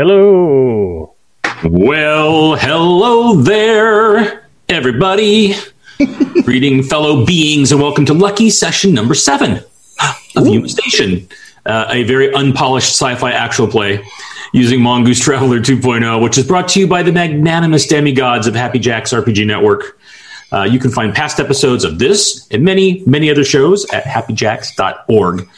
Hello. Well, hello there, everybody. Greeting, fellow beings, and welcome to Lucky Session number seven of Human Station, uh, a very unpolished sci-fi actual play using Mongoose Traveller 2.0, which is brought to you by the magnanimous demigods of Happy Jacks RPG Network. Uh, you can find past episodes of this and many, many other shows at happyjacks.org.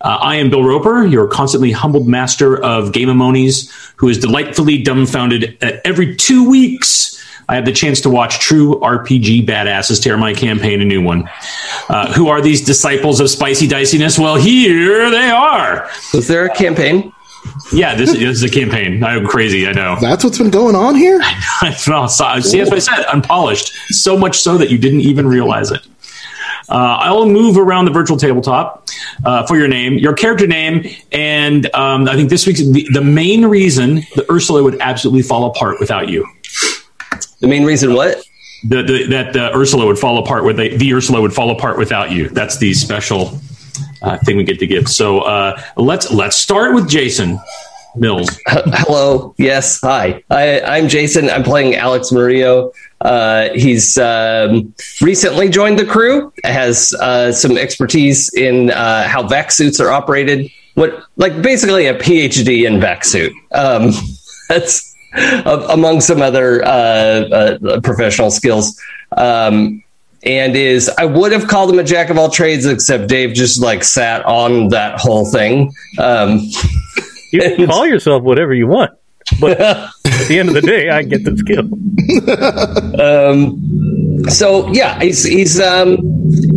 Uh, I am Bill Roper, your constantly humbled master of game amonies, who is delightfully dumbfounded at every two weeks. I have the chance to watch true RPG badasses tear my campaign a new one. Uh, who are these disciples of spicy diciness? Well, here they are. Is there a campaign? Yeah, this, this is a campaign. I'm crazy. I know. That's what's been going on here? well, so, see, as I said, unpolished. So much so that you didn't even realize it. Uh, I'll move around the virtual tabletop uh, for your name, your character name, and um, I think this week's the, the main reason the Ursula would absolutely fall apart without you. The main reason what? The, the, that uh, Ursula would fall apart with the, the Ursula would fall apart without you. That's the special uh, thing we get to give. So uh, let's let's start with Jason Mills. Hello. Yes. Hi. I, I'm Jason. I'm playing Alex Murillo. Uh, he's um, recently joined the crew. Has uh, some expertise in uh, how vac suits are operated. What, like, basically a PhD in vac suit. Um, that's among some other uh, uh, professional skills. Um, and is I would have called him a jack of all trades, except Dave just like sat on that whole thing. Um, you can call yourself whatever you want, but at the end of the day, I get the skill. um, so yeah, he's he's um,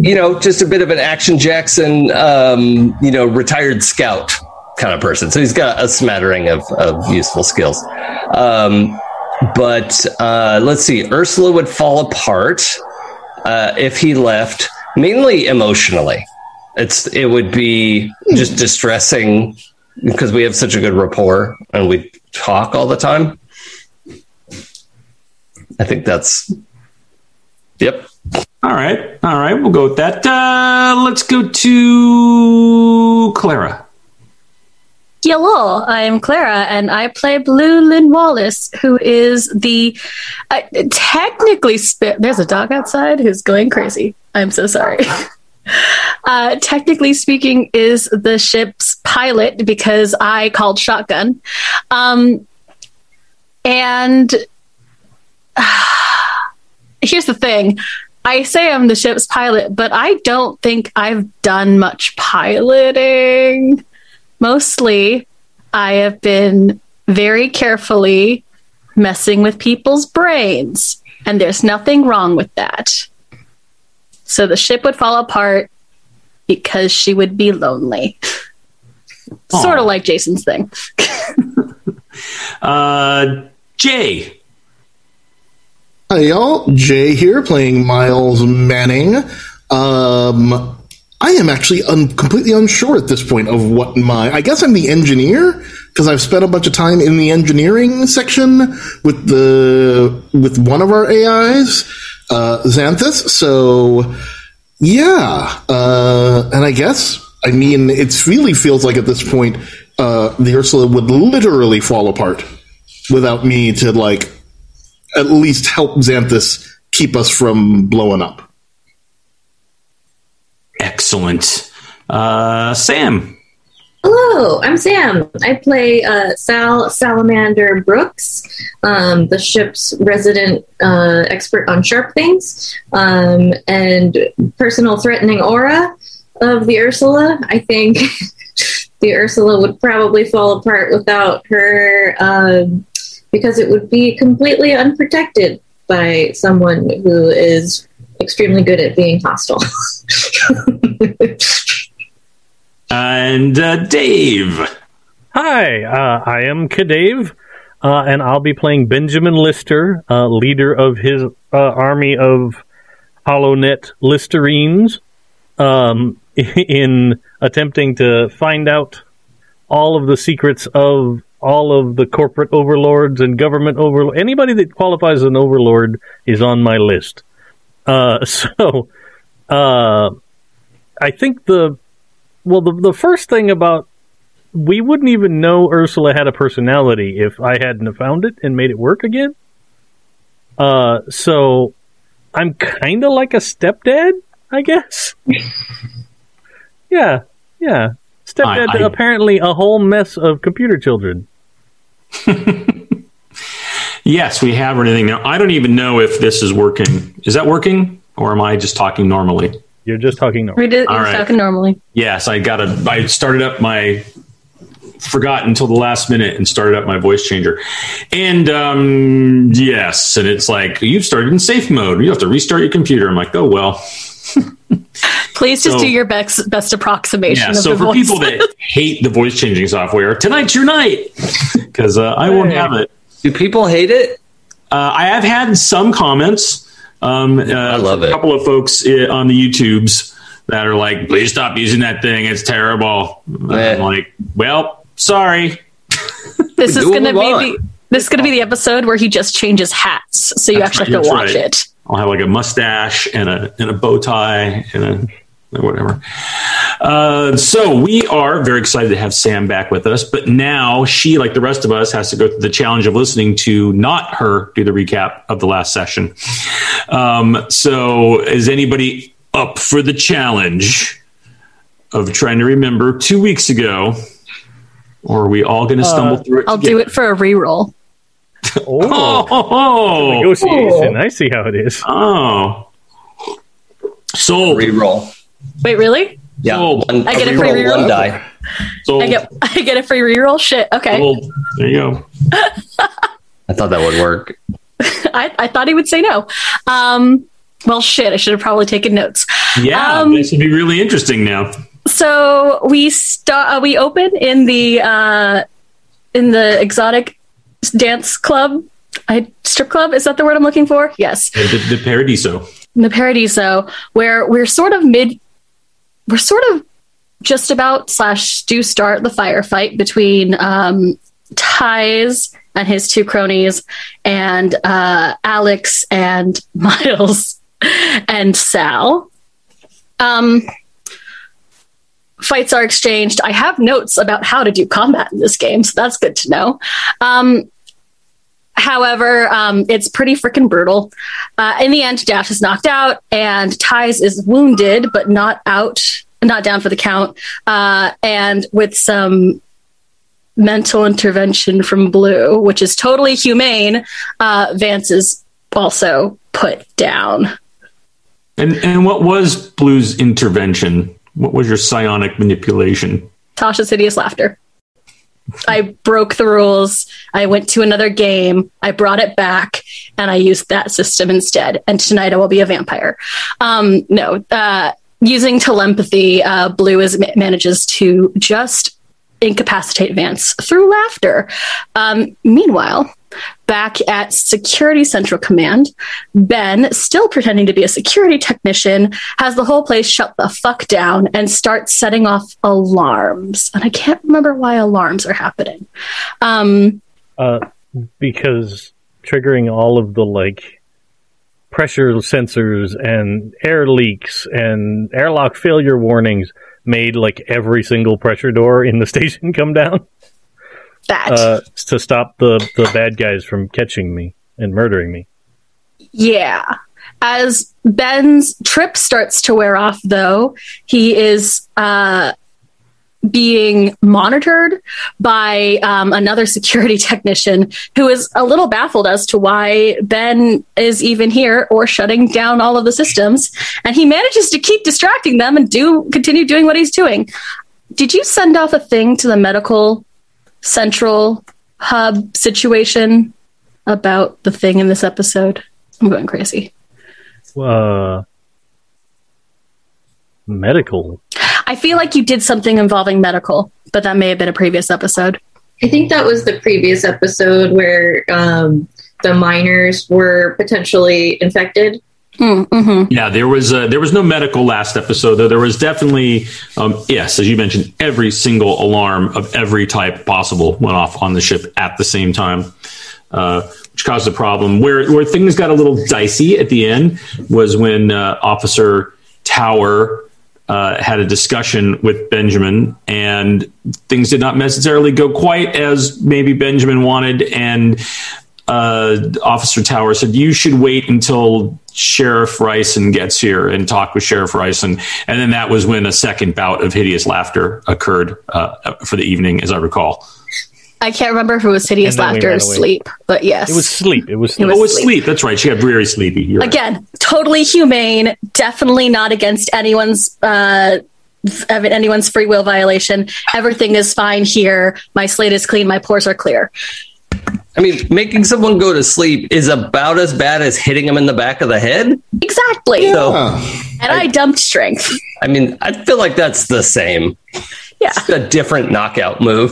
you know just a bit of an action Jackson, um, you know, retired scout kind of person. So he's got a smattering of, of useful skills. Um, but uh, let's see, Ursula would fall apart uh, if he left, mainly emotionally. It's it would be just distressing because we have such a good rapport and we talk all the time. I think that's yep. All right, all right, we'll go with that. Uh, let's go to Clara. Hello, I am Clara, and I play Blue Lynn Wallace, who is the uh, technically. Sp- There's a dog outside who's going crazy. I'm so sorry. Uh, technically speaking, is the ship's pilot because I called shotgun. Um, and uh, here's the thing I say I'm the ship's pilot, but I don't think I've done much piloting. Mostly, I have been very carefully messing with people's brains, and there's nothing wrong with that. So the ship would fall apart because she would be lonely. sort of like Jason's thing. uh, Jay. Hi, y'all. Jay here playing Miles Manning. Um, I am actually un- completely unsure at this point of what my. I guess I'm the engineer because I've spent a bunch of time in the engineering section with the with one of our AIs, uh, Xanthus. So yeah, uh, and I guess I mean it really feels like at this point uh, the Ursula would literally fall apart without me to like at least help Xanthus keep us from blowing up. Excellent. Uh, Sam. Hello, I'm Sam. I play uh, Sal Salamander Brooks, um, the ship's resident uh, expert on sharp things um, and personal threatening aura of the Ursula. I think the Ursula would probably fall apart without her um, because it would be completely unprotected by someone who is extremely good at being hostile. and uh, Dave. Hi, uh, I am Kadave, uh, and I'll be playing Benjamin Lister, uh, leader of his uh, army of HoloNet Listerines, um, in attempting to find out all of the secrets of all of the corporate overlords and government overlords. Anybody that qualifies as an overlord is on my list. Uh, so, I think the well, the the first thing about we wouldn't even know Ursula had a personality if I hadn't found it and made it work again. Uh, so I'm kind of like a stepdad, I guess. yeah, yeah. Stepdad, I- I- apparently a whole mess of computer children. Yes, we have anything now. I don't even know if this is working. Is that working, or am I just talking normally? You're just talking normal. We did All talking normally. Yes, I got a. I started up my. Forgot until the last minute and started up my voice changer, and um, yes, and it's like you've started in safe mode. You have to restart your computer. I'm like, oh well. Please just So- do your best best approximation Yeah. of So the for voice. people that hate the voice changing software, tonight's your night because uh, I won't have it. Do people hate it? Uh, I have had some comments. Um, uh, I love it. A couple of folks uh, on the YouTubes that are like, "Please stop using that thing. It's terrible." Eh. I'm like, "Well, sorry." this is gonna be want. the, this is gonna be the episode where he just changes hats, so you That's actually right, have to that's watch right. it. I'll have like a mustache and a and a bow tie and a whatever. Uh, so we are very excited to have Sam back with us, but now she, like the rest of us, has to go through the challenge of listening to not her do the recap of the last session. Um, so is anybody up for the challenge of trying to remember two weeks ago? Or are we all going to stumble through it? I'll do it for a reroll. Oh, Oh, oh, oh. negotiation. I see how it is. oh. So Reroll. Wait, really? Yeah. Sold. One, I get a a free reroll, one die. Sold. I get I get a free reroll. Shit. Okay. Sold. There you go. I thought that would work. I, I thought he would say no. Um, well, shit. I should have probably taken notes. Yeah, Um, this would be really interesting now. So we start. Uh, we open in the uh, in the exotic dance club. I strip club is that the word I'm looking for? Yes, The, the Paradiso. the Paradiso, where we're sort of mid. We're sort of just about slash do start the firefight between um, Ties and his two cronies, and uh, Alex and Miles and Sal. Um, fights are exchanged. I have notes about how to do combat in this game, so that's good to know. Um, however, um, it's pretty freaking brutal. Uh, in the end, Dash is knocked out, and Ties is wounded but not out, not down for the count. Uh, and with some mental intervention from Blue, which is totally humane, uh, Vance is also put down. And and what was Blue's intervention? What was your psionic manipulation? Tasha's hideous laughter. I broke the rules. I went to another game. I brought it back, and I used that system instead. And tonight I will be a vampire. Um, no, uh, using telepathy, uh, Blue is manages to just incapacitate Vance through laughter. Um, meanwhile, back at Security Central Command, Ben, still pretending to be a security technician, has the whole place shut the fuck down and starts setting off alarms. And I can't remember why alarms are happening. Um, Uh, because triggering all of the like pressure sensors and air leaks and airlock failure warnings made like every single pressure door in the station come down that. uh, to stop the the bad guys from catching me and murdering me. Yeah. As Ben's trip starts to wear off, though, he is uh, being monitored by um, another security technician who is a little baffled as to why Ben is even here or shutting down all of the systems. And he manages to keep distracting them and do continue doing what he's doing. Did you send off a thing to the medical central hub situation about the thing in this episode? I'm going crazy. Uh, medical. I feel like you did something involving medical, but that may have been a previous episode. I think that was the previous episode where um, the miners were potentially infected. Mm-hmm. Yeah, there was uh, there was no medical last episode though. There was definitely um, yes, as you mentioned, every single alarm of every type possible went off on the ship at the same time, uh, which caused a problem. Where where things got a little dicey at the end was when uh, Officer Tower uh, had a discussion with Benjamin, and things did not necessarily go quite as maybe Benjamin wanted. And uh, Officer Tower said, "You should wait until Sheriff Ryson gets here and talk with Sheriff Ryson." And then that was when a second bout of hideous laughter occurred uh, for the evening, as I recall. I can't remember if it was hideous And we laughter or sleep, but yes. It was sleep. It was It sleep. was Oh, it's sleep. sleep. That's right. She got very sleepy. You're right. Again, totally humane, definitely not against anyone's uh anyone's free will violation. Everything is fine here. My slate is clean, my pores are clear. I mean, making someone go to sleep is about as bad as hitting them in the back of the head. Exactly. So, Huh. and I dumped strength. I mean, I feel like that's the same. Yeah. It's a different knockout move.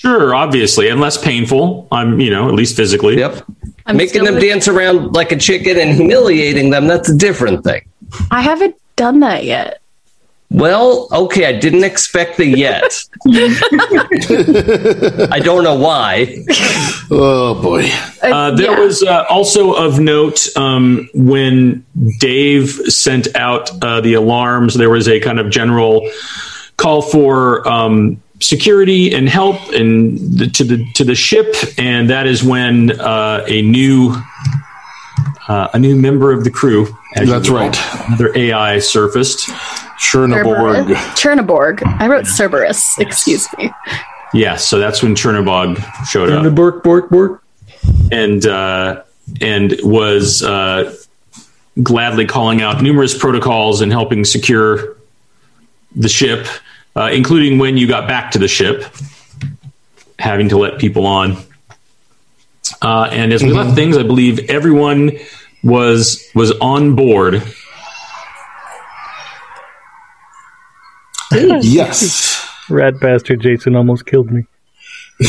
Sure, obviously, and less painful. I'm, you know, at least physically. Yep. I'm Making them with- dance around like a chicken and humiliating them, that's a different thing. I haven't done that yet. Well, okay, I didn't expect the yet. I don't know why. Oh boy. Uh, there yeah. was uh, also of note um, when Dave sent out uh, the alarms. There was a kind of general call for um, security and help and the, to the to the ship, and that is when uh, a new uh, a new member of the crew. as you That's right. Another AI surfaced. Chernoborg. Chernoborg. I wrote Cerberus. Excuse me. Yeah, so that's when Chernobog showed up. bork, bork, bork. and uh, and was uh, gladly calling out numerous protocols and helping secure the ship, uh, including when you got back to the ship, having to let people on. Uh, and as we left things, I believe everyone was was on board. Yes. Rat bastard Jason almost killed me.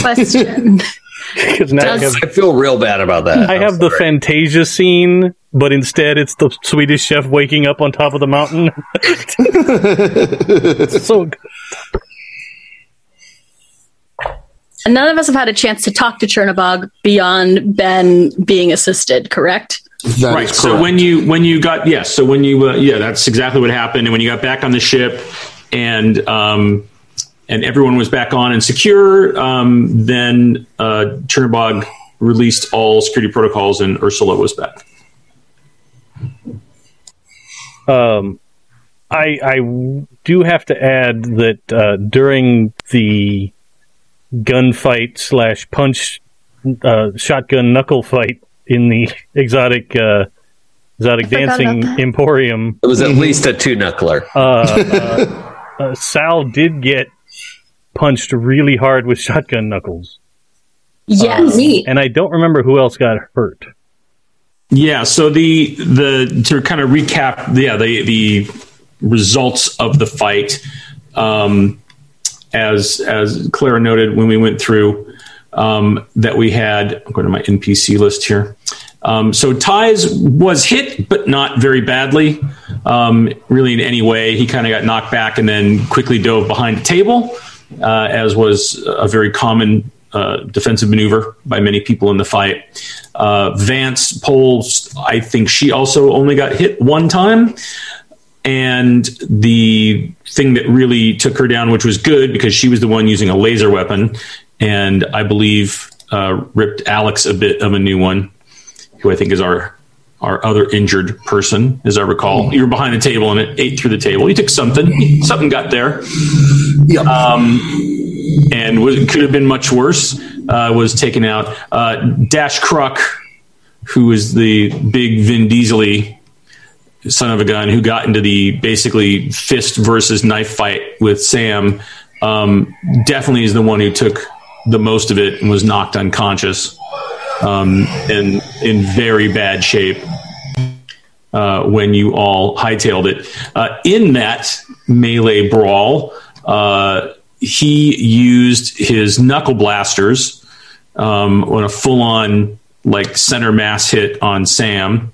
Question. Because now I have, I feel real bad about that. I I'm have the. Fantasia scene, but instead it's the Swedish chef waking up on top of the mountain. It's so good. And none of us have had a chance to talk to Chernobog beyond Ben being assisted, correct? That right. is So when you when you got yes, so when you uh, yeah, that's exactly what happened. And when you got back on the ship, and um, and everyone was back on and secure, um, then uh, Chernobog released all security protocols, and Ursula was back. Um, I I do have to add that uh, during the gunfight slash punch uh, shotgun knuckle fight in the exotic uh, exotic I dancing emporium, It was at least a two knuckler. uh, Sal did get punched really hard with shotgun knuckles, Yes. Neat. and I don't remember who else got hurt. Yeah. So the the to kind of recap, yeah, the the results of the fight, um, as as Clara noted when we went through, um, that we had. I'm going to my NPC list here. Um, so Ties was hit, but not very badly, um, really in any way. He kind of got knocked back and then quickly dove behind a table, uh, as was a very common uh, defensive maneuver by many people in the fight. Uh, Vance Poles, I think she also only got hit one time. And the thing that really took her down, which was good because she was the one using a laser weapon, and I believe uh, ripped Alex a bit of a new one, who I think is our our other injured person, as I recall. You were behind the table and it ate through the table. You took something. Something got there Yep. And was, could have been much worse, uh, was taken out. Uh, Dash Kruk, who is the big Vin Diesel son of a gun, who got into the basically fist versus knife fight with Sam, um, definitely is the one who took the most of it and was knocked unconscious um, and in very bad shape. Uh, when you all hightailed it. Uh, in that melee brawl, uh, he used his knuckle blasters um, on a full-on like center mass hit on Sam,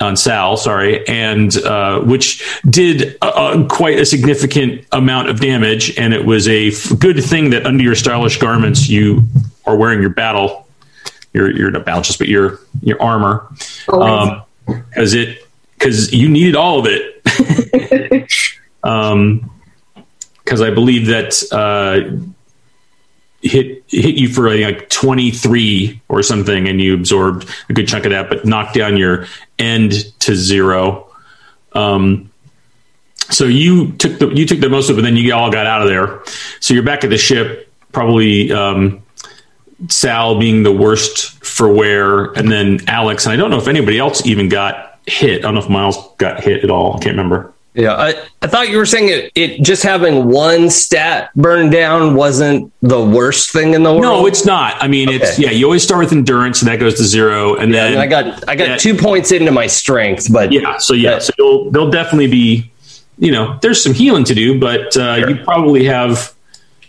on Sal, sorry, and uh, which did uh, quite a significant amount of damage. And it was a f- good thing that under your stylish garments you are wearing your battle, your your not battle chest, but your your armor, because it because you needed all of it. because I believe that uh, hit hit you for like 23 or something, and you absorbed a good chunk of that, but knocked down your end to zero. Um, so you took the you took the most of it, but then you all got out of there. So you're back at the ship, probably um, Sal being the worst for wear, and then Alex. And I don't know if anybody else even got hit. I don't know if Miles got hit at all. I can't remember. Yeah, I, I thought you were saying it, it just having one stat burned down wasn't the worst thing in the world. No, it's not. I mean, it's yeah. You always start with endurance, and that goes to zero, and I, then mean, I got I got Yeah. two points into my strength, but yeah. So yeah, Yeah. so you'll, there'll definitely be, you know, there's some healing to do, but uh, Sure. you probably have,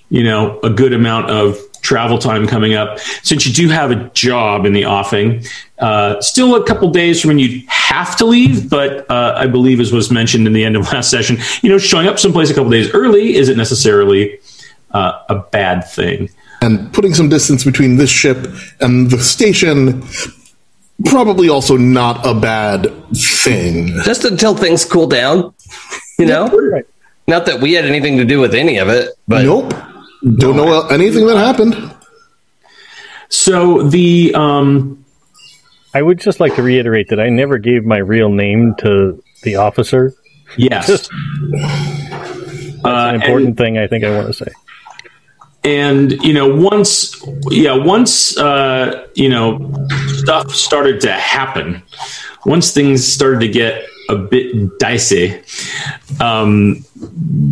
you know, a good amount of travel time coming up since you do have a job in the offing. Uh, still a couple days from when you have to leave, but uh, I believe, as was mentioned in the end of last session, you know, showing up someplace a couple days early isn't necessarily uh, a bad thing. and putting some distance between this ship and the station probably also not a bad thing. just until things cool down, you know. Not that we had anything to do with any of it, but Nope. Don't know anything that happened. So the um, I would just like to reiterate that I never gave my real name to the officer. yes, Just uh, an and- important thing I think I want to say. and you know once yeah once uh, you know stuff started to happen once things started to get a bit dicey um,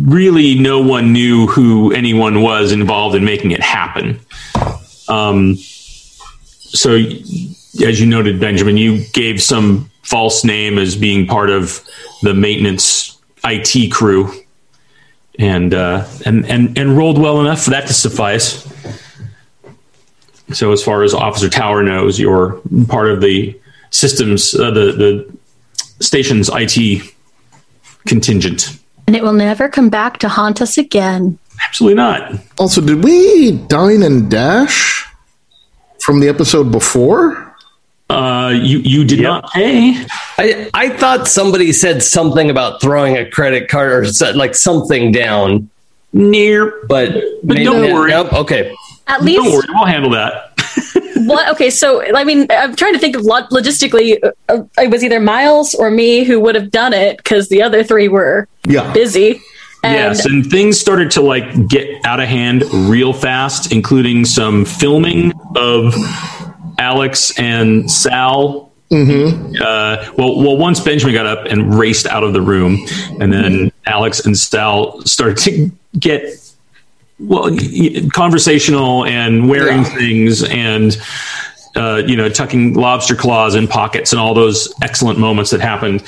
really no one knew who anyone was involved in making it happen um, so as you noted benjamin you gave some false name as being part of the maintenance it crew and uh, and and and rolled well enough for that to suffice. So, as far as Officer Tower knows, you're part of the systems, uh, the the station's IT contingent. And it will never come back to haunt us again. Absolutely not. Also, did we dine and dash from the episode before? Uh, you you did not pay. I I thought somebody said something about throwing a credit card or said like something down, Near, but But maybe don't worry. Nope, okay, At least don't worry, we'll handle that. what? Okay, so I mean, I'm trying to think of lo- logistically. Uh, it was either Miles or me who would have done it because the other three were Yeah. busy. And yes, and things started to like get out of hand real fast, including some filming of Alex and Sal. Uh, well, well, once Benjamin got up and raced out of the room, and then Alex and Sal started to get well conversational and wearing Yeah. things and uh, you know tucking lobster claws in pockets and all those excellent moments that happened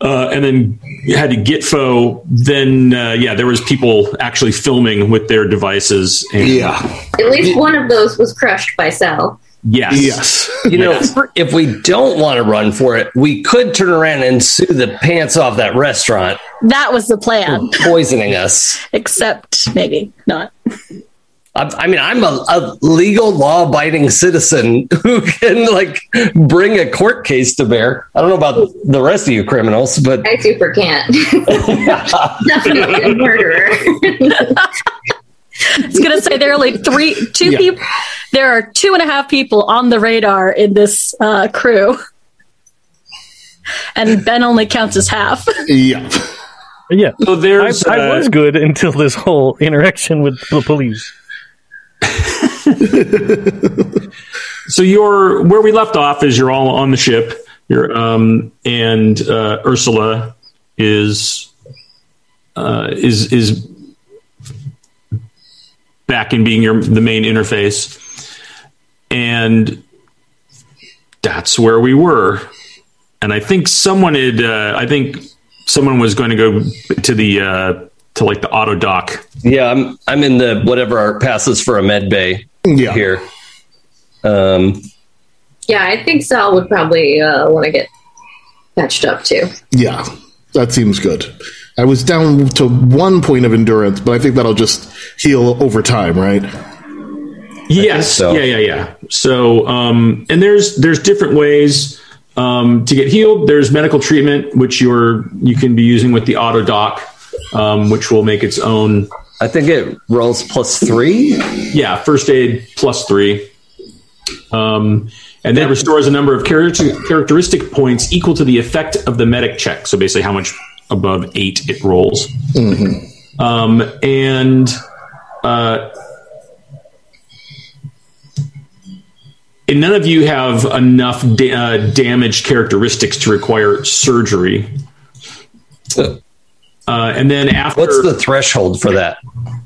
uh, and then you had to get Gitfo. Then, uh, yeah, there was people actually filming with their devices. And Yeah. At least one of those was crushed by Sal. Yes, Yes. you know, Yes. if we don't want to run for it, we could turn around and sue the pants off that restaurant, that was the plan, poisoning us. except maybe not. I, I mean, I'm a, a legal, law-abiding citizen who can like bring a court case to bear. I don't know about the rest of you criminals, but I super can't. Definitely a murderer. I was gonna say there are only three, two Yeah. people. There are two and a half people on the radar in this uh, crew, and Ben only counts as half. Yeah. Yeah, So I, there's. I uh, was good until this whole interaction with the police. so you're where we left off is you're all on the ship. You're um, and uh, Ursula is uh, is is back in being your the main interface, and that's where we were. And I think someone had. Uh, I think someone was going to go to the uh, to like the auto doc. yeah, I'm I'm in the whatever our passes for a med bay Yeah. here. Um, yeah, I think Sal would probably uh, want to get patched up too. Yeah. That seems good. I was down to one point of endurance, but I think that'll just heal over time, right? Yes. so. Yeah, yeah, yeah. So, um, and there's there's different ways um, to get healed, there's medical treatment, which you're you can be using with the auto doc, um, which will make its own. I think it rolls plus three. Yeah, first aid plus three. Um, and then restores a number of character- characteristic points equal to the effect of the medic check. So basically, how much above eight it rolls. Um, and uh, and none of you have enough da- uh, damage characteristics to require surgery. Uh, and then after, What's the threshold for that?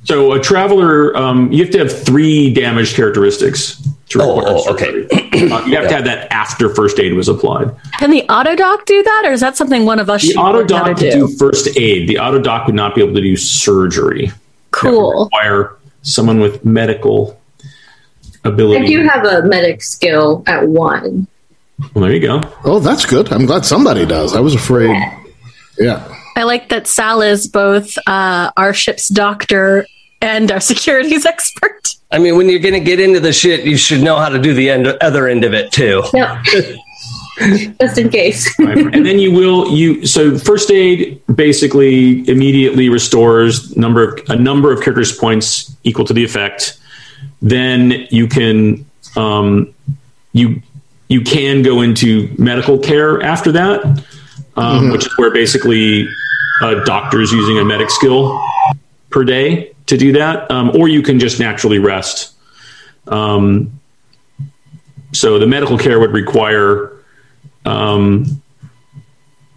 so a traveler, um, you have to have three damage characteristics to Oh, require oh, okay. surgery. Uh, you have to have that after first aid was applied. Can the auto doc do that, or is that something one of us The should auto doc to do first aid. The auto doc would not be able to do surgery. That Cool. require someone with medical ability. I ability. do have a medic skill at one. well, there you go. Oh, that's good. I'm glad somebody does. I was afraid. Yeah. I like that Sal is both uh, our ship's doctor and our securities expert. I mean, when you're going to get into the shit, you should know how to do the end, other end of it too. Yep. Just in case. And then you will you so first aid basically immediately restores number of a number of characters points equal to the effect. Then you can um, you you can go into medical care after that, um, which is where basically a doctor's using a medic skill per day to do that, um, or you can just naturally rest. Um, so the medical care would require um,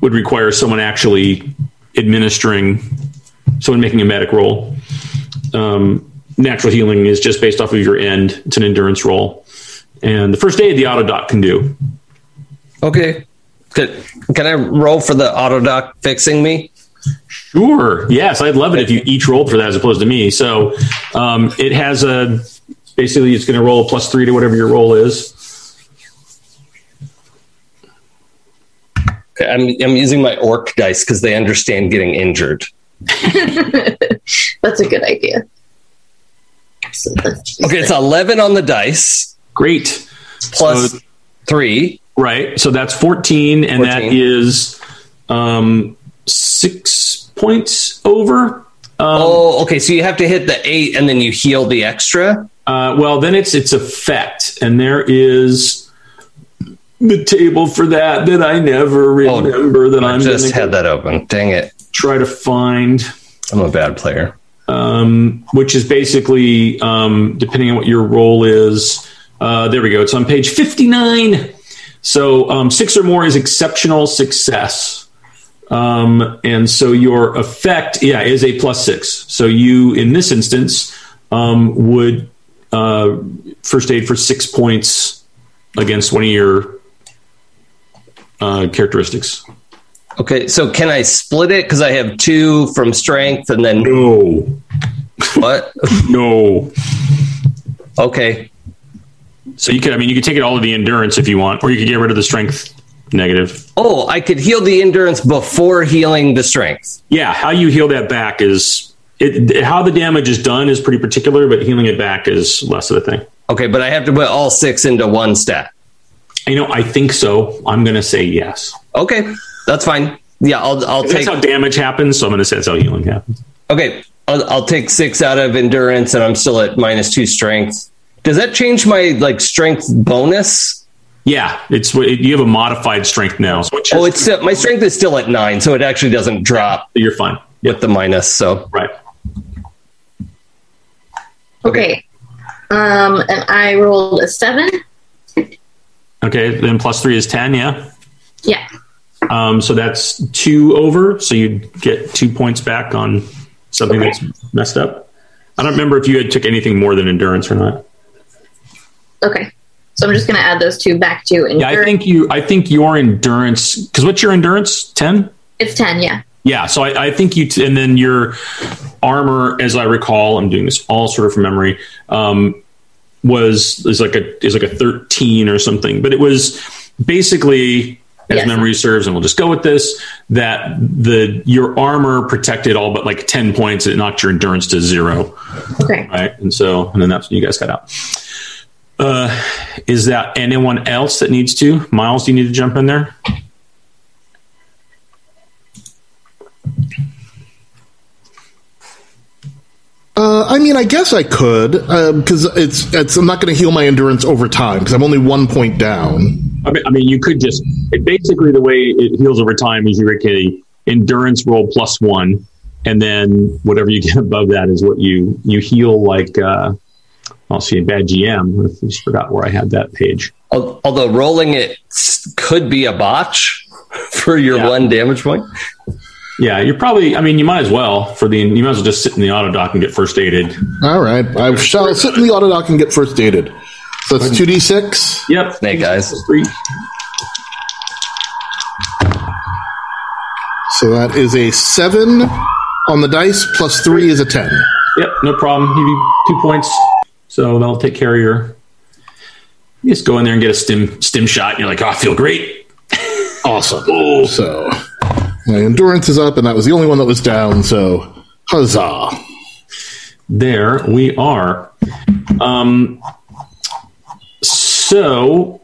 would require someone actually administering, someone making a medic roll. Um, natural healing is just based off of your end; it's an endurance roll, and the first aid the auto doc can do. Okay. Can, can I roll for the auto doc fixing me? Sure. Yes, I'd love it if you each rolled for that as opposed to me. So um, it has a basically it's going to roll a plus three to whatever your roll is. I'm, I'm using my orc dice because they understand getting injured. That's a good idea. So Okay, it's 11 on the dice Great. plus So- three. Right. So that's 14, and that 14. is um, six points over. Um, Oh, okay. So you have to hit the eight and then you heal the extra. uh, well, then it's its effect, and there is the table for that that I never remember that Oh, I I'm just had that open. Dang it. try to find. I'm a bad player. um, which is basically um, depending on what your role is. Uh, there we go. It's on page 59. So um, six or more is exceptional success. Um, and so your effect, yeah, is a plus six. So you, in this instance, um, would uh, first aid for six points against one of your uh, characteristics. Okay, so can I split it? Because I have two from strength and then No, what? no. Okay. So you could, I mean, you could take it all of the endurance if you want, or you could get rid of the strength negative. Oh, I could heal the endurance before healing the strength. Yeah, how you heal that back is it, how the damage is done is pretty particular, but healing it back is less of a thing. Okay, but I have to put all six into one stat. You know, I think so. I'm going to say yes. Okay, that's fine. Yeah, I'll I'll That's take. how damage happens, so I'm going to say that's how healing happens. Okay, I'll, I'll take six out of endurance, and I'm still at minus two strength. Does that change my like strength bonus? Yeah, it's you have a modified strength now, so it's Oh, it's still, my strength is still at nine, so it actually doesn't drop you're fine. with the minus. So Right. okay. Um, and I rolled a seven. Okay, then plus three is ten. Yeah. Yeah. Um, so that's two over. So you get two points back on something that's messed up. I don't remember if you had took anything more than endurance or not. Okay. So I'm just going to add those two back to endurance. Yeah, I think you. I think your endurance. Because what's your endurance? Ten. it's 10, yeah. Yeah. So I, I think you. T- and then your armor, as I recall, I'm doing this all sort of from memory. Um, was is like a is like a thirteen or something, but it was basically. As Yes. memory serves, and we'll just go with this. That the your armor protected all but like ten points. It knocked your endurance to zero Okay. right? And so, and then that's when you guys got out. Uh, is that anyone else that needs to? Miles, do you need to jump in there? Uh, I mean, I guess I could because it's it's. I'm not going to heal my endurance over time because I'm only one point down. I mean, I mean, you could just it, basically the way it heals over time is you get a endurance roll plus one, and then whatever you get above that is what you you heal like. Uh, I'll see a bad GM. I just forgot where I had that page. Although rolling it could be a botch for your Yeah. one damage point. Yeah, you're probably. I mean, you might as well for the. You might as well just sit in the auto doc and get first aided. All right, I shall sit in the auto doc and get first aided. So that's two d six. Yep. Snake eyes. Three. So that is a seven on the dice plus three is a ten. Yep, no problem. Give you two points, so that'll take care of your. You just go in there and get a stim stim shot, and you're like, "Oh, I feel great." Awesome. So my endurance is up, and that was the only one that was down. So huzzah! There we are. Um, so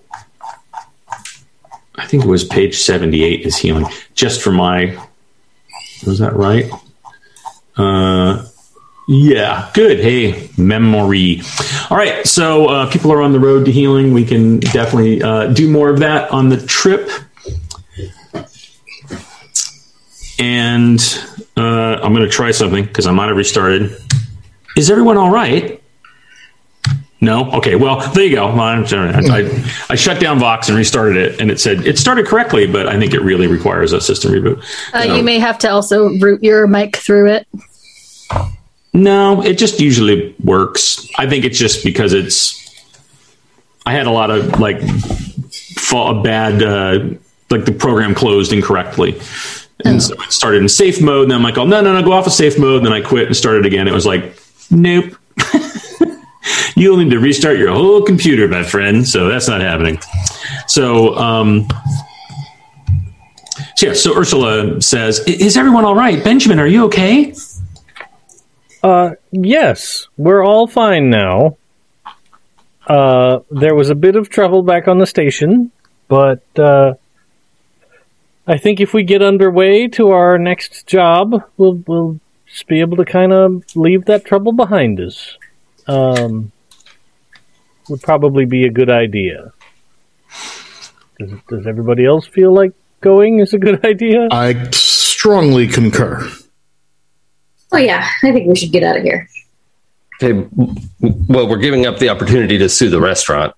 I think it was page 78 is healing. Just for my, was that right? Uh, yeah, good. Hey, memory. All right, so uh, people are on the road to healing. We can definitely uh, do more of that on the trip. And uh, I'm going to try something because I might have restarted. Is everyone all right? No. Okay. Well, there you go. I, I, I shut down Vox and restarted it, and it said it started correctly, but I think it really requires a system reboot. Uh, So- You may have to also route your mic through it. No, it just usually works. I think it's just because it's. I had a lot of like fa- bad, uh, like the program closed incorrectly. And so it started in safe mode. And then I'm like, oh, no, no, no, go off of safe mode. And then I quit and started again. It was like, nope. You'll need to restart your whole computer, my friend. So that's not happening. So, um, so yeah, so Ursula says, Is everyone all right? Benjamin, are you okay? Uh, yes, we're all fine now. Uh, there was a bit of trouble back on the station, but uh, I think if we get underway to our next job, we'll we'll just be able to kind of leave that trouble behind us. Um, would probably be a good idea. Does, does everybody else feel like going is a good idea? I strongly concur. Oh yeah, I think we should get out of here. Okay, well, we're giving up the opportunity to sue the restaurant.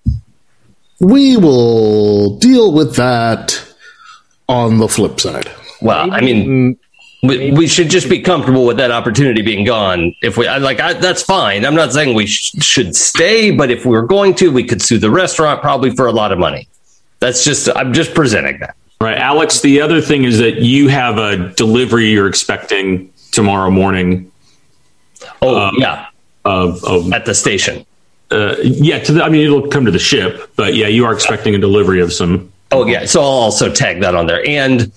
We will deal with that on the flip side. Well, I mean, we, we should just be comfortable with that opportunity being gone. If we I, like, I, that's fine. I'm not saying we sh- should stay, but if we were going to, we could sue the restaurant probably for a lot of money. That's just I'm just presenting that. Right, Alex. The other thing is that you have a delivery you're expecting tomorrow morning Oh Um, yeah, of, of at the station. uh, yeah. To the, I mean, it'll come to the ship, but yeah, you are expecting a delivery of some. Oh yeah, so I'll also tag that on there, and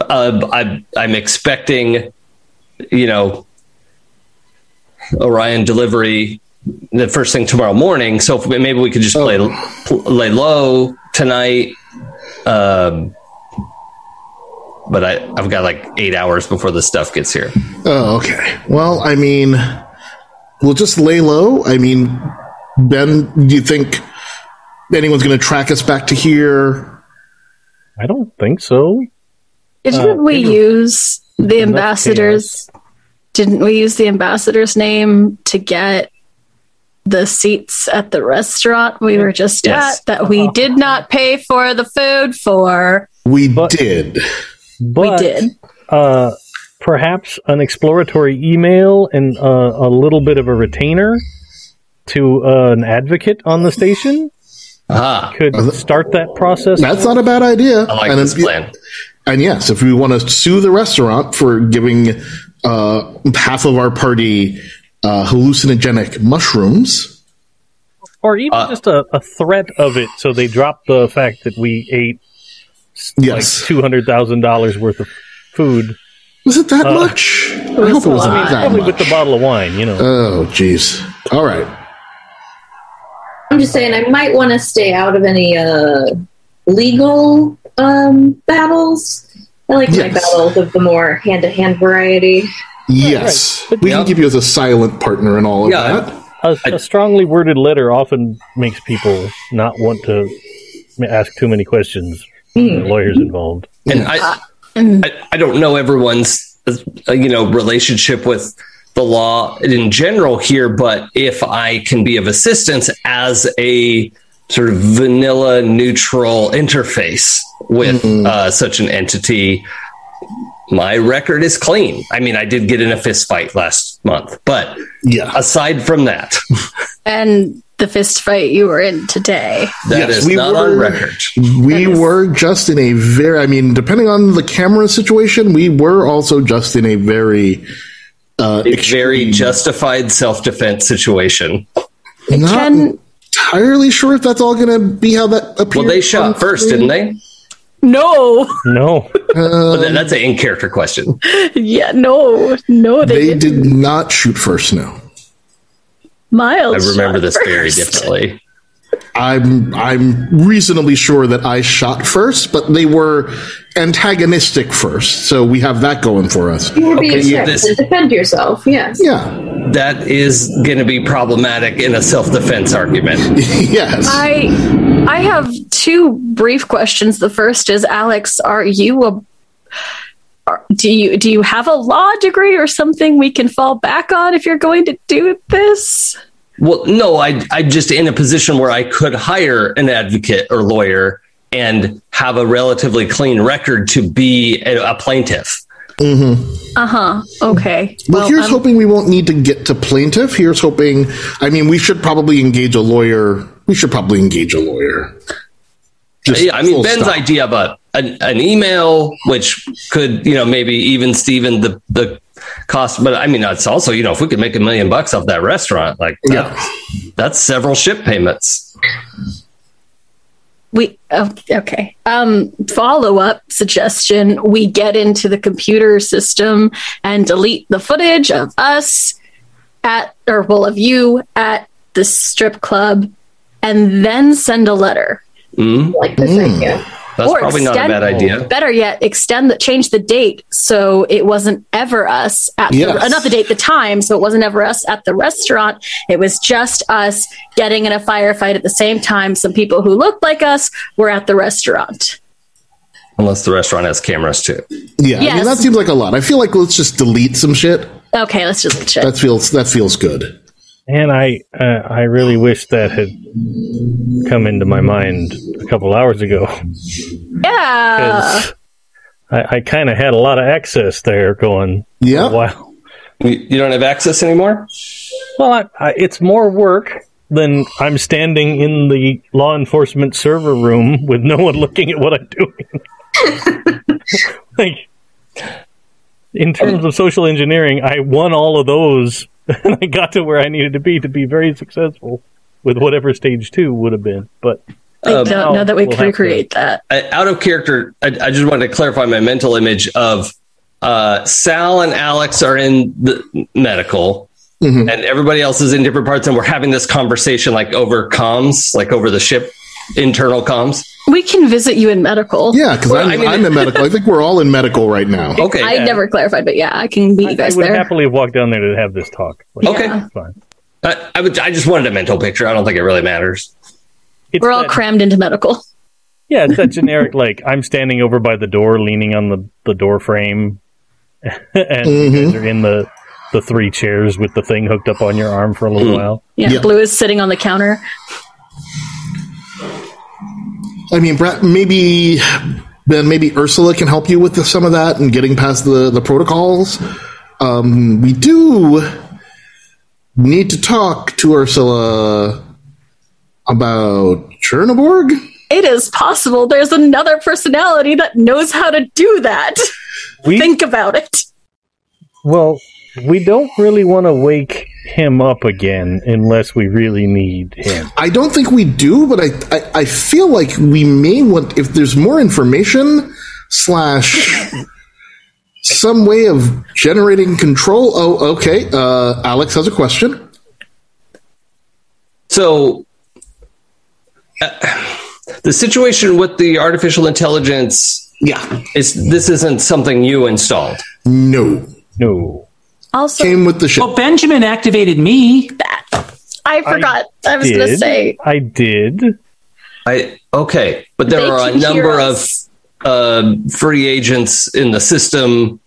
uh, I'm I'm expecting, you know, Orion delivery the first thing tomorrow morning. So we, maybe we could just play pl- lay low tonight. Um, but I I've got like eight hours before the stuff gets here. Oh, okay. Well, I mean, we'll just lay low. I mean, Ben, do you think anyone's going to track us back to here? I don't think so. Didn't we use the ambassador's? Didn't we use the ambassador's name to get the seats at the restaurant we were just Yes. at that we did not pay for the food for? We But- did. But, we did. uh, perhaps an exploratory email and uh, a little bit of a retainer to uh, an advocate on the station Ah, could start that process. That's not a bad idea. I like and this if- plan. And yes, if we want to sue the restaurant for giving uh, half of our party uh, hallucinogenic mushrooms, or even Uh, just a, a threat of it, so they drop the fact that we ate yes. like two hundred thousand dollars worth of food. was it that Uh, much? I hope it wasn't lot. that Probably much. with the bottle of wine, you know. Oh, jeez. All right. I'm just saying I might want to stay out of any uh, legal um, battles. I like my Yes. battles of the more hand to hand variety. Yes, Right. we Yeah. can give you as a silent partner and all of Yeah. that. A, a strongly worded letter often makes people not want to ask too many questions. Hmm. Lawyers involved. And I, I, I don't know everyone's, uh, you know, relationship with the law in general here, but if I can be of assistance as a sort of vanilla neutral interface with uh, such an entity, my record is clean. I mean, I did get in a fist fight last month, but Yeah, aside from that, And the fist fight you were in today. that is Yes, we not on record. we were just in a very. I mean, depending on the camera situation, we were also just in a very. Uh, A very justified self defense situation. I'm not Can entirely sure if that's all going to be how that appears. Well, they shot first, didn't they? no, No, But that's an in character question. yeah, no, no, they, They didn't. did not shoot first. No, Miles. I remember shot this very differently. I'm I'm reasonably sure that I shot first, but they were antagonistic first, so we have that going for us. You were being Okay, yeah, this- to defend yourself. Yes. Yeah. That is going to be problematic in a self defense argument. yes. I I have two brief questions. The first is Alex, are you a are, do you do you have a law degree or something we can fall back on if you're going to do this? Well, no, I, I'm just in a position where I could hire an advocate or lawyer and have a relatively clean record to be a, a plaintiff. Uh-huh. Okay. well, here's I'm- hoping we won't need to get to plaintiff. Here's hoping. I mean, we should probably engage a lawyer. We should probably engage a lawyer. Just yeah, I mean, Ben's stop. idea of an, an email, which could, you know, maybe even Stephen the, the cost. But I mean, it's also, you know, if we could make a million bucks off that restaurant, like, Yeah. that's several ship payments. we oh, okay. Um follow-up suggestion, we get into the computer system and delete the footage of us at or well of you at the strip club and then send a letter. Mm, like this idea. That's Or probably not a extend- bad idea. Better yet, extend the change the date so it wasn't ever us at Yes. the, uh, not the date, the time, so it wasn't ever us at the restaurant. It was just us getting in a firefight at the same time. Some people who looked like us were at the restaurant. Unless the restaurant has cameras too. Yeah, I mean that seems like a lot. I feel like let's just delete some shit. Okay, let's just check. That feels that feels good. And I uh, I really wish that had come into my mind a couple hours ago. yeah. 'Cause I, I kind of had a lot of access there going Yeah. Wow. You, you don't have access anymore? Well, I, I, it's more work than I'm standing in the law enforcement server room with no one looking at what I'm doing. like, in terms of social engineering, I won all of those, and I got to where I needed to be to be very successful with whatever stage two would have been. But I Um, don't know that we we'll can have to- recreate that. I, out of character, I, I just wanted to clarify my mental image of uh, Sal and Alex are in the medical, Mhm. and everybody else is in different parts, and we're having this conversation like over comms, like over the ship internal comms. We can visit you in medical. Yeah, because Well, I'm, I mean- I'm in medical. I think we're all in medical right now. Okay, I yeah. never clarified, but yeah, I can meet I, you I guys would there. happily have walked down there to have this talk. Like, Okay. Yeah. fine. I, I, would, I just wanted a mental picture. I don't think it really matters. It's We're all that- crammed into medical. Yeah, it's that generic like I'm standing over by the door, leaning on the, the door frame, and you guys mm-hmm. are in the the three chairs with the thing hooked up on your arm for a little mm. while. Yeah, Yeah. Blue is sitting on the counter. I mean, Brett, maybe Ben, maybe Ursula can help you with the, some of that and getting past the the protocols. Um, we do need to talk to Ursula about Chernobog. It is possible there's another personality that knows how to do that. We Think about it. well, we don't really want to wake him up again unless we really need him. I don't think we do, but I, I, I feel like we may want if there's more information slash some way of generating control. Oh, okay. Uh, Alex has a question. So the situation with the artificial intelligence Yeah. is this isn't something you installed. No. No. Also, Came with the ship. Well, Benjamin activated me. that I forgot. I, was going to say I did. I okay, but there They are a number of uh, free agents in the system.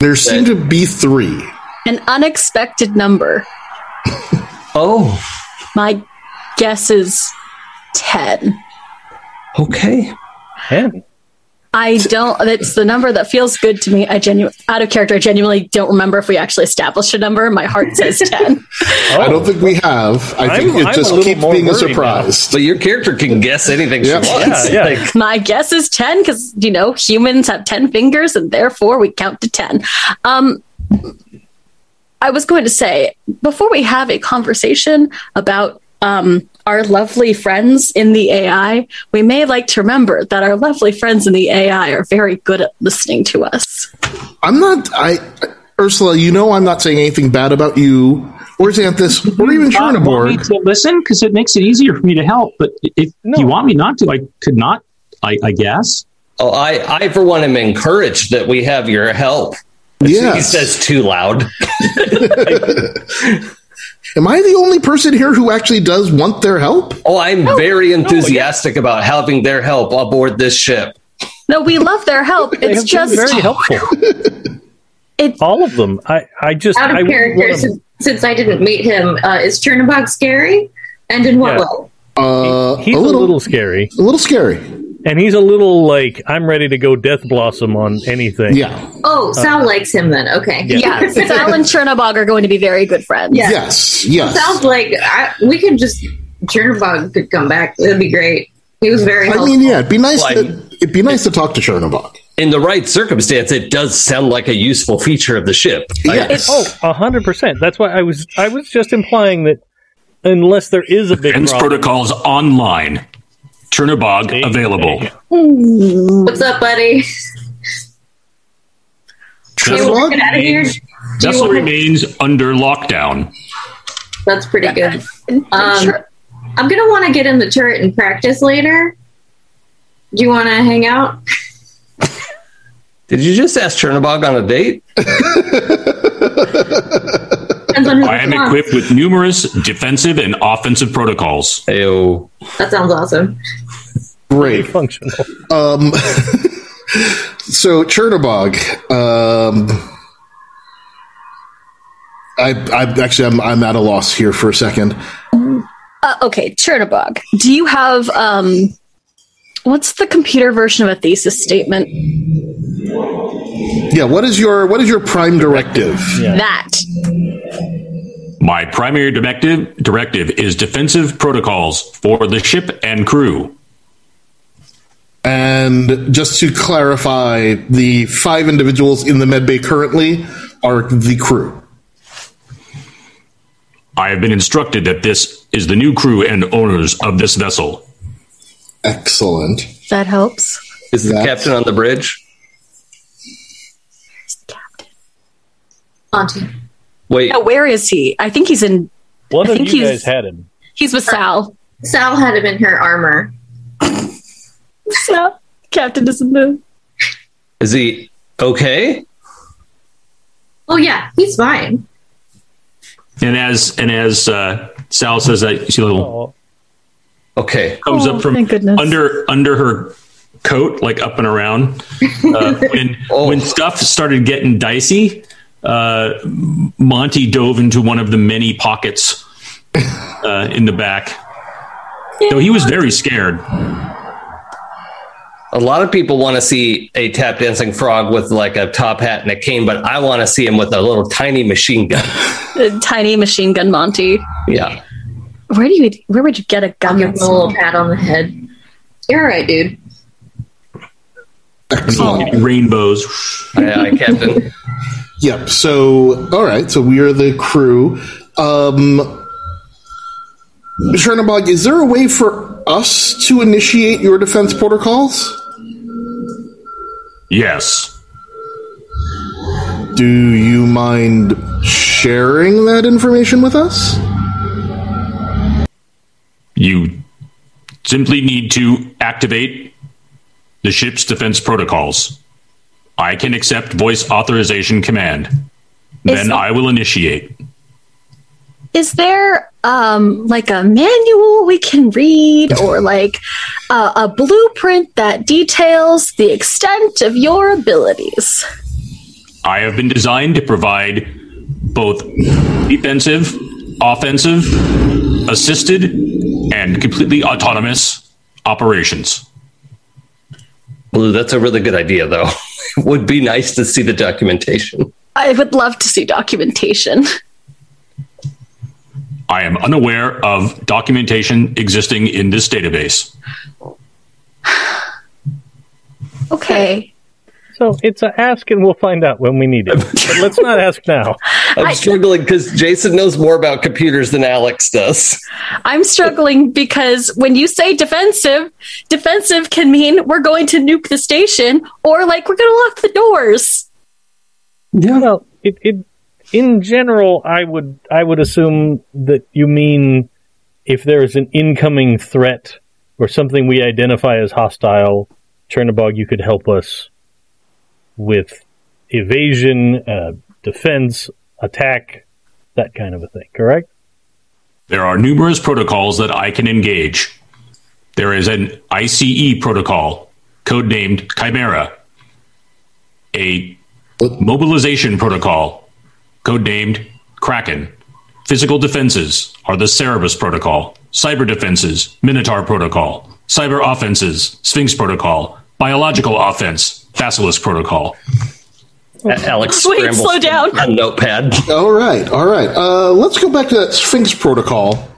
There seem to be three. an unexpected number. Oh, My guess is ten. okay. Ten. I don't. It's the number that feels good to me. I genu out of character. I genuinely don't remember if we actually established a number. My heart says ten. I don't think we have. I think I'm- it I'm just keeps being a worried surprise. But your character can guess anything Yeah. she wants. Yeah, yeah. Like, My guess is ten because you know humans have ten fingers and therefore we count to ten. Um, I was going to say before we have a conversation about um, our lovely friends in the AI, we may like to remember that our lovely friends in the AI are very good at listening to us. I'm not. I Ursula, you know, I'm not saying anything bad about you or Xanthus or even Uh, want me Chernobog. to listen because it makes it easier for me to help. But if No. you want me not to, I could not. I, I guess. oh, I, I for one am encouraged that we have your help. He says too loud. Am I the only person here who actually does want their help? Oh, I'm very enthusiastic about having their help aboard this ship. No, we love their help. It's just been very helpful. it. All of them. I, I just Out of wouldn't character, wanna- since, since I didn't meet him, uh, is Chernobog scary? And in what Yeah. way? Uh, he's a little, a little scary, a little scary. And he's a little like I'm ready to go Death Blossom on anything. Yeah. Oh, Sal uh, likes him then. Okay. Yeah, Sal and Chernobog are going to be very good friends. Yeah. Yes. Yes. Sounds like I, we could just Chernobog could come back. That'd be great. He was very I helpful. mean, yeah, it'd be nice. Why? To, it'd be nice to talk to Chernobog. In the right circumstance, it does sound like a useful feature of the ship. Yes. Oh, a hundred percent. That's why I was I was just implying that unless there is a big Defense problem, protocols online. Chernobog Hey, available. hey. What's up, buddy? Hey, we're Chernobog? get out of here. Do Vessel wanna- remains under lockdown. That's pretty good. Um, sure. I'm gonna want to get in the turret and practice later. Do you want to hang out? Did you just ask Chernobog on a date? Depends on who I am equipped with numerous defensive and offensive protocols. Ayo. That sounds awesome. Great. functional. Um, so Chernobog, um, I, I actually, I'm, I'm at a loss here for a second. Uh, okay, Chernobog. Do you have um, what's the computer version of a thesis statement? Yeah, what is your what is your prime directive? That. My primary directive directive is defensive protocols for the ship and crew. And just to clarify, the five individuals in the medbay currently are the crew. I have been instructed that this is the new crew and owners of this vessel. Excellent. That helps. Is the That's- captain on the bridge? Auntie. Wait, Now, where is he? I think he's in. One I of think you he's- guys had him. He's with Sal. Sal had him in her armor. Sal. Captain doesn't move. is he okay? Oh yeah, he's fine. And as and as uh, Sal says that she little Oh, Okay. comes Oh, up from under under her coat, like up and around. Uh, when Oh. when stuff started getting dicey, uh, Monty dove into one of the many pockets uh, in the back. So he was very scared. A lot of people want to see a tap dancing frog with like a top hat and a cane, but I want to see him with a little tiny machine gun. The tiny machine gun Monty. Yeah. Where do you? Where would you get a I'll gun? give him a little small? pat on the head. You're all right, dude. Excellent. Rainbows. Aye, aye, Captain. Yep. So, all right. So we are the crew. Um, Chernobog, is there a way for us to initiate your defense protocols? Yes. Do you mind sharing that information with us? You simply need to activate the ship's defense protocols. I can accept voice authorization command. Then that- I will initiate. Is there um, like a manual we can read or like uh, a blueprint that details the extent of your abilities? I have been designed to provide both defensive, offensive, assisted, and completely autonomous operations. Blue, that's a really good idea, though. it Would be nice to see the documentation. I would love to see documentation. I am unaware of documentation existing in this database. Okay. So it's a ask and we'll find out when we need it. But let's not ask now. I'm struggling because Jason knows more about computers than Alex does. I'm struggling because when you say defensive, defensive can mean we're going to nuke the station or like we're going to lock the doors. Yeah. Well, it, it in general, I would I would assume that you mean if there is an incoming threat or something we identify as hostile, Chernobog, you could help us with evasion, uh, defense, attack, that kind of a thing. Correct? There are numerous protocols that I can engage. There is an ICE protocol, codenamed Chimera, a mobilization protocol, codenamed Kraken. Physical defenses are the Cerberus protocol, cyber defenses, Minotaur protocol, cyber offenses, Sphinx protocol, biological offense, Basilisk protocol. Alex Wait, slow down. a notepad. All right, all right. Uh, let's go back to that Sphinx protocol.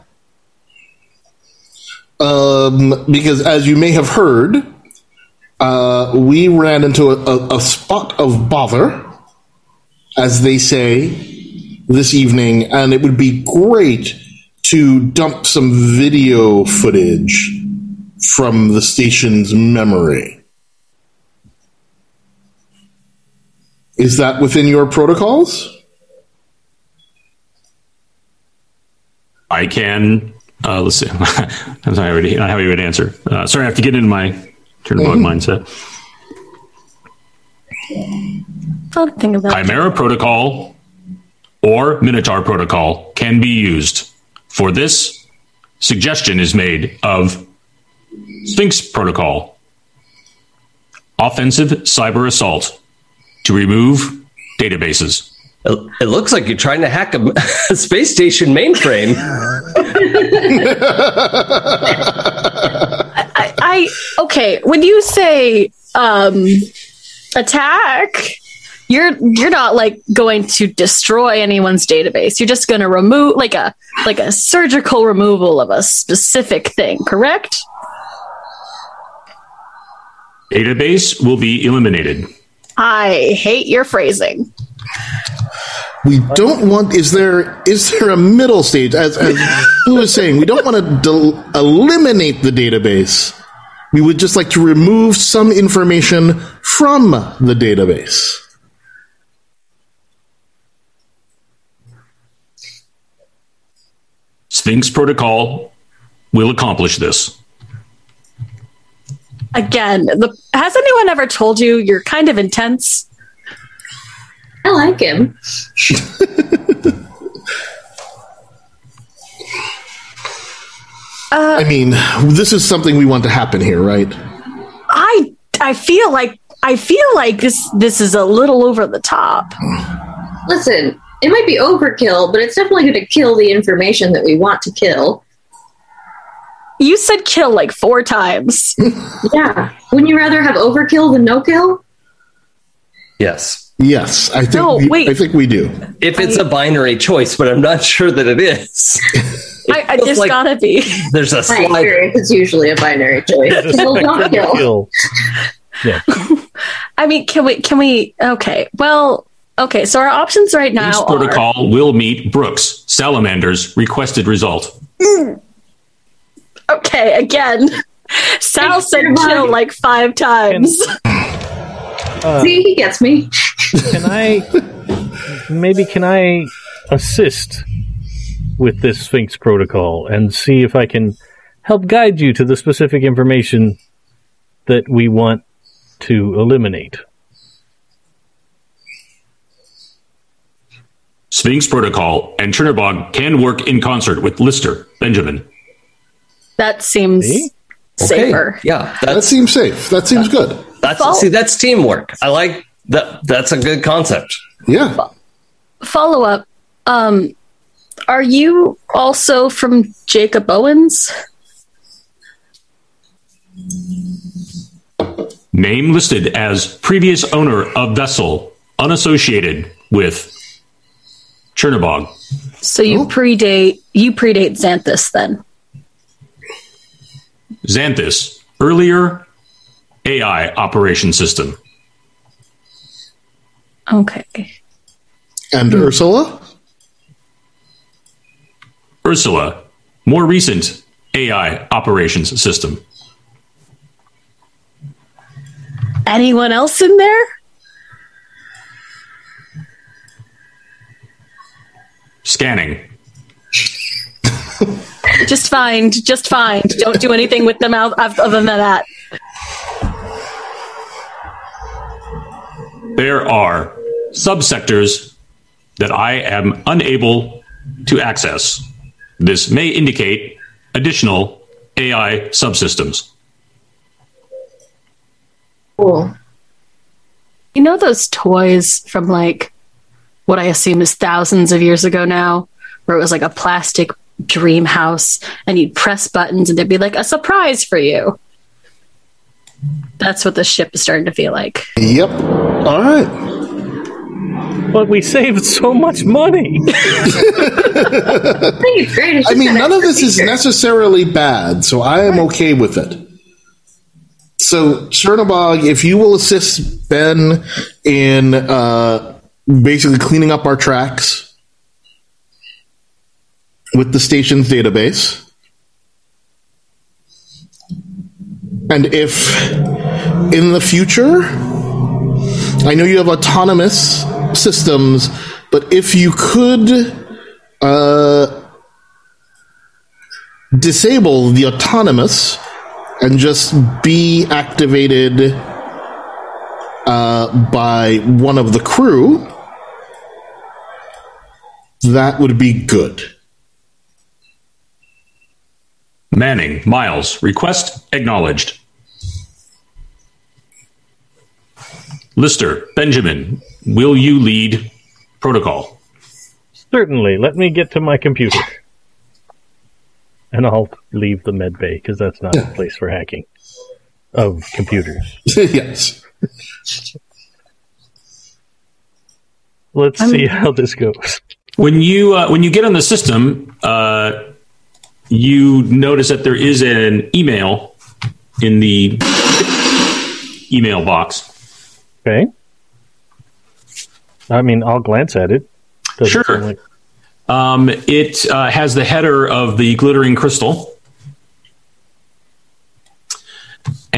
Um, because as you may have heard, uh, we ran into a, a, a spot of bother, as they say, this evening, and it would be great to dump some video footage from the station's memory. Is that within your protocols? I can. Uh, let's see. I'm sorry, I already I have you would answer. Uh, sorry, I have to get into my Chernobog mindset. Thought a thing about Chimera protocol or Minotaur protocol can be used. For this, suggestion is made of Sphinx protocol, offensive cyber assault to remove databases. It it looks like you're trying to hack a, a space station mainframe. I, I okay. When you say um, attack, you're you're not like going to destroy anyone's database. You're just going to remove like a like a surgical removal of a specific thing. Correct? Database will be eliminated. I hate your phrasing. We don't want. Is there is there a middle stage? As as Blue was saying, we don't want to del- eliminate the database. We would just like to remove some information from the database. Sphinx protocol will accomplish this. Again, the, has anyone ever told you you're kind of intense? I like him. Uh, I mean, this is something we want to happen here, right? I I feel like I feel like this this is a little over the top. Listen, it might be overkill, but it's definitely going to kill the information that we want to kill. You said kill like four times. Yeah. Wouldn't you rather have overkill than no kill? Yes. Yes, I think. No, we, wait. I think we do. If it's a binary choice, but I'm not sure that it is. I, I feels there's like- gotta be. There's a My slide. experience is usually a binary choice. There's Kill, don't spectrum kill. kill. I mean, can we? Can we? Okay. Well, okay. So our options right now are protocol will meet Brooks Salamander's requested result. okay. Again, Sal Thanks, said everybody. kill like five times. Uh, see, he gets me. Can I maybe can I assist with this Sphinx protocol and see if I can help guide you to the specific information that we want to eliminate. Sphinx Protocol and Chernobog can work in concert with Lister, Benjamin. That seems See? safer. Yeah, That seems safe. That seems good. that's Fol- see that's teamwork. I like that. That's a good concept. Yeah. Follow up. Um, are you also from Jacob Owens? Name listed as previous owner of vessel, unassociated with Chernobog. So you Oh. predate you predate Xanthus then. Xanthus, earlier AI operation system. Okay. And hmm. Ursula? Ursula, more recent AI operations system. Anyone else in there? Scanning. Just find, just find. Don't do anything with them out other than that. There are subsectors that I am unable to access. This may indicate additional AI subsystems. Cool. You know those toys from like what I assume is thousands of years ago now, where it was like a plastic dream house and you'd press buttons and there'd be like a surprise for you. That's what the ship is starting to feel like. Yep. All right. But we saved so much money. I think it's great. It's I just mean, none of this is necessarily bad, so I am okay with it. So, Chernobog, if you will assist Ben in uh, basically cleaning up our tracks with the station's database, and if in the future, I know you have autonomous systems, but if you could uh, disable the autonomous and just be activated uh, by one of the crew, that would be good. Manning, Miles, request acknowledged. Lister, Benjamin, will you lead protocol? Certainly. Let me get to my computer. And I'll leave the med bay because that's not a place for hacking of computers. yes. Let's see how this goes. When you uh, when you get on the system, uh, you notice that there is an email in the email box. Okay. I mean, I'll glance at it. Doesn't Sure. like- Um, it uh, has the header of the glittering crystal.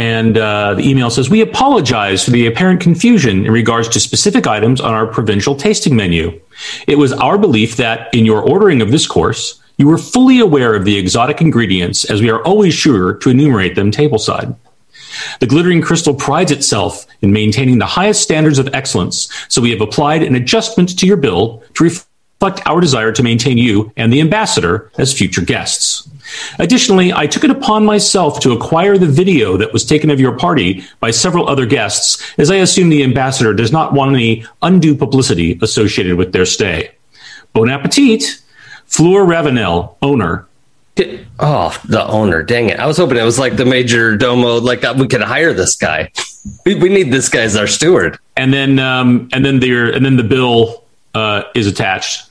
And uh, the email says, We apologize for the apparent confusion in regards to specific items on our provincial tasting menu. It was our belief that in your ordering of this course, you were fully aware of the exotic ingredients, as we are always sure to enumerate them tableside. The glittering crystal prides itself in maintaining the highest standards of excellence, so we have applied an adjustment to your bill to reflect our desire to maintain you and the ambassador as future guests. Additionally, I took it upon myself to acquire the video that was taken of your party by several other guests, as I assume the ambassador does not want any undue publicity associated with their stay. Bon appetit, Fleur Ravenel, owner, Oh, the owner! Dang it! I was hoping it was like the major domo. Like we could hire this guy. We, we need this guy as our steward. and then um, and then there and then the bill uh, is attached.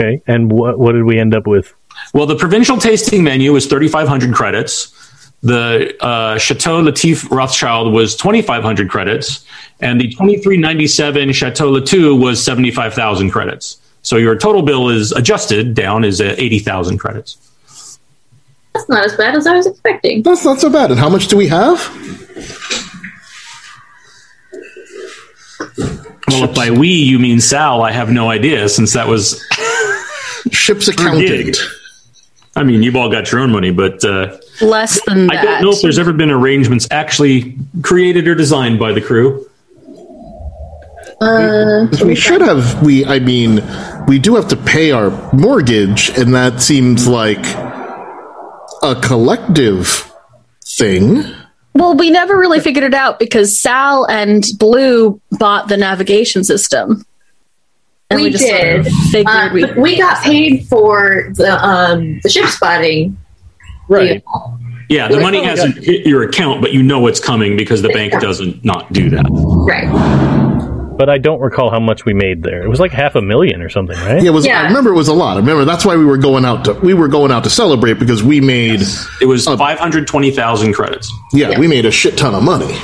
Okay. And what what did we end up with? Well, the provincial tasting menu was 3,500 credits. The uh, Chateau Lafite Rothschild was 2,500 credits, and the 2397 Chateau Latour was 75,000 credits. So your total bill is adjusted down is uh, 80,000 credits. That's not as bad as I was expecting. That's not so bad. And how much do we have? Well, if by we you mean Sal, I have no idea since that was. Ship's gig. accountant. I mean, you've all got your own money, but uh, less than I that. don't know if there's ever been arrangements actually created or designed by the crew. Uh, we should have. We, I mean, we do have to pay our mortgage, and that seems like a collective thing. Well, we never really figured it out because Sal and Blue bought the navigation system. And We just sort of did. uh, we we got paid for the um the ship spotting. Right. deal. Yeah, the Like, money oh, hasn't hit your account, but you know it's coming because the bank doesn't not do that. Right. But I don't recall how much we made there. It was like half a million or something, right? Yeah, it was. Yeah. I remember it was a lot. I remember that's why we were going out to we were going out to celebrate because we made It was 520,000 credits. yeah, we made a shit ton of money.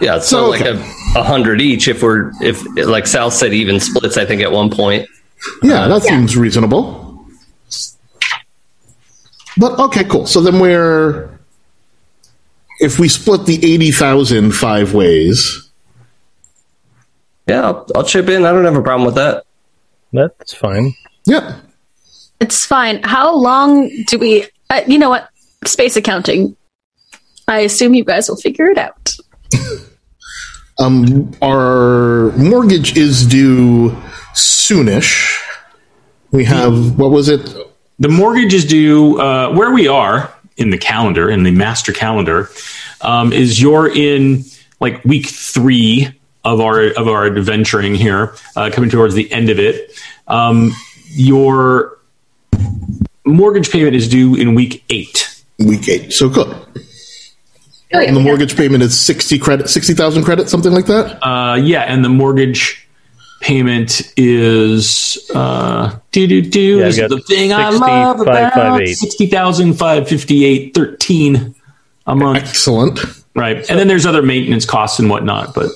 Yeah, so, So, like a, a hundred each. If we're if like Sal said, even splits. I think at one point. Yeah, that yeah. seems reasonable. But okay, cool. So then we're if we split the eighty thousand five ways. Yeah, I'll, I'll chip in. I don't have a problem with that. That's fine. Yeah, It's fine. How long do we? Uh, you know what? Space accounting. I assume you guys will figure it out. um, our mortgage is due soonish. We have what was it? The mortgage is due uh, where we are in the calendar, in the master calendar, um, is you're in like week three of our of our adventuring here, uh, coming towards the end of it. Um, your mortgage payment is due in week eight. Week eight. So good. Oh, yeah. And the mortgage payment is sixty credit, sixty thousand credits, something like that. Uh, yeah, and the mortgage payment is uh, do do do Yeah, is got the thing I love 60,558. about sixty thousand five fifty eight thirteen a month, Excellent. right? And then there's other maintenance costs and whatnot, but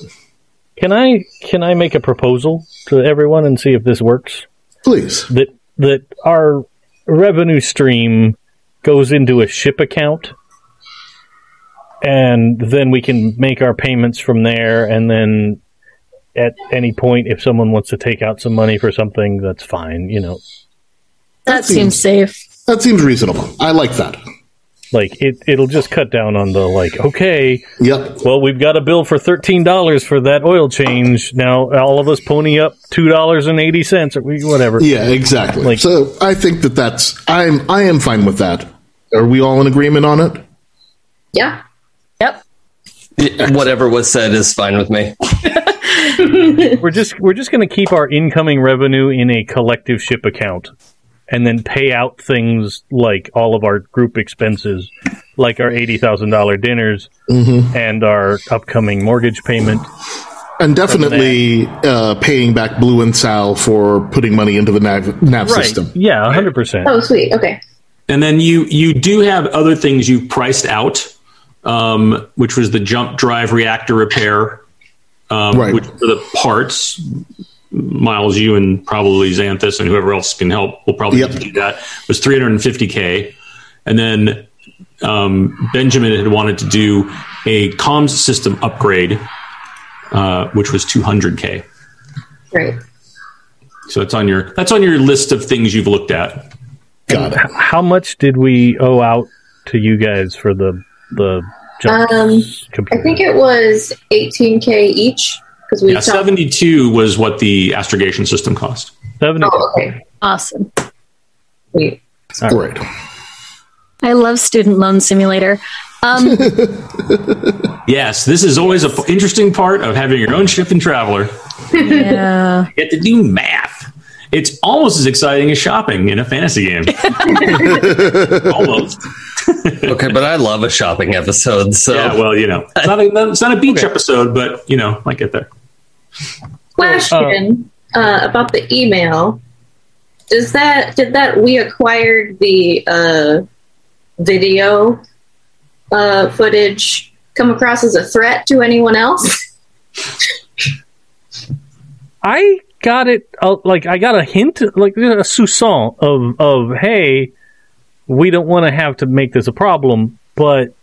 Can I can I make a proposal to everyone and see if this works? Please. That that our revenue stream goes into a ship account and then we can make our payments from there and then at any point if someone wants to take out some money for something that's fine, you know. That seems- seems safe. That seems reasonable. I like that. Like it it'll just cut down on the like okay, Yep. Well, we've got a bill for thirteen dollars for that oil change. Now, all of us pony up two dollars and eighty cents, or whatever. Yeah, exactly. Like- so I think that that's I'm I am fine with that. Are we all in agreement on it? Yeah. Yep. Whatever was said is fine with me. We're just we're just going to keep our incoming revenue in a collective ship account, and then pay out things like all of our group expenses, like our eighty thousand dollar dinners and our upcoming mortgage payment. And definitely uh, paying back Blue and Sal for putting money into the nav, nav system. Yeah, hundred percent. Oh, sweet. Okay. and then you you do have other things you've priced out, um, which was the jump drive reactor repair, um, Right. which for the parts. Miles, you and probably Xanthus and whoever else can help will probably Yep. do that. Was 350k, and then um, Benjamin had wanted to do a comms system upgrade, uh, which was 200k. Great. So that's on your that's on your list of things you've looked at. Got it. How much did we owe out to you guys for the the jump Um, computer? I think it was 18k each because we Yeah, talked- 72 was what the astrogation system cost. seventy. Oh, okay. Awesome. Sweet. Great. I love Student Loan Simulator. Um, Yes, this is always an interesting part of having your own ship and Traveller. yeah. You have to do math. It's almost as exciting as shopping in a fantasy game. almost. Okay, but I love a shopping episode. So Yeah, well, you know, it's not a, it's not a beach episode, but, you know, might get there. Question uh, about the email. Does that did that we acquired the uh, video uh, footage come across as a threat to anyone else? I got it. Uh, like I got a hint, like a soupçon of of hey, we don't want to have to make this a problem, but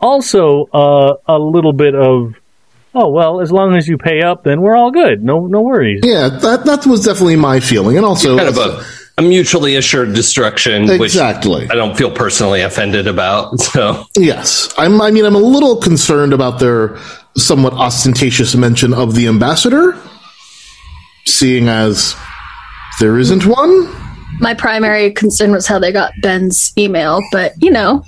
also uh, a little bit of oh well, as long as you pay up, then we're all good. No no worries. Yeah, that that was definitely my feeling, and also kind of a a mutually assured destruction, which Exactly. I don't feel personally offended about. So Yes, I'm. I mean, I'm a little concerned about their somewhat ostentatious mention of the ambassador, seeing as there isn't one. My primary concern was how they got Ben's email, but you know,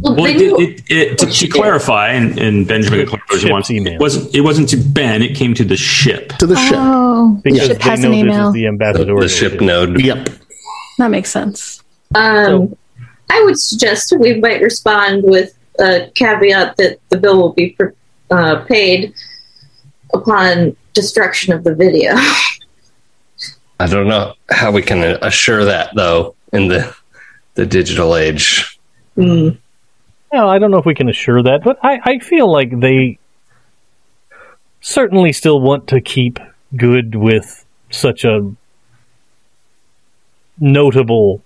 Well, Well, it, it, it, to, to clarify, and, and Benjamin can clarify if he wants, email. it wasn't it wasn't to Ben. It came to the ship. To the ship. oh, Because ship they has know an this email. is the ambassador. the ship node. Yep. that makes sense. Um, I would suggest we might respond with a caveat that the bill will be uh, paid upon destruction of the video. I don't know how we can assure that though in the the digital age. Mm. Well, I don't know if we can assure that, but I, I feel like they certainly still want to keep good with such a notable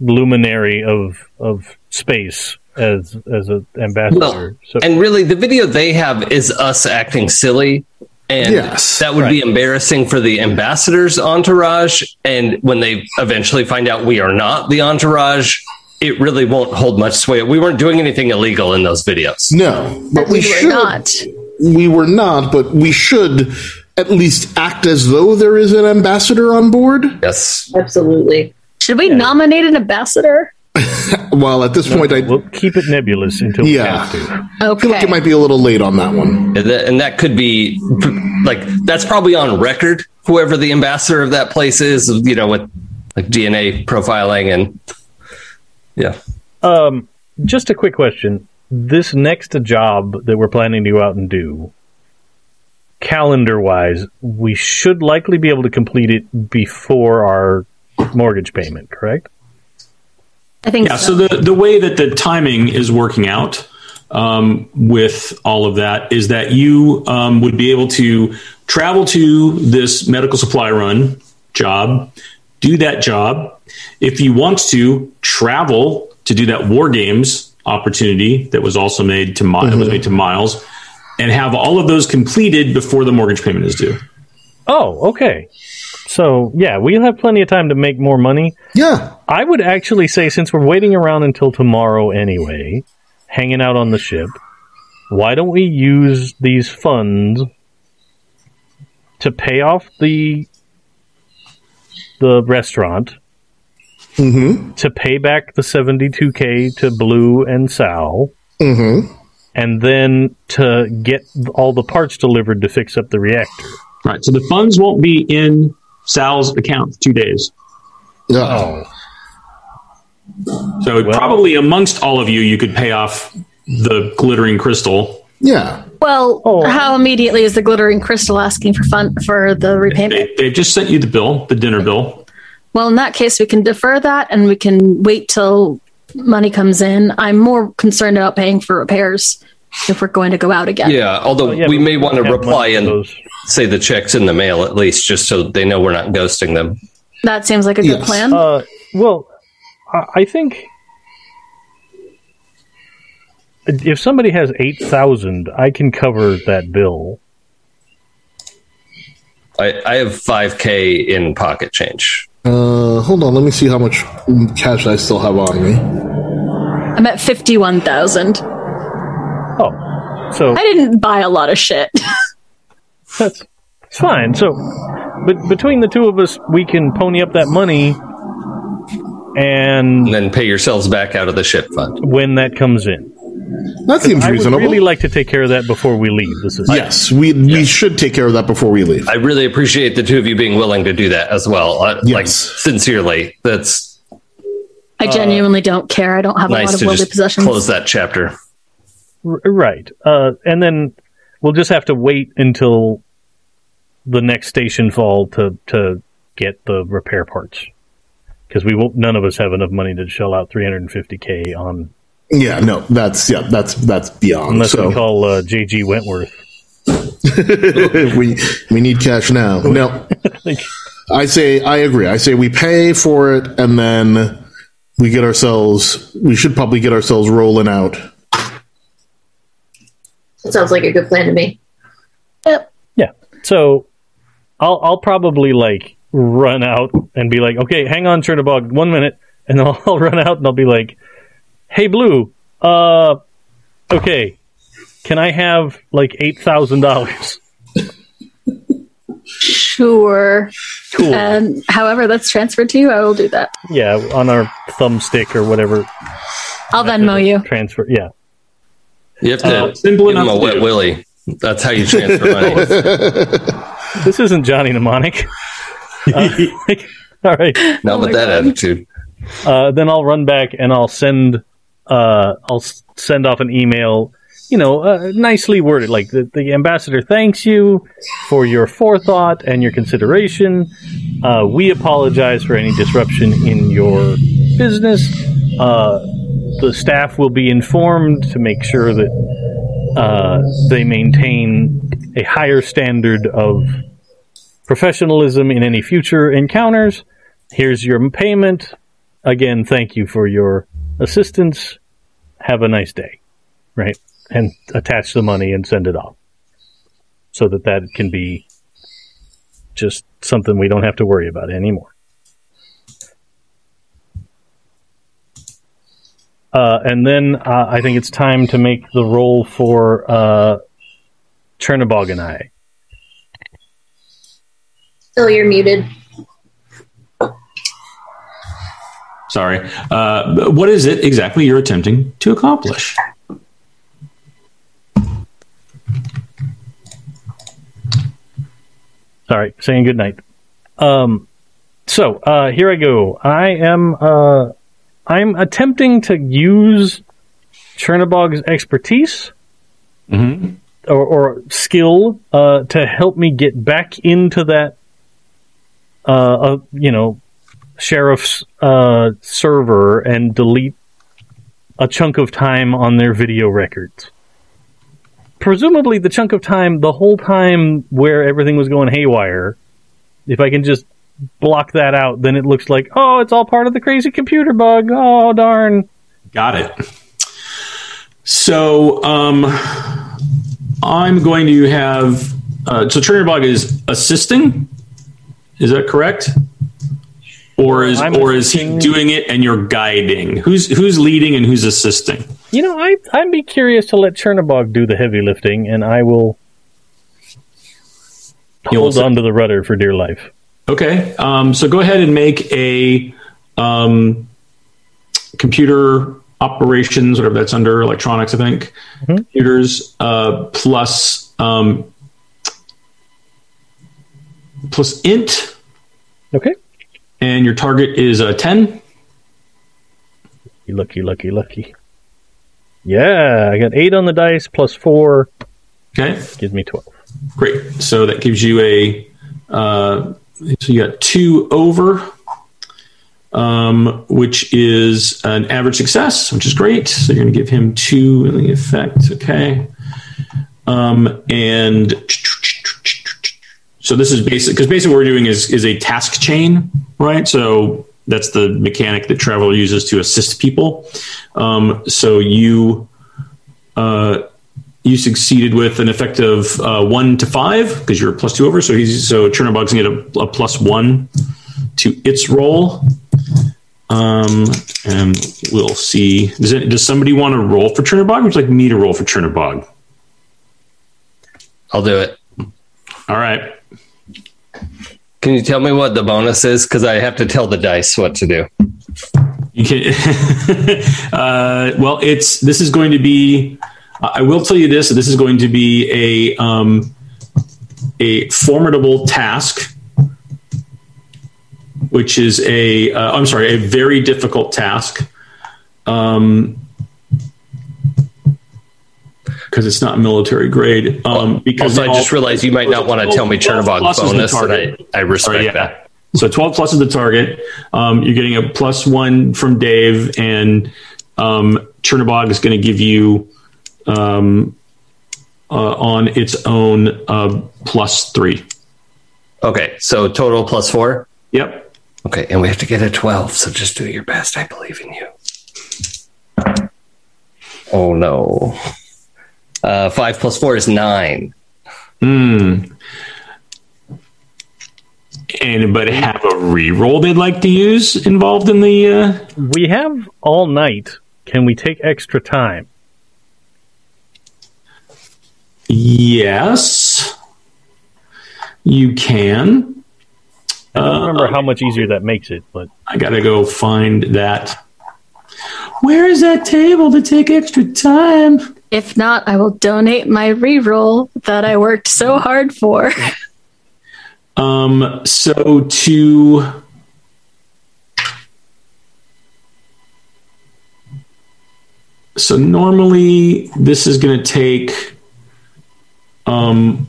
luminary of of space as as an ambassador. Well, so And really, the video they have is us acting silly. And Yes, that would be embarrassing for the ambassador's entourage. And when they eventually find out we are not the entourage, it really won't hold much sway. We weren't doing anything illegal in those videos. No, but we, we were should. not. We were not, but we should at least act as though there is an ambassador on board. Yes. Absolutely. Should we nominate an ambassador? Well, at this point, I we'll keep it nebulous until we Yeah. have to. Okay. feel like it might be a little late on that one. And that, and that could be like, that's probably on record, whoever the ambassador of that place is, you know, with like DNA profiling and yeah. Um, just a quick question: This next job that we're planning to go out and do, calendar-wise, we should likely be able to complete it before our mortgage payment. Correct? I think Yeah. so. So the the way that the timing is working out um, with all of that is that you um, would be able to travel to this medical supply run job, do that job. If you want to travel to do that war games opportunity that was also made to Mi- that was made to Miles, and have all of those completed before the mortgage payment is due. Oh, okay. So yeah, we'll have plenty of time to make more money. Yeah, I would actually say, since we're waiting around until tomorrow anyway, hanging out on the ship, why don't we use these funds to pay off the the restaurant, Mm-hmm. to pay back the seventy two k to Blue and Sal, Mm-hmm. and then to get all the parts delivered to fix up the reactor. Right. So the funds won't be in Sal's account for two days. Yeah. So Well- probably amongst all of you, you could pay off the glittering crystal. Yeah. well, Oh. how immediately is the glittering crystal asking for fun for the repayment? They, they've just sent you the bill, the dinner bill. Well, in that case, we can defer that and we can wait till money comes in. I'm more concerned about paying for repairs if we're going to go out again. Yeah. Although Oh, yeah, we but may want to reply and those. say the check's in the mail at least, just so they know we're not ghosting them. That seems like a good Yes. plan. Uh, well, I I think if somebody has eight thousand, I can cover that bill. I, I have 5K in pocket change. Uh, hold on. Let me see how much cash I still have on me. I'm at 51,000. Oh, so I didn't buy a lot of shit. that's fine. So, but between the two of us, we can pony up that money, and And then pay yourselves back out of the ship fund. when that comes in, That seems reasonable. I would really like to take care of that before we leave. This is yes, we we should take care of that before we leave. I really appreciate the two of you being willing to do that as well. Uh, Like Yes. sincerely, that's I genuinely don't care. I don't have a lot of to worldly just possessions. close that chapter. R- right. Uh, and then we'll just have to wait until the next station fall to to get the repair parts because we won't. None of us have enough money to shell out 350k on Yeah, no, that's yeah, that's that's beyond. unless so we call uh, JG Wentworth. we we need cash now. No, I say I agree. I say we pay for it and then we get ourselves. We should probably get ourselves rolling out. That sounds like a good plan to me. Yep. yeah. So I'll I'll probably like run out and be like, "Okay, hang on, Chernobog, one minute," and then I'll, I'll run out and I'll be like, "Hey, Blue, uh, okay, can I have like eight thousand dollars?" Sure. Cool. And however that's transferred to you, I will do that. yeah, on our thumbstick or whatever I'll Venmo you. transfer. Yeah. You have to Uh, simple give him a wet do. willy. That's how you transfer money. This isn't Johnny Mnemonic. Uh, like, all right. Not with that God. attitude. Uh, then I'll run back and I'll send uh, I'll send off an email, you know, uh, nicely worded, like the, the ambassador thanks you for your forethought and your consideration. Uh, we apologize for any disruption in your business. Uh, the staff will be informed to make sure that uh, they maintain a higher standard of professionalism in any future encounters. Here's your payment. Again, thank you for your assistance. Have a nice day. Right? And attach the money and send it off. So that that can be just something we don't have to worry about anymore. Uh, and then uh, I think it's time to make the roll for uh, and I. Still, you're muted. Sorry. Uh, what is it exactly you're attempting to accomplish? Sorry, saying good night. Um, so uh, here I go. I am uh, I'm attempting to use Chernobog's expertise Mm-hmm. or, or skill uh, to help me get back into that, uh, uh, you know, sheriff's uh, server and delete a chunk of time on their video records. Presumably, the chunk of time, the whole time where everything was going haywire, if I can just block that out, then it looks like, oh, it's all part of the crazy computer bug. Oh, darn. Got it. So um, I'm going to have. Uh, so Chernobog is assisting. Is that correct? Or is I'm or is he doing it and you're guiding? Who's who's leading and who's assisting? You know, I, I'd be curious to let Chernobog do the heavy lifting, and I will hold sit- on to the rudder for dear life. Okay. Um, so go ahead and make a um, computer operations, whatever that's under, electronics, I think. Computers uh, plus um, plus int, Okay. and your target is a ten. Lucky, lucky, lucky. Yeah, I got eight on the dice plus four Okay, gives me 12. great. So that gives you a uh, so you got two over. Um, which is an average success, which is great. So you're going to give him two in the effect. Okay. Um, and so this is basic because basically what we're doing is is a task chain, right? So that's the mechanic that Traveller uses to assist people. Um, so you uh, you succeeded with an effect of uh, one to five because you're plus two over. So he's so Chernobog's gonna get a, a plus one to its roll. Um, and we'll see. Does it, does somebody want to roll for Chernobog? Or would you like me to roll for Chernobog? I'll do it. All right. Can you tell me what the bonus is? Because I have to tell the dice what to do. You can. uh, well, it's this is going to be. I will tell you this. This is going to be a um, a formidable task, which is a. Uh, I'm sorry, a very difficult task. Um, because it's not military grade. Um, because Also, I just realized you might not want to tell me Twelve Chernobog's plus is the bonus, and target. I, I respect Sorry, yeah. that. So 12 plus is the target. Um, you're getting a plus one from Dave, and um, Chernobog is going to give you um, uh, on its own uh, plus three. Okay, so total plus four. Yep. Okay, and we have to get a 12, so just do your best. I believe in you. Oh, no. Uh, five plus four is nine. Hmm. Anybody have a reroll they'd like to use involved in the? Uh... We have all night. Can we take extra time? Yes, you can. I don't remember how much easier that makes it, but I gotta go find that. Where is that table to take extra time? If not, I will donate my reroll that I worked so hard for. Um, so to so normally this is going to take um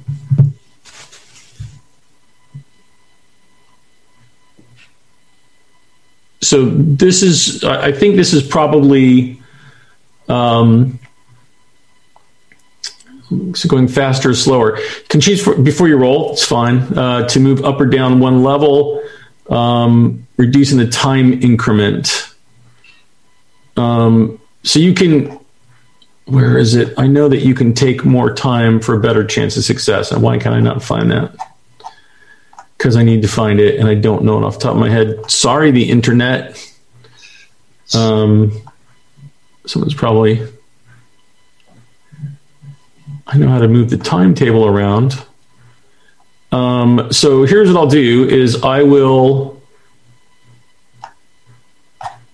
so this is i think this is probably um going faster or slower. You can choose for, before you roll. It's fine uh, to move up or down one level, um, reducing the time increment. Um, so you can. Where is it? I know that you can take more time for a better chance of success. And why can I not find that? Because I need to find it, and I don't know it off the top of my head. Sorry, the internet. Um, someone's probably I know how to move the timetable around. Um, so here's what I'll do is I will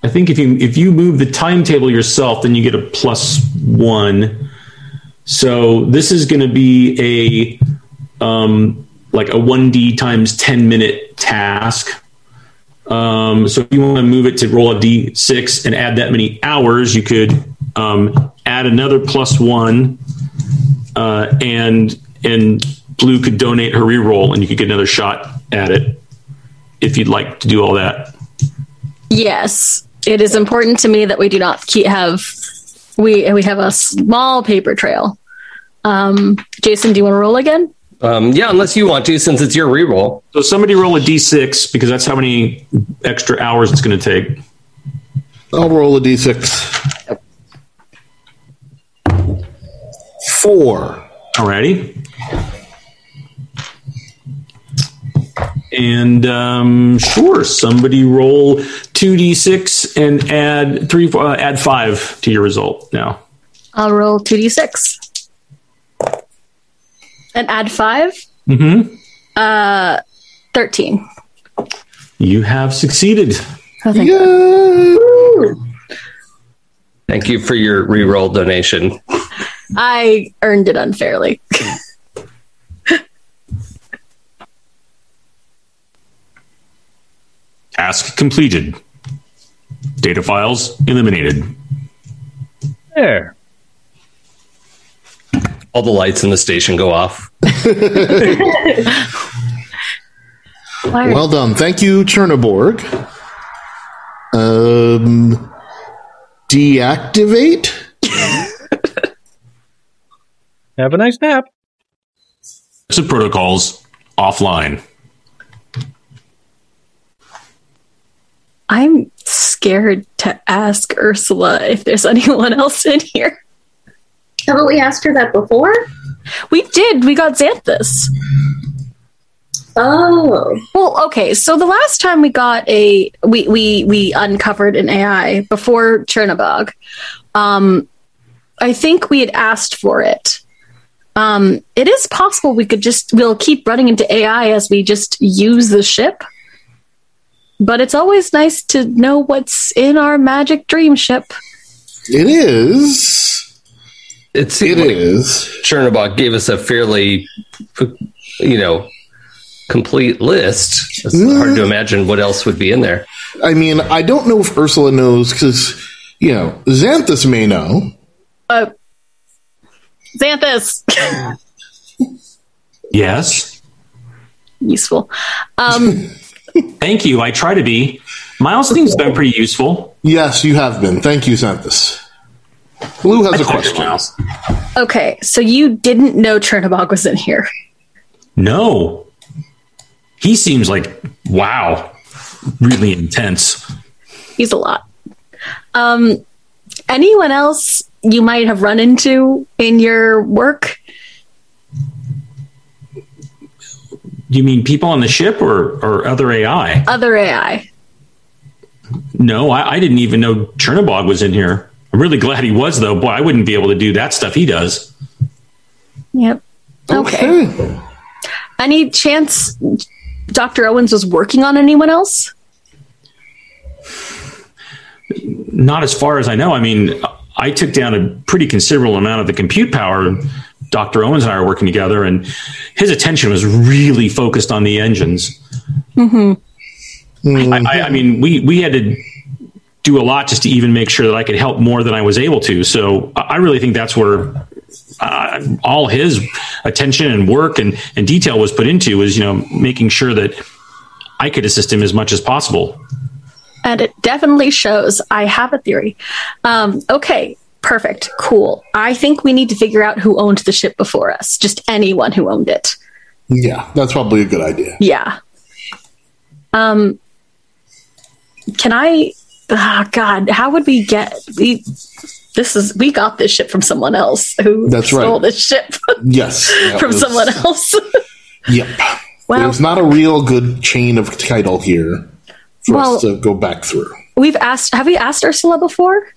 I think if you if you move the timetable yourself, then you get a plus one. So this is going to be a um, like a one d times ten minute task. Um, so if you want to move it to roll a d six and add that many hours, you could um, add another plus one uh, and and Blue could donate her reroll, and you could get another shot at it if you'd like to do all that. Yes, it is important to me that we do not keep, have we we have a small paper trail. Um, Jason, do you want to roll again? Um, yeah, unless you want to, since it's your reroll. So somebody roll a d6 because that's how many extra hours it's going to take. I'll roll a d6. Four. Alrighty. And um, sure, somebody roll two d six and add three, uh, add five to your result now. I'll roll two d six and add five. Mm-hmm. Uh, thirteen. You have succeeded. Oh, thank Yeah. Thank you for your reroll donation. I earned it unfairly. Task completed. Data files eliminated. there. All the lights in the station go off. Well done. Thank you, Chernobog. Um, deactivate. Have a nice nap. Some protocols offline. I'm scared to ask Ursula if there's anyone else in here. Haven't we asked her that before? We did. We got Xanthus. Oh, Well, okay. So the last time we got a we we we uncovered an AI before Chernobog, um, I think we had asked for it. Um, it is possible we could just we'll keep running into AI as we just use the ship. But it's always nice to know what's in our magic dream ship. It is. It seemed It like is. Chernobog gave us a fairly, you know, complete list. It's hard to imagine what else would be in there. I mean, I don't know if Ursula knows because, you know, Xanthus may know. Uh, Xanthus, Yes. useful. Um, Thank you. I try to be. Miles seems been pretty useful. Yes, you have been. Thank you, Xanthus. Lou has a question. Miles. okay, so you didn't know Chernobog was in here. No. He seems like wow, really intense. He's a lot. Um, anyone else you might have run into in your work? you mean people on the ship or, or other AI? Other AI. No, I, I didn't even know Chernobog was in here. I'm really glad he was, though. Boy, I wouldn't be able to do that stuff he does. Yep. Okay. Okay. Any chance Dr. Owens was working on anyone else? Not as far as I know. I mean, I took down a pretty considerable amount of the compute power. Dr. Owens and I are working together, and his attention was really focused on the engines. I, I, I mean, we, we had to do a lot just to even make sure that I could help more than I was able to. So I I really think that's where uh, all his attention and work and, and detail was put into was, you know, making sure that I could assist him as much as possible. And it definitely shows. I have a theory. Um, okay, perfect, cool. I think we need to figure out who owned the ship before us. Just anyone who owned it. Yeah, that's probably a good idea. Yeah. Um. Can I? Oh God, how would we get we? This is we got this ship from someone else who That's right. stole this ship Yes. from was- someone else. Yep. Well- There's not a real good chain of title here for Well- us to go back through. We've asked. Have we asked Ursula before?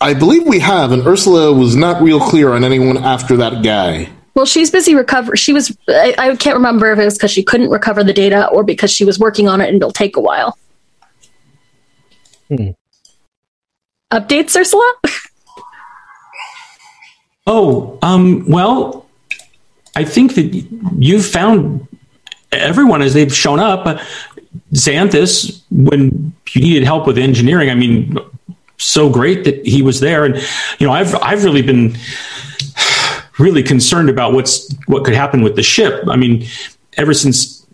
I believe we have, and Ursula was not real clear on anyone after that guy. Well, she's busy recover. She was. I, I can't remember if it was because she couldn't recover the data or because she was working on it and it'll take a while. Hmm. Updates, Ursula? Oh, um, well, I think that you've found everyone as they've shown up. Xanthus, when you needed help with engineering, I mean, so great that he was there. And you know, I've I've really been really concerned about what's what could happen with the ship. I mean, ever since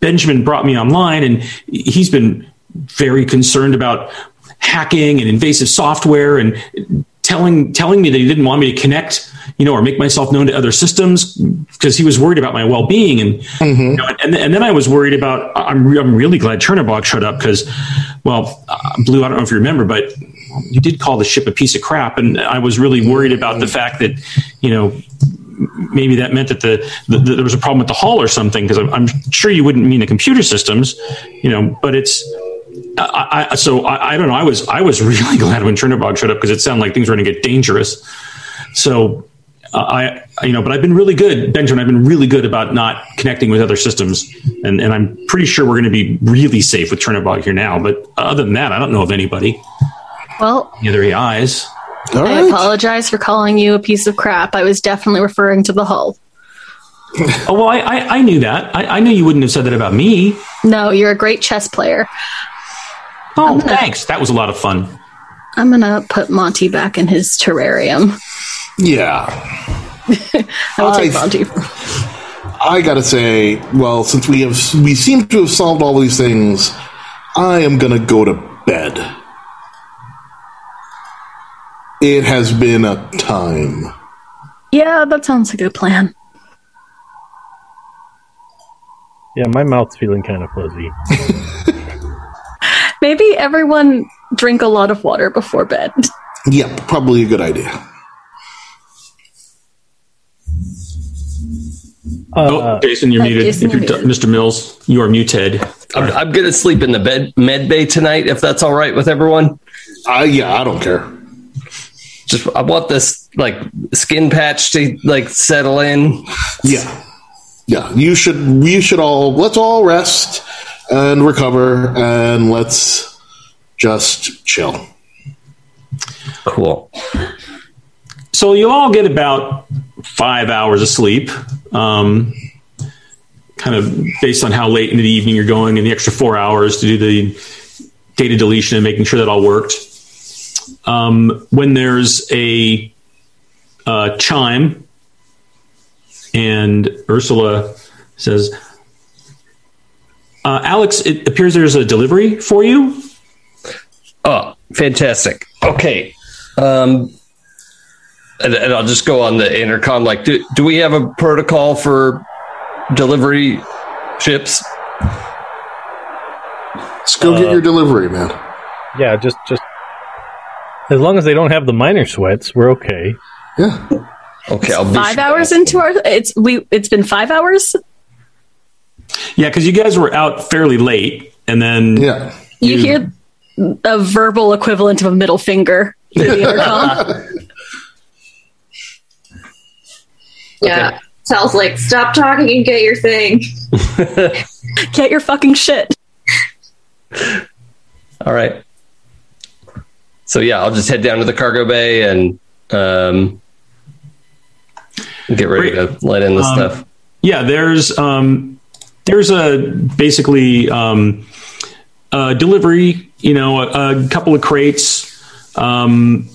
Benjamin brought me online, and he's been very concerned about hacking and invasive software and telling telling me that he didn't want me to connect, you know, or make myself known to other systems because he was worried about my well being and you know, and and then I was worried about. I'm re- I'm really glad Chernobog showed up because, well, uh, Blue. I don't know if you remember, but you did call the ship a piece of crap, and I was really worried about the fact that, you know, maybe that meant that the, the, the there was a problem with the hull or something because I'm, I'm sure you wouldn't mean the computer systems, you know, but it's. I, I, so I, I don't know. I was I was really glad when Chernobog showed up because it sounded like things were going to get dangerous. So uh, I, I- you know, but I've been really good, Benjamin. I've been really good about not connecting with other systems, and and I'm pretty sure we're going to be really safe with Chernobog here now. But other than that, I don't know of anybody, Well, any other AIs. All I right. apologize for calling you a piece of crap. I was definitely referring to the hull. Oh well, I I, I knew that. I, I knew you wouldn't have said that about me. No, you're a great chess player. Oh, thanks. That was a lot of fun. I'm gonna put Monty back in his terrarium. Yeah. I will take I- Monty. I gotta say, well, since we have we seem to have solved all these things, I am gonna go to bed. It has been a time. Yeah, that sounds like a plan. Yeah, my mouth's feeling kind of fuzzy. Maybe everyone drink a lot of water before bed. Yep, probably a good idea. Oh, Jason, you're uh, muted. If you're you're Mr. Mills, you are muted. I'm, I'm gonna sleep in the bed med bay tonight if that's all right with everyone. I yeah, I don't care. Just I want this like skin patch to like settle in. Yeah, yeah. You should. We should all. Let's all rest and recover, and let's just chill. Cool. So you'll all get about five hours of sleep, um, kind of based on how late into the evening you're going, and the extra four hours to do the data deletion and making sure that all worked. Um, when there's a uh, chime, and Ursula says, uh, "Alex, it appears there's a delivery for you." Oh, fantastic. Okay. Um, and, and I'll just go on the intercom. Like, do, do we have a protocol for delivery ships? Let's go Uh, get your delivery, man. Yeah, just just as long as they don't have the minor sweats, we're okay. Yeah. Okay, I'll be five sure. hours into our it's we it's been five hours. Yeah, because you guys were out fairly late, and then Yeah. You, You- hear a verbal equivalent of a middle finger through the intercom. Yeah. Sal's like, stop talking and get your thing. Get your fucking shit. All right. So yeah, I'll just head down to the cargo bay and um, get ready Great. to let in the Um, stuff. Yeah, there's um, there's a basically um, a delivery. You know, a, a couple of crates. Um,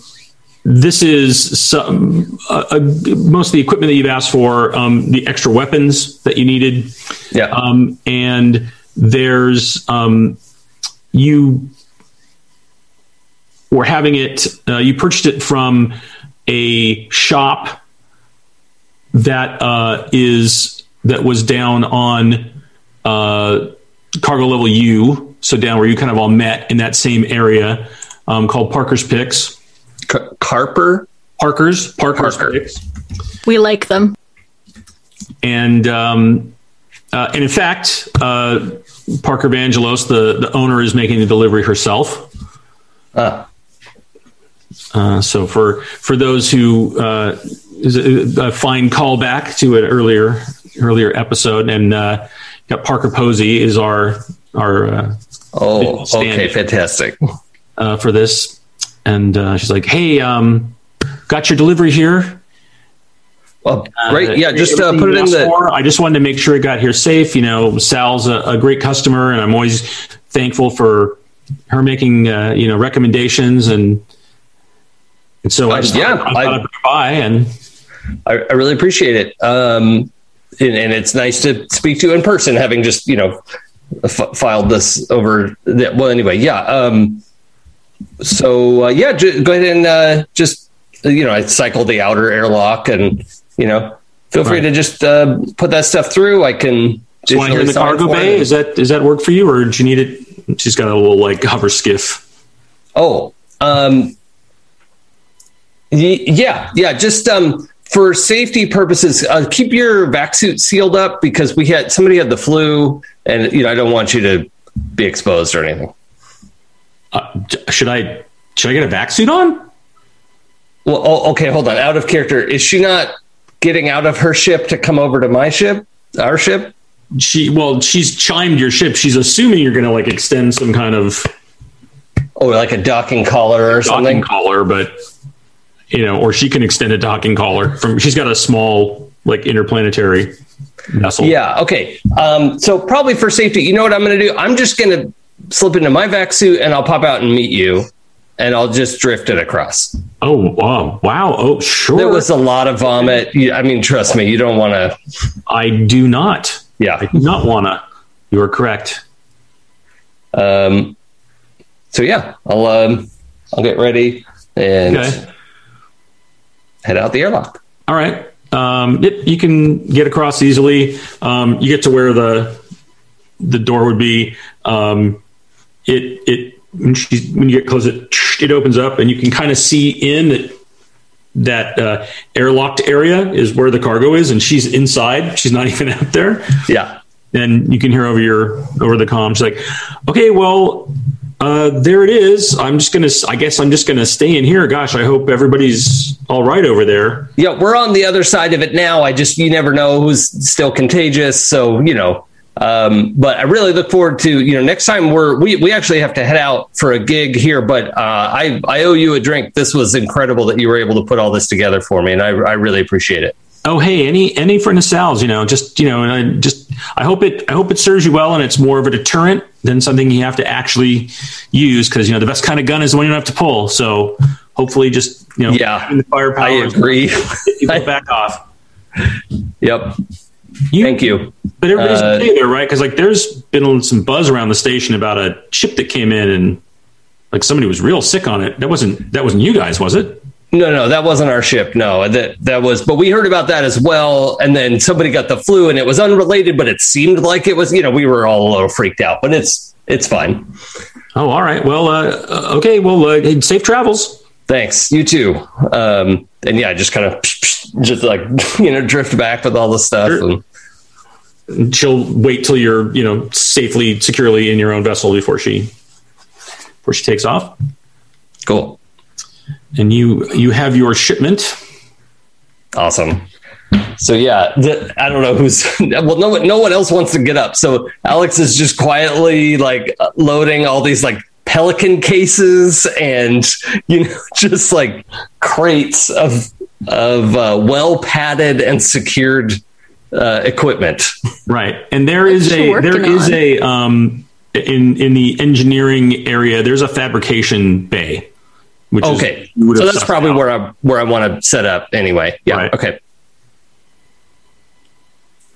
this is some uh, uh, most of the equipment that you've asked for. Um, the extra weapons that you needed, Yeah. um, and there's um, you were having it. Uh, you purchased it from a shop that uh, is that was down on uh, cargo level U, so down where you kind of all met in that same area, um, called Parker's Picks. Car- Carper. Parker's Parker's Parker. Picks, We like them. and um, uh, and in fact, uh, Parker Vangelos, the the owner, is making the delivery herself. Ah, Uh, so for for those who uh, is a, a fine callback to an earlier earlier episode, and uh, got Parker Posey is our our uh, oh, okay, fantastic. uh, for this, and uh, she's like, "Hey, um, got your delivery here. Well, Uh, great. Yeah, just uh, put it in the. for. I just wanted to make sure it got here safe. You know, Sal's a, a great customer, and I'm always thankful for her making uh, you know recommendations and." And so I Uh, just yeah, thought, I I- I'd and I, I really appreciate it. Um, and, and it's nice to speak to you in person, having just you know f- filed this over. The, well, anyway, yeah. Um, so uh, yeah, ju- go ahead and uh, just you know, I cycle the outer airlock, and you know, feel free Right. to just uh, put that stuff through. I can. Want to in the cargo bay? Is that does that work for you, or do you need it? She's got a little like hover skiff. Oh, um, y- yeah, yeah. Just um, for safety purposes, uh, keep your vac suit sealed up because we had somebody had the flu, and you know I don't want you to be exposed or anything. Uh, should I should I get a vac suit on? Well, oh, okay, hold on. Out of character, is she not getting out of her ship to come over to my ship, our ship? She well, she's chimed your ship. She's assuming you're going to like extend some kind of Oh, like a docking collar or docking something? collar, but you know, or she can extend a docking collar from. She's got a small like interplanetary vessel. Yeah. Okay. Um, so probably for safety, you know what I'm going to do? I'm just going to slip into my vac suit and I'll pop out and meet you, and I'll just drift it across. Oh wow! Wow! Oh sure. There was a lot of vomit. I mean, trust me, you don't want to. I do not. Yeah. I do not wanna. You are correct. Um, so yeah, I'll um, I'll get ready and Okay. head out the airlock. All right. Um, yep, you can get across easily. Um, you get to where the the door would be. Um, it it when, she, when you get close, it it opens up, and you can kind of see in that that uh, airlocked area is where the cargo is, and she's inside. She's not even out there. Yeah. And you can hear over your over the comm. She's like, "Okay, well, uh, there it is. I'm just gonna. I guess I'm just gonna stay in here. Gosh, I hope everybody's all right over there." Yeah, we're on the other side of it now. I just you never know who's still contagious, so you know. Um, but I really look forward to you know next time we're we we actually have to head out for a gig here. But uh, I I owe you a drink. This was incredible that you were able to put all this together for me, and I I really appreciate it. oh hey any any of sal's you know just you know and i just i hope it i hope it serves you well and it's more of a deterrent than something you have to actually use because you know the best kind of gun is the one you don't have to pull so hopefully just you know Yeah, the firepower I agree. people back off yep. you, Thank you. But everybody's Uh, okay there right because like there's been some buzz around the station about a ship that came in and like somebody was real sick on it that wasn't that wasn't you guys was it No, no, that wasn't our ship. No, that that was. But we heard about that as well. And then somebody got the flu, and it was unrelated, but it seemed like it was. You know, we were all a little freaked out, but it's it's fine. oh all right well uh, okay well uh, safe travels Thanks. You too. Um, and yeah, just kind of just like you know drift back with all the stuff. Sure. And, She'll wait till you're you know safely, securely in your own vessel before she before she takes off. cool, And you you have your shipment. awesome. So yeah, the, I don't know who's well. No one, no one else wants to get up. So Alex is just quietly like loading all these like pelican cases and you know just like crates of of uh, well padded and secured uh, equipment. Right, and there is a working there is on? a um in in the engineering area. There's a fabrication bay. Which Okay, you would so that's probably out. where I where I want to set up anyway. Yeah. Right. Okay.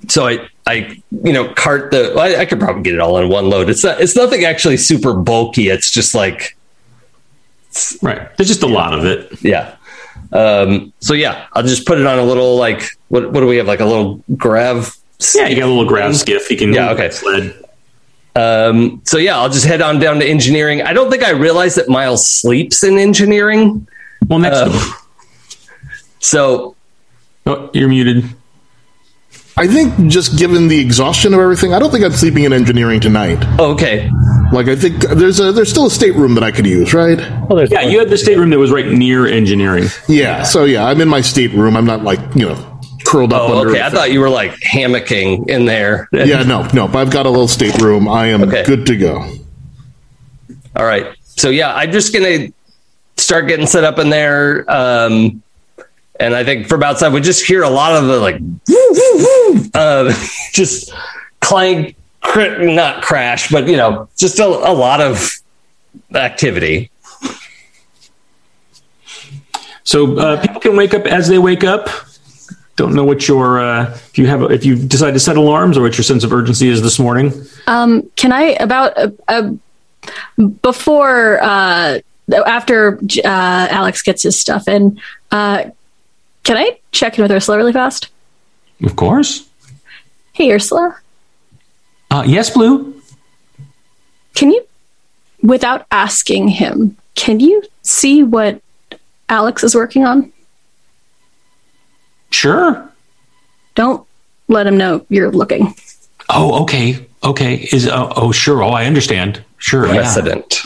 So I I you know cart the I, I could probably get it all in one load. It's not it's nothing actually super bulky. It's just like right. There's just a lot of it. yeah. Um, so yeah, I'll just put it on a little like what what do we have like a little grav. Yeah, you got a little grav skiff. You can Yeah, okay. sled. Um, so yeah, I'll just head on down to engineering. I don't think I realized that Miles sleeps in engineering. Well, next Uh, So oh, you're muted. I think just given the exhaustion of everything, I don't think I'm sleeping in engineering tonight. okay, Like I think there's a there's still a stateroom that I could use, right? Well, there's Yeah, you had the stateroom that was right near engineering. Yeah. So yeah, I'm in my stateroom. I'm not like you know curled up oh under. okay. I thought you were like hammocking in there. Yeah, no, no. But I've got a little stateroom. I am Okay. good to go. All right. So yeah, I'm just gonna start getting set up in there. Um, and I think from outside we just hear a lot of the like, woo, woo, woo, uh, just clank, crit, not crash, but you know, just a, a lot of activity. So uh, people can wake up as they wake up. Don't know what your uh, if you have if you decide to set alarms or what your sense of urgency is this morning. Um, can I about uh, uh, before uh, after uh, Alex gets his stuff in? Can I check in with Ursula really fast? Of course. Hey, Ursula, Uh, yes, Blue. can you, without asking him, can you see what Alex is working on? Sure. Don't let him know you're looking. Oh, okay. Okay. Is uh, oh sure. Oh, I understand. Sure. Yeah. Precedent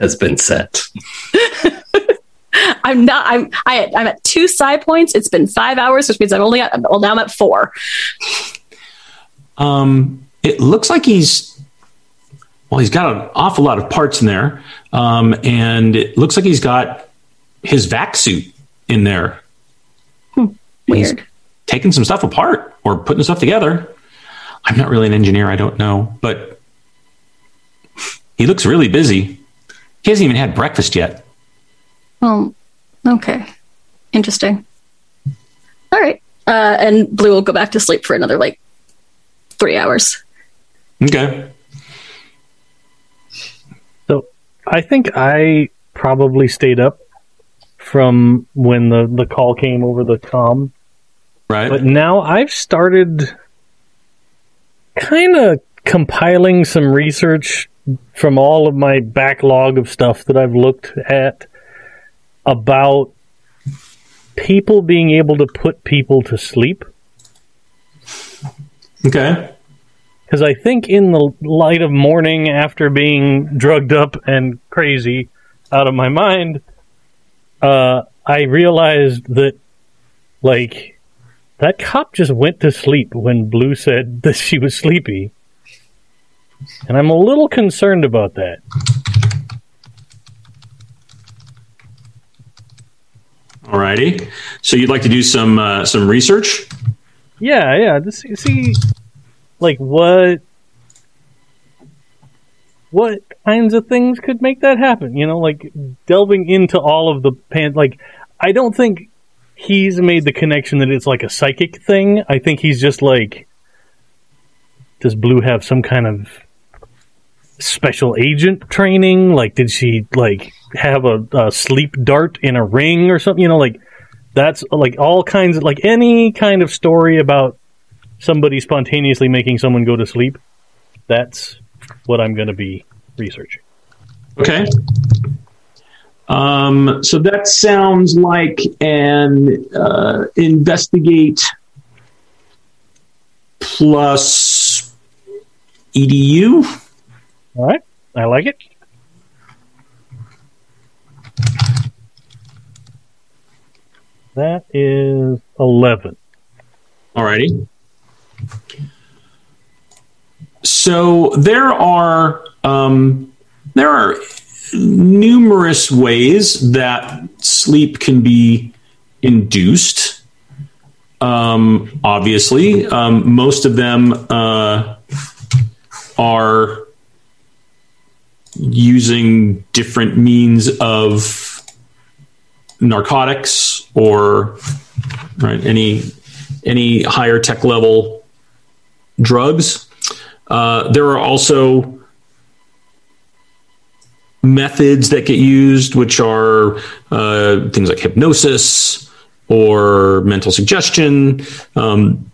has been set. I'm not. I'm. I, I'm at two side points. It's been five hours, which means I'm only at. Well, now I'm at four. Um, it looks like he's well. He's got an awful lot of parts in there, um, and it looks like he's got his vac suit in there. He's Weird. taking some stuff apart or putting stuff together. I'm not really an engineer. I don't know, but he looks really busy. He hasn't even had breakfast yet. Well, okay. Interesting. All right. Uh, and Blue will go back to sleep for another like three hours. Okay. So I think I probably stayed up from when the, the call came over the com. Right. But now I've started kind of compiling some research from all of my backlog of stuff that I've looked at about people being able to put people to sleep. okay. Because I think in the light of morning, after being drugged up and crazy out of my mind, uh, I realized that, like, that cop just went to sleep when Blue said that she was sleepy. And I'm a little concerned about that. Alrighty. So you'd like to do some uh, some research? Yeah, yeah. This, see, like, what. What kinds of things could make that happen? You know, like delving into all of the pan. Like, I don't think he's made the connection that it's like a psychic thing. I think he's just like, does Blue have some kind of special agent training? Like, did she like have a, a sleep dart in a ring or something? You know, like that's like all kinds of like any kind of story about somebody spontaneously making someone go to sleep. That's what I'm going to be researching. Okay. Um, so that sounds like an uh, investigate plus edu. All right. I like it. That is 11. Alrighty. So there are um, there are numerous ways that sleep can be induced. Um, obviously, um, most of them uh, are using different means of narcotics or right any any higher tech level drugs. Uh, there are also methods that get used, which are uh, things like hypnosis or mental suggestion, um,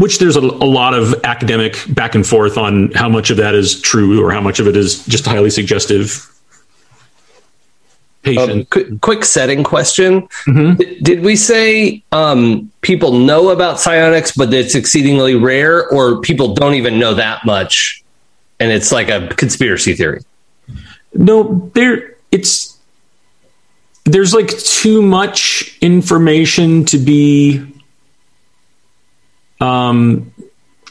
which there's a, a, lot of academic back and forth on how much of that is true or how much of it is just highly suggestive. Patient. Um, quick, quick, setting question. Mm-hmm. D- did we say um, people know about psionics, but it's exceedingly rare, or people don't even know that much? and it's like a conspiracy theory. No, there it's there's like too much information to be um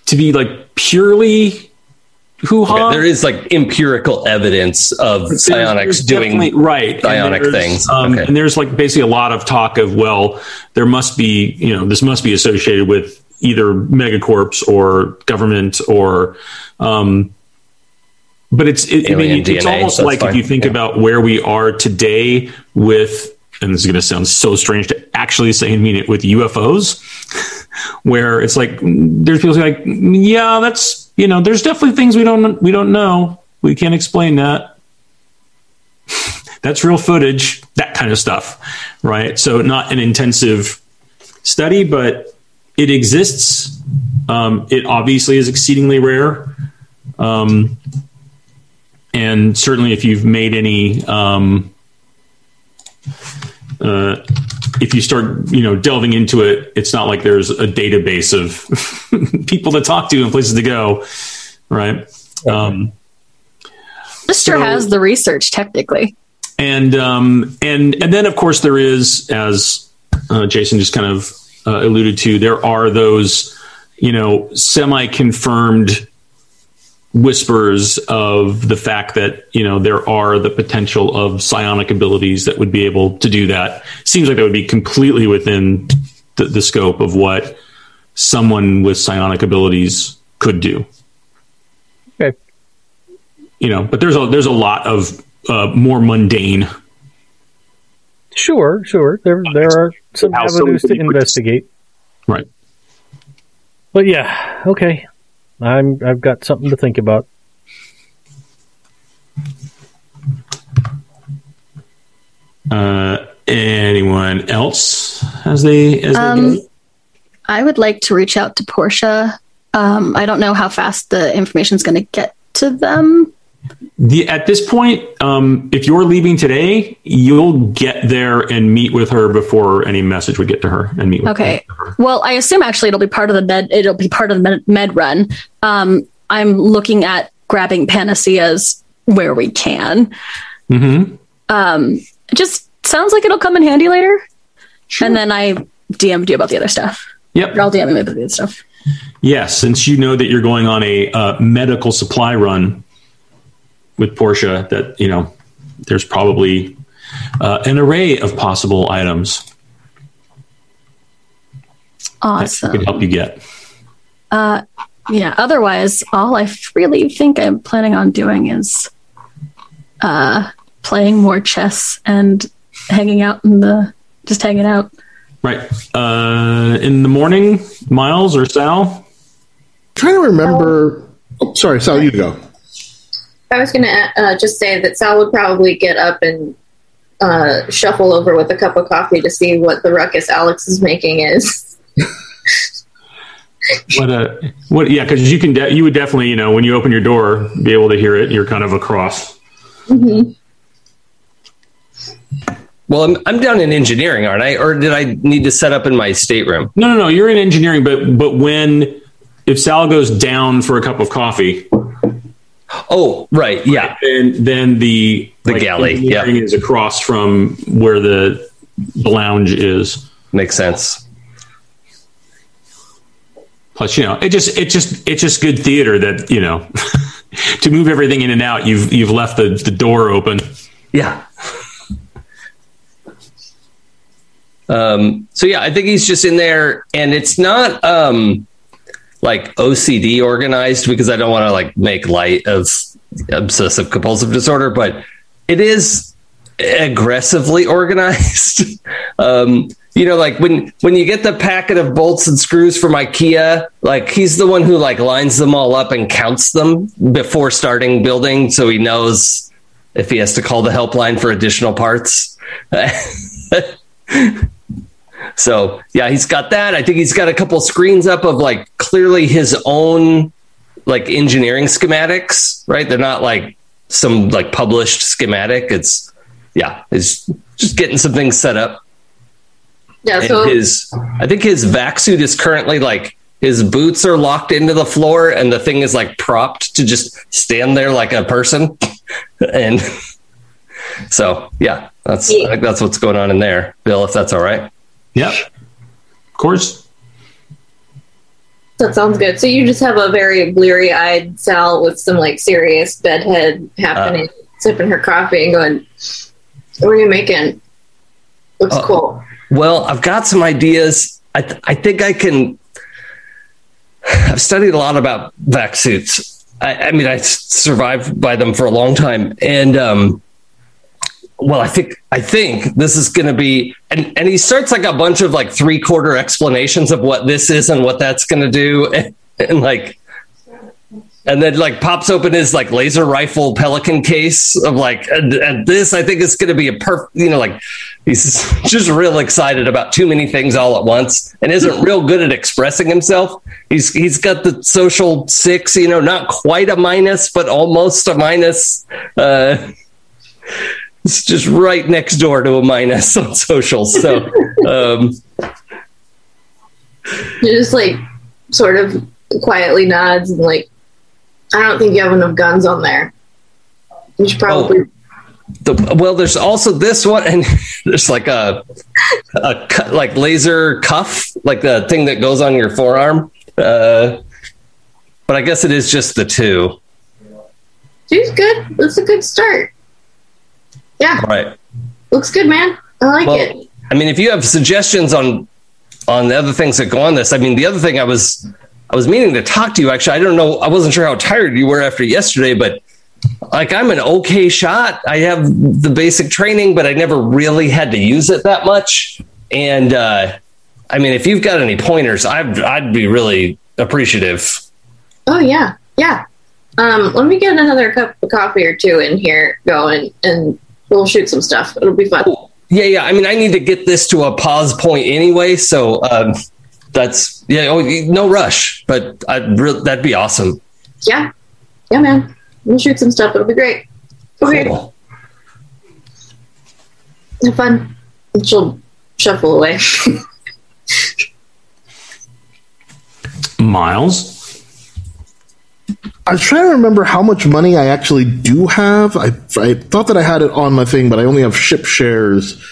to be like purely hoo ha. Okay, there is like empirical evidence of there's, psionics there's doing right psionic things. Um, okay. And there's like basically a lot of talk of well, there must be you know this must be associated with either megacorps or government or um, but it's it, I mean, it's almost so like if you think yeah. about where we are today with, and this is going to sound so strange to actually say and mean it with UFOs, where it's like there's people like, yeah, that's you know, there's definitely things we don't we don't know, we can't explain that. that's real footage, that kind of stuff, right? So not an intensive study, but it exists. Um, it obviously is exceedingly rare. Um, and certainly if you've made any um, uh, if you start you know delving into it it's not like there's a database of people to talk to and places to go right? Um, Lister so, has the research technically. And um, and and then of course there is as uh, jason just kind of uh, alluded to there are those you know semi confirmed whispers of the fact that you know there are the potential of psionic abilities that would be able to do that. Seems like that would be completely within the, the scope of what someone with psionic abilities could do. Okay. You know but there's a there's a lot of uh, more mundane. Sure sure. There there are some avenues to investigate. Right. But yeah okay I'm I've got something to think about. Uh, anyone else as they as um, they I would like to reach out to Portia. Um, I don't know how fast the information is going to get to them. The, at this point, um, if you're leaving today, you'll get there and meet with her before any message would get to her and meet. With her. okay. Well, I assume actually it'll be part of the med. It'll be part of the med, med run. Um, I'm looking at grabbing panaceas where we can. Mm-hmm. Um, just sounds like it'll come in handy later. Sure. And then I DM'd you about the other stuff. Yep. Or I'll DM you about the other stuff. Yes, since you know that you're going on a uh, medical supply run with Portia that you know there's probably uh, an array of possible items. Awesome. That could help you get. Uh, yeah. Otherwise, all I really think I'm planning on doing is uh, playing more chess and hanging out in the just hanging out. Right. Uh, in the morning, Miles or Sal? I'm trying to remember. Oh, sorry, Sal, you go. I was going to uh, just say that Sal would probably get up and uh, shuffle over with a cup of coffee to see what the ruckus Alex is making is. what a uh, what? Yeah, because you can de- you would definitely you know when you open your door be able to hear it. You're kind of across. Mm-hmm. Well, I'm, I'm down in engineering, aren't I? Or did I need to set up in my stateroom? No, no, no. You're in engineering, but but when if Sal goes down for a cup of coffee, Oh, right. Yeah. then then the The galley, yeah. is across from where the lounge is. Makes sense. Plus, you know, it just it just it's just good theater that you know to move everything in and out. You've you've left the the door open. Yeah. Um, so yeah, I think he's just in there and it's not um like OCD organized because I don't want to like make light of obsessive compulsive disorder, but it is aggressively organized. um, you know, like when when you get the packet of bolts and screws from IKEA, like he's the one who like lines them all up and counts them before starting building, so he knows if he has to call the helpline for additional parts. so yeah, he's got that. I think he's got a couple screens up of like clearly his own like engineering schematics, right? They're not like some like published schematic. It's yeah, it's just getting some things set up. Yeah, And so his I think his vac suit is currently like his boots are locked into the floor and the thing is like propped to just stand there like a person. and so yeah, that's I think that's what's going on in there, Bill, if that's all right. Yep, of course. that sounds good. So you just have a very bleary eyed Sal with some like serious bedhead happening, Uh. sipping her coffee and going, What are you making? Looks Uh, cool. Well, I've got some ideas. I, th- I think I can. I've studied a lot about vac suits. I, I mean, I survived by them for a long time, and um, well, I think I think this is going to be. And and he starts like a bunch of like three quarter explanations of what this is and what that's going to do, and, and like. And then, like, pops open his like laser rifle Pelican case of like, and, and this I think is going to be a perfect, you know, like he's just real excited about too many things all at once and isn't real good at expressing himself. He's he's got the social six, you know, not quite a minus, but almost a minus. Uh, it's just right next door to a minus on socials. So um, He just like sort of quietly nods and like, I don't think you have enough guns on there. You should probably. the, well, there's also this one, and there's like a a cu- like laser cuff, like the thing that goes on your forearm. Uh, but I guess it is just the two. She's good. That's a good start. Yeah, Right. looks good, man. I like Well, it. I mean, if you have suggestions on on the other things that go on this, I mean, the other thing I was I was meaning to talk to you. Actually, I don't know. I wasn't sure how tired you were after yesterday, but like I'm an okay shot. I have the basic training, but I never really had to use it that much. And uh, I mean, if you've got any pointers, I'd I'd be really appreciative. Oh yeah, yeah. Um, let me get another cup of coffee or two in here going, and we'll shoot some stuff. It'll be fun. Yeah, yeah. I mean, I need to get this to a pause point anyway, so um, that's yeah. Oh, no rush, but I'd re- that'd be awesome. Yeah, yeah, man. We'll shoot some stuff. It'll be great. Okay, Cool. have fun. And she'll shuffle away. Miles. I was trying to remember how much money I actually do have. I, I thought that I had it on my thing, but I only have ship shares.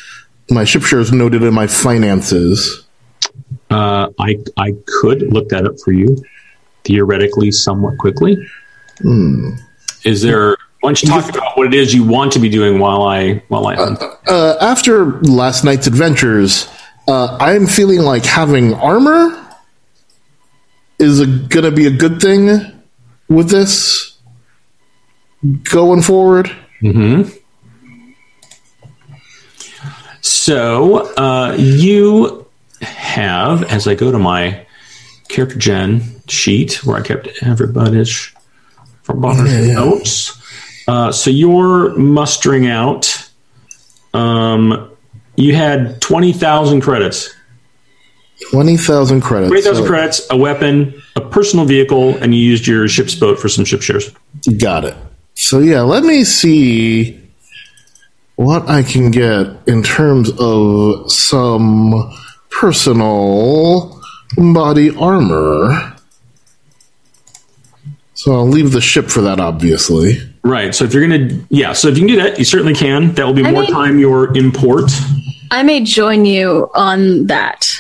My ship shares noted in my finances. Uh, I I could look that up for you, theoretically, somewhat quickly. Is there? Why don't you talk about what it is you want to be doing while I while I hunt? Uh, after last night's adventures, uh, I'm feeling like having armor is going to be a good thing with this going forward. So uh, you have, as I go to my character gen sheet where I kept everybody's from Bonner's notes. Uh, so you're mustering out. Um, you had twenty thousand credits. 20,000 credits. Twenty thousand So- credits, a weapon, a personal vehicle, and you used your ship's boat for some ship shares. Got it. So yeah, let me see what I can get in terms of some personal body armor. So I'll leave the ship for that, obviously. Right. So if you're gonna, yeah. So if you can do that, you certainly can. That will be I more mean- time your import. I may join you on that.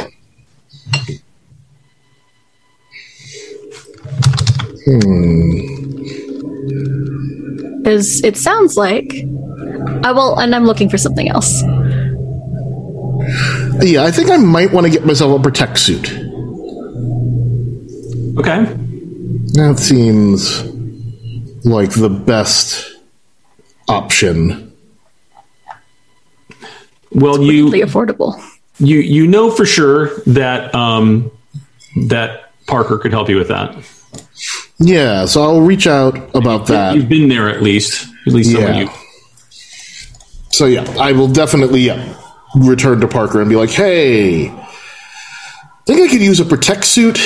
Because it sounds like. I will, and I'm looking for something else. Yeah, I think I might want to get myself a protec suit. Okay. That seems like the best option. Well, you Really affordable. you you know for sure that um, that Parker could help you with that. Yeah, so I'll reach out about that. You've been there at least. At least some of Yeah. you. So yeah, I will definitely yeah, return to Parker and be like, "Hey, I think I could use a protec suit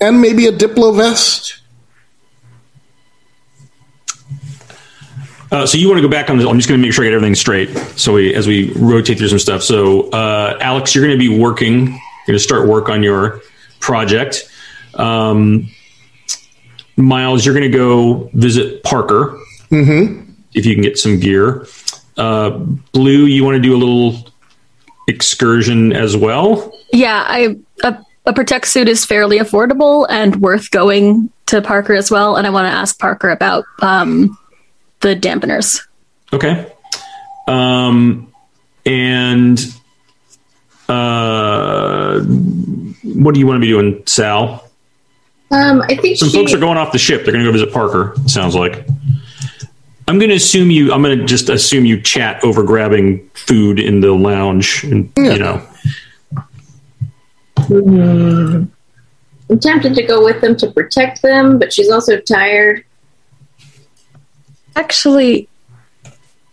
and maybe a diplo vest." Uh, so you want to go back on this? I'm just going to make sure I get everything straight. So we, as we rotate through some stuff. So uh, Alex, you're going to be working. You're going to start work on your project. Um, Miles, you're going to go visit Parker. Mm-hmm. If you can get some gear. Uh, Blue, you want to do a little excursion as well. Yeah, I a, a protec suit is fairly affordable and worth going to Parker as well. And I want to ask Parker about um, the dampeners. Okay. Um, and uh, what do you want to be doing, Sal? Um, I think Some she, folks are going off the ship. They're going to go visit Parker. Sounds like. I'm going to assume you. I'm going to just assume you chat over grabbing food in the lounge, and Yeah. you know. I'm tempted to go with them to protect them, but she's also tired. Actually,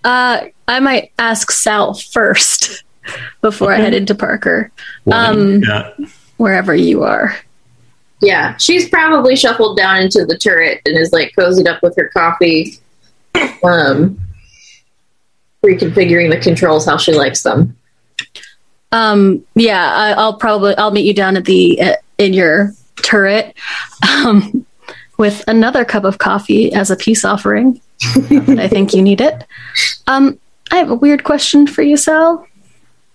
uh, I might ask Sal first before I head into Parker, Um, yeah. wherever you are. Yeah, she's probably shuffled down into the turret and is like cozied up with her coffee, um, reconfiguring the controls how she likes them. Um, yeah, I, I'll probably I'll meet you down at the uh, in your turret um, with another cup of coffee as a peace offering. I think you need it. Um, I have a weird question for you, Sal.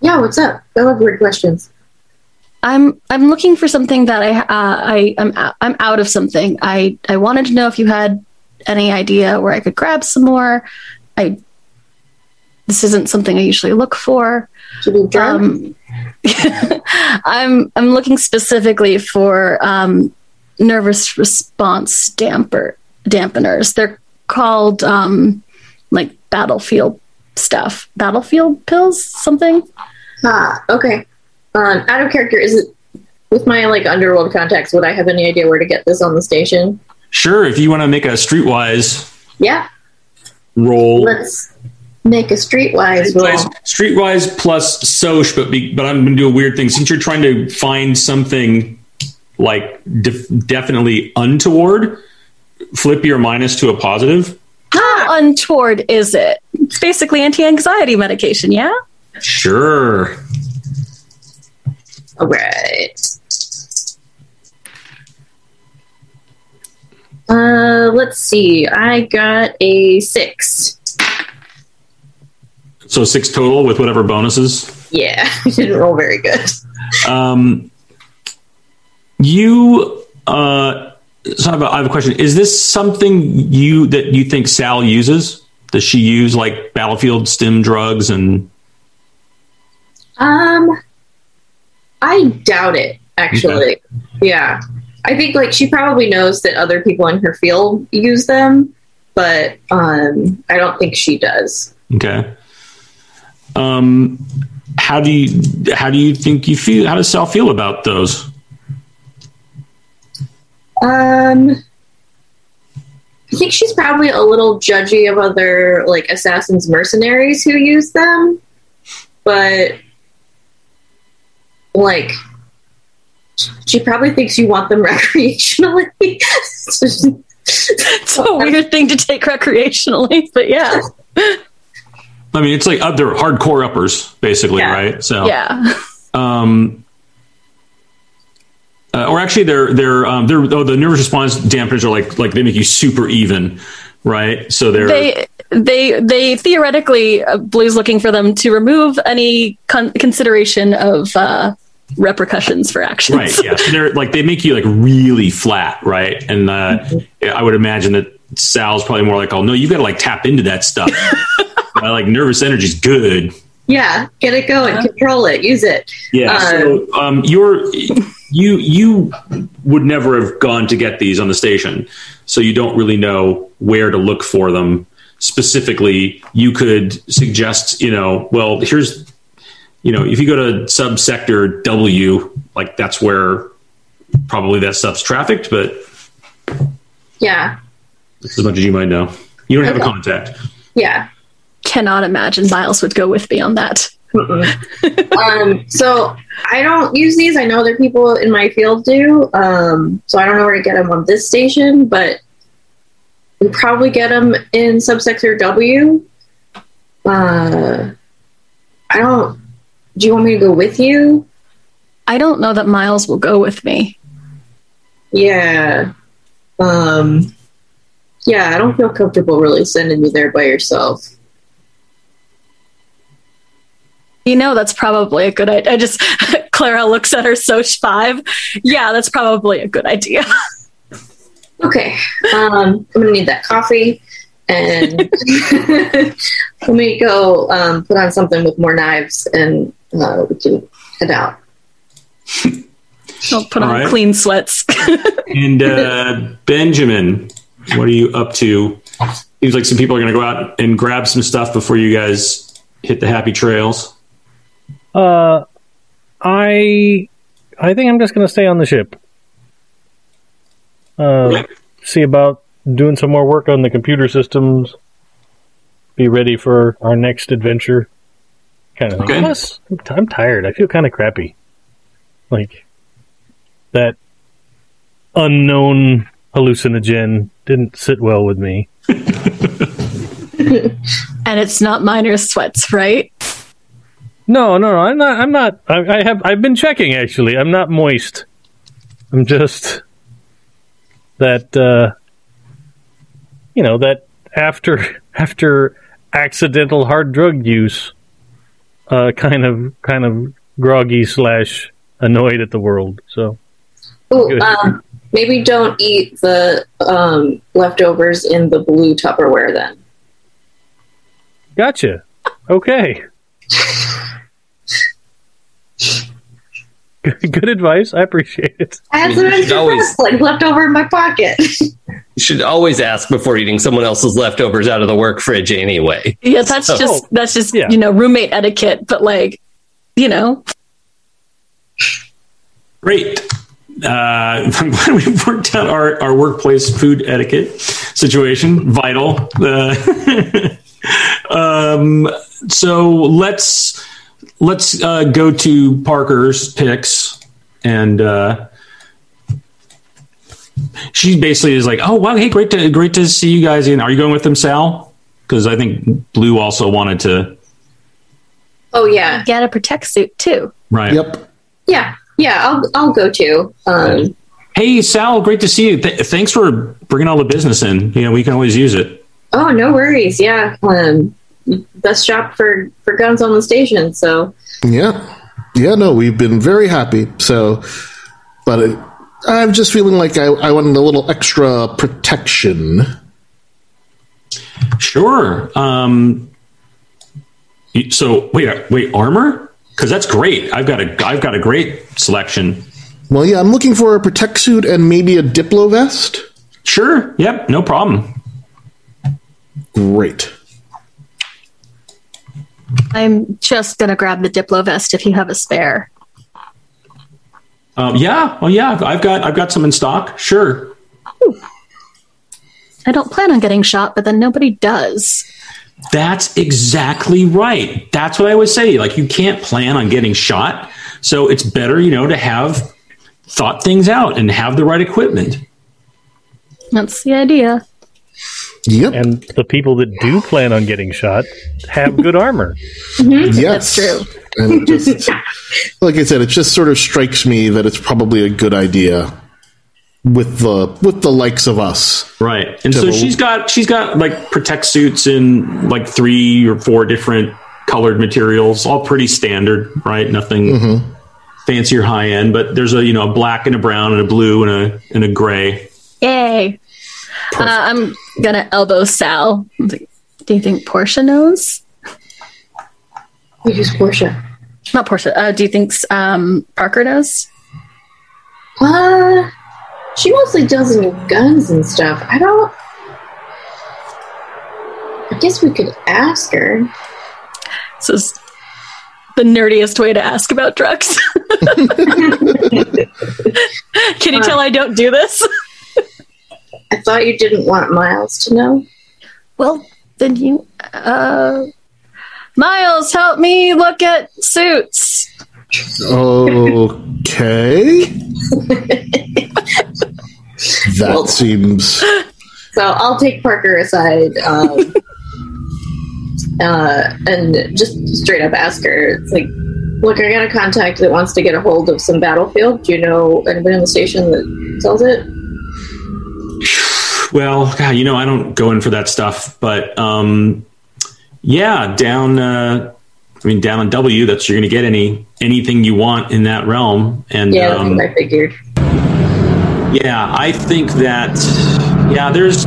Yeah, what's up? I love weird questions. I'm I'm looking for something that I uh, I I'm out, I'm out of something. I I wanted to know if you had any idea where I could grab some more. I this isn't something I usually look for. Should we drunk? Um, I'm I'm looking specifically for um, nervous response damper dampeners. They're called um, like battlefield stuff, battlefield pills, something. ah, okay. Um, out of character, is it with my like underworld contacts? Would I have any idea where to get this on the station? Sure. If you want to make a streetwise Yeah, roll, let's make a streetwise roll. Streetwise, streetwise plus Soch, but be, but I'm going to do a weird thing since you're trying to find something like def- definitely untoward. Flip your minus to a positive. How untoward is it? It's basically anti-anxiety medication, yeah. Sure. All right. Uh, let's see. I got a six. So six total with whatever bonuses. Yeah, didn't roll very good. Um, you. Uh, so I have, a, I have a question. Is this something you that you think Sal uses? Does she use like battlefield stim drugs and? Um, I doubt it. Actually, yeah. I think like she probably knows that other people in her field use them, but um, I don't think she does. Okay. Um, how do you how do you think you feel? How does Sal feel about those? Um, I think she's probably a little judgy of other like assassins mercenaries who use them, but like she probably thinks you want them recreationally. It's a weird thing to take recreationally, but yeah. I mean, it's like uh, they're hardcore uppers, basically, Yeah. right? So, Yeah. um, uh, or actually, they're they're um, they're oh, the nervous response dampeners are like like they make you super even, right? So they're They they they theoretically uh, Blue's looking for them to remove any con- consideration of uh, repercussions for actions. right, yeah. So they're like they make you like really flat, right? And uh, I would imagine that Sal's probably more like, oh no, you got to like tap into that stuff. uh, like nervous energy's good. Yeah, get it going, control it, use it. Yeah. Uh, so um, you're you you would never have gone to get these on the station, so you don't really know where to look for them specifically. You could suggest, you know, well, here's, you know, if you go to subsector W, like that's where probably that stuff's trafficked, but Yeah, that's as much as you might know. You don't have a contact. yeah. Cannot imagine Miles would go with me on that. um, so I don't use these. I know other people in my field do. Um, so I don't know where to get them on this station, but we probably get them in subsector W. Uh, I don't. Do you want me to go with you? I don't know that Miles will go with me. Yeah. Um, yeah, I don't feel comfortable really sending you there by yourself. You know, that's probably a good idea. I just, Clara looks at her Soch 5. Yeah, that's probably a good idea. Okay. Um, I'm gonna need that coffee, and let me go um, put on something with more knives, and uh, we can head out. I'll put on All right. clean sweats. And uh, Benjamin, what are you up to? Seems like some people are going to go out and grab some stuff before you guys hit the happy trails. Uh, I I think I'm just going to stay on the ship. Uh, see about doing some more work on the computer systems. Be ready for our next adventure. Kind of thing. Okay. Plus, I'm, t- I'm tired. I feel kind of crappy. Like that unknown hallucinogen didn't sit well with me. and it's not minor sweats, right? No, no, no. I'm not. I'm not. I, I have. I've been checking. Actually, I'm not moist. I'm just that. uh You know that after after accidental hard drug use, uh, kind of kind of groggy slash annoyed at the world. So Ooh, um, maybe don't eat the um, leftovers in the blue Tupperware then. gotcha. Okay. Good, good advice. I appreciate it. I had You some should extra always- like left over in my pocket. You should always ask before eating someone else's leftovers out of the work fridge anyway. Yeah, that's So- just that's just Yeah. you know roommate etiquette. But like, you know, Great. Uh, I'm glad we've worked out our, our workplace food etiquette situation. Vital. Uh, um, so let's let's uh, go to Parker's picks, and uh, she basically is like, "Oh wow, hey, great to great to see you guys." In are you going with them, Sal? Because I think Blue also wanted to. oh yeah, get a protec suit too. Right. Yep. yeah, yeah. I'll I'll go too. Um, Hey, Sal, great to see you. Th- thanks for bringing all the business in. You know, we can always use it. oh no worries. Yeah. Um, best shop for for guns on the station. So Yeah. Yeah, no, we've been very happy. So, but it, I'm just feeling like I, I wanted a little extra protection. Sure. Um, so wait, wait, armor? Because that's great. I've got a, I've got a great selection. Well, yeah, I'm looking for a protec suit and maybe a Diplo vest. Sure. Yep. No problem. Great. I'm just gonna grab the Diplo vest if you have a spare. Um, yeah. Well, yeah. I've- I've got, I've got some in stock. Sure. I don't plan on getting shot, but then nobody does. That's exactly right. That's what I would say. Like you can't plan on getting shot, so it's better, you know, to have thought things out and have the right equipment. That's the idea. Yep. And the people that do plan on getting shot have good armor. yes. That's true. And just, like I said, it just sort of strikes me that it's probably a good idea with the with the likes of us. Right. And so Double- she's got she's got like protec suits in like three or four different colored materials, all pretty standard, right? Nothing fancy or high end, but there's a you know a black and a brown and a blue and a and a gray. Yay. Uh, I'm gonna elbow Sal. Like, Do you think Portia knows? We use Portia. Not Portia. Uh, do you think um, Parker knows? Uh, she mostly deals in guns and stuff. I don't. I guess we could ask her. This is the nerdiest way to ask about drugs. Can you tell I don't do this? I thought you didn't want Miles to know. Well, then you. Uh, Miles, help me look at suits. Okay. that Well- seems So I'll take Parker aside um, uh, and just straight up ask her. It's like, look, I got a contact that wants to get a hold of some battlefield. Do you know anybody on the station that sells it? Well, God, you know, I don't go in for that stuff, but um, yeah, down. Uh, I mean, down on W, that's you're going to get any anything you want in that realm, and Yeah, um, I figured. yeah, I think that yeah, there's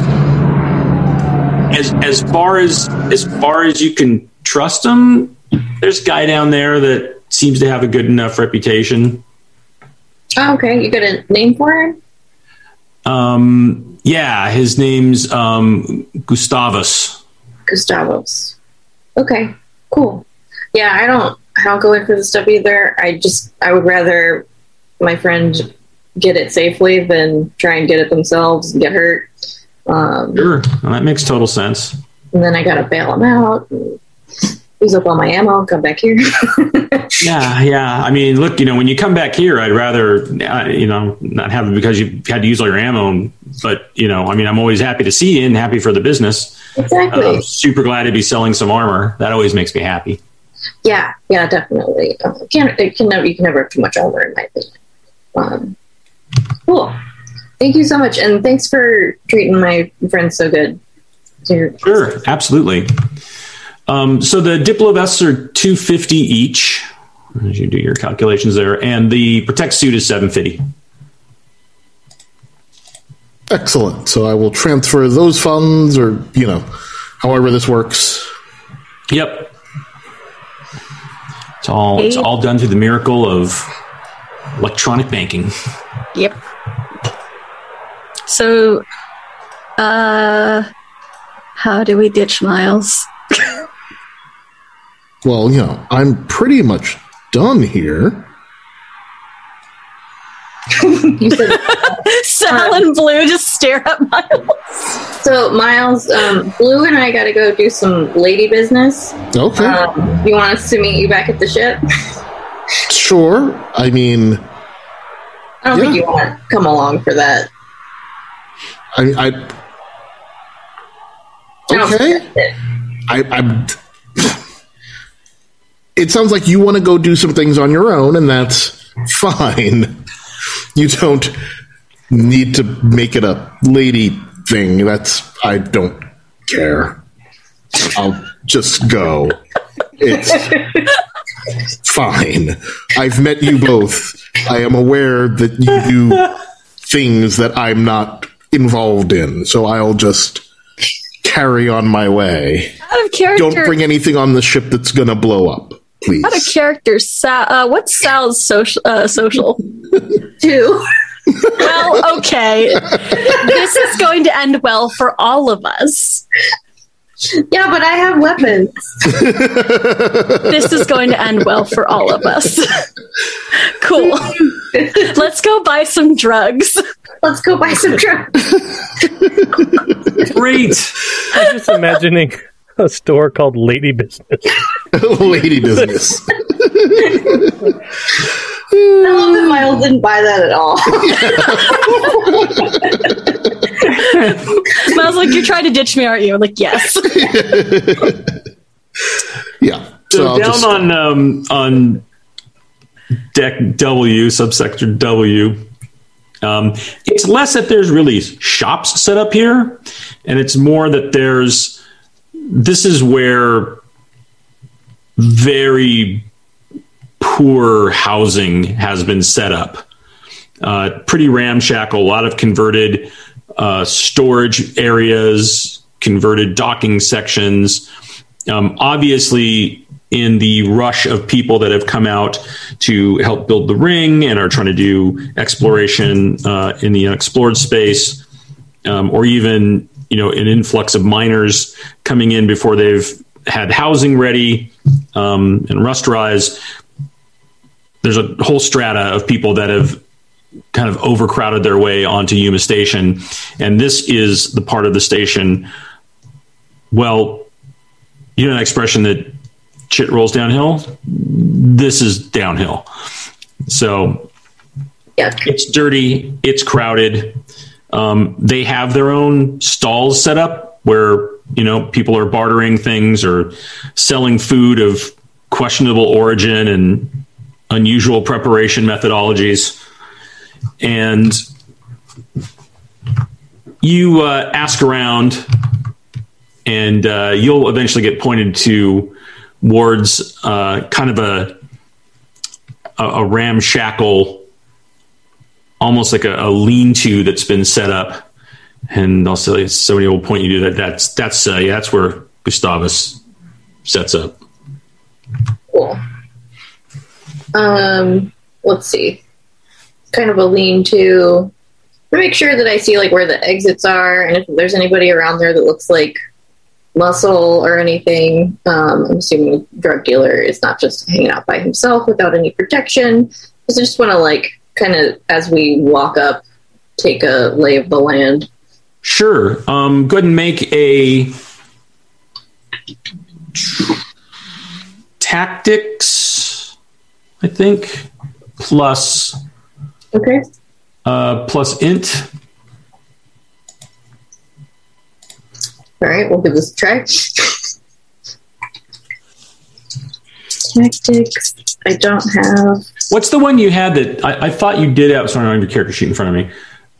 as as far as as far as you can trust them. There's a guy down there that seems to have a good enough reputation. Oh, okay. You got a name for him? Um, yeah, his name's um, Gustavus. Gustavos. Okay, cool. Yeah, I don't. I don't go in for this stuff either. I just. I would rather my friend get it safely than try and get it themselves and get hurt. Um, Sure, well, that makes total sense. and then I gotta bail him out. And use up all my ammo. Come back here. Yeah, yeah. I mean, look, you know, when you come back here, I'd rather, uh, you know, not have it because you had to use all your ammo. But you know, I mean, I'm always happy to see you and happy for the business. exactly. I'm super glad to be selling some armor. That always makes me happy. yeah, yeah, definitely. Um, can't it can never you can never have too much armor in my opinion. Um, cool. Thank you so much, and thanks for treating my friends so good. Sure, absolutely. Um, so the Diplovests are 250 each. As you do your calculations there, and the Protec suit is 750. excellent. So I will transfer those funds, or you know, however this works. Yep. It's all it's all done through the miracle of electronic banking. Yep. So, uh, how do we ditch Miles? Well, you know, I'm pretty much done here. You said Sal and Blue just stare at Miles. so, Miles. Um, Blue and I got to go do some lady business. Okay, Um, you want us to meet you back at the ship? sure. I mean, I don't think you want to come along for that. I, I I okay. I, I'm. It sounds like you want to go do some things on your own, and that's fine. You don't need to make it a lady thing. That's I don't care. I'll just go. It's fine. I've met you both. I am aware that you do things that I'm not involved in, so I'll just carry on my way. Out of character. Don't bring anything on the ship that's gonna blow up, please. out of character. Sal. Uh, what's Sal's social? Uh, social. Too. well, okay. this is going to end well for all of us. Yeah, but I have weapons. This is going to end well for all of us. cool. Let's go buy some drugs. Let's go buy some drugs. Great. I'm just imagining a store called Lady Business. Lady business. I love that Miles didn't buy that at all. was like, "You're trying to ditch me, aren't you?" I'm like, "Yes." Yeah. So, I'll down just- on um, on deck W, subsector W, um, it's less that there's really shops set up here, and it's more that there's this is where very poor housing has been set up. Uh, pretty ramshackle, a lot of converted uh, storage areas, converted docking sections. Um, obviously, in the rush of people that have come out to help build the ring and are trying to do exploration uh, in the unexplored space, um, or even you know an influx of miners coming in before they've had housing ready um, and rust rise. There's a whole strata of people that have kind of overcrowded their way onto Yuma Station, and this is the part of the station. Well, you know that expression that shit rolls downhill. This is downhill. So Yuck. it's dirty. It's crowded. Um, they have their own stalls set up where you know people are bartering things or selling food of questionable origin and unusual preparation methodologies. And you uh, ask around, and uh, you'll eventually get pointed to Ward's uh, kind of a a, a ramshackle almost like a, a lean-to that's been set up, and also somebody will point you to that. That's that's uh, yeah, that's where Gustavus sets up. Cool. Um, let's see. Kind of a lean to to make sure that I see like where the exits are and if there's anybody around there that looks like muscle or anything. Um, I'm assuming drug dealer is not just hanging out by himself without any protection. Because I just want to like kind of as we walk up, take a lay of the land. Sure. Um, go ahead and make a tactics. I think plus Okay. uh, plus int. All right, we'll give this a try. Tactics. I don't have. What's the one you had that I, I thought you did have? Sorry, I don't have your character sheet in front of me.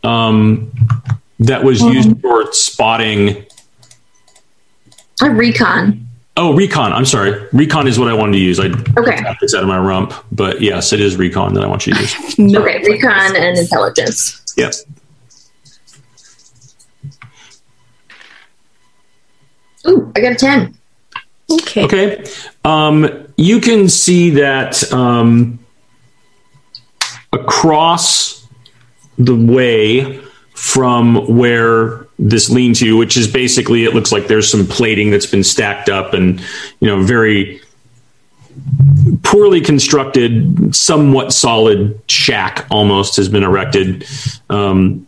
Um, that was used for spotting. A recon. Oh, recon. I'm sorry. Recon is what I wanted to use. I Okay. tapped this out of my rump, but yes, it is recon that I want you to use. No. Okay, recon and intelligence. Yep. Ooh, I got a 10. Okay. Okay. Um, you can see that um, across the way from where this lean to, which is basically, it looks like there's some plating that's been stacked up and, you know, very poorly constructed, somewhat solid shack almost has been erected. Um,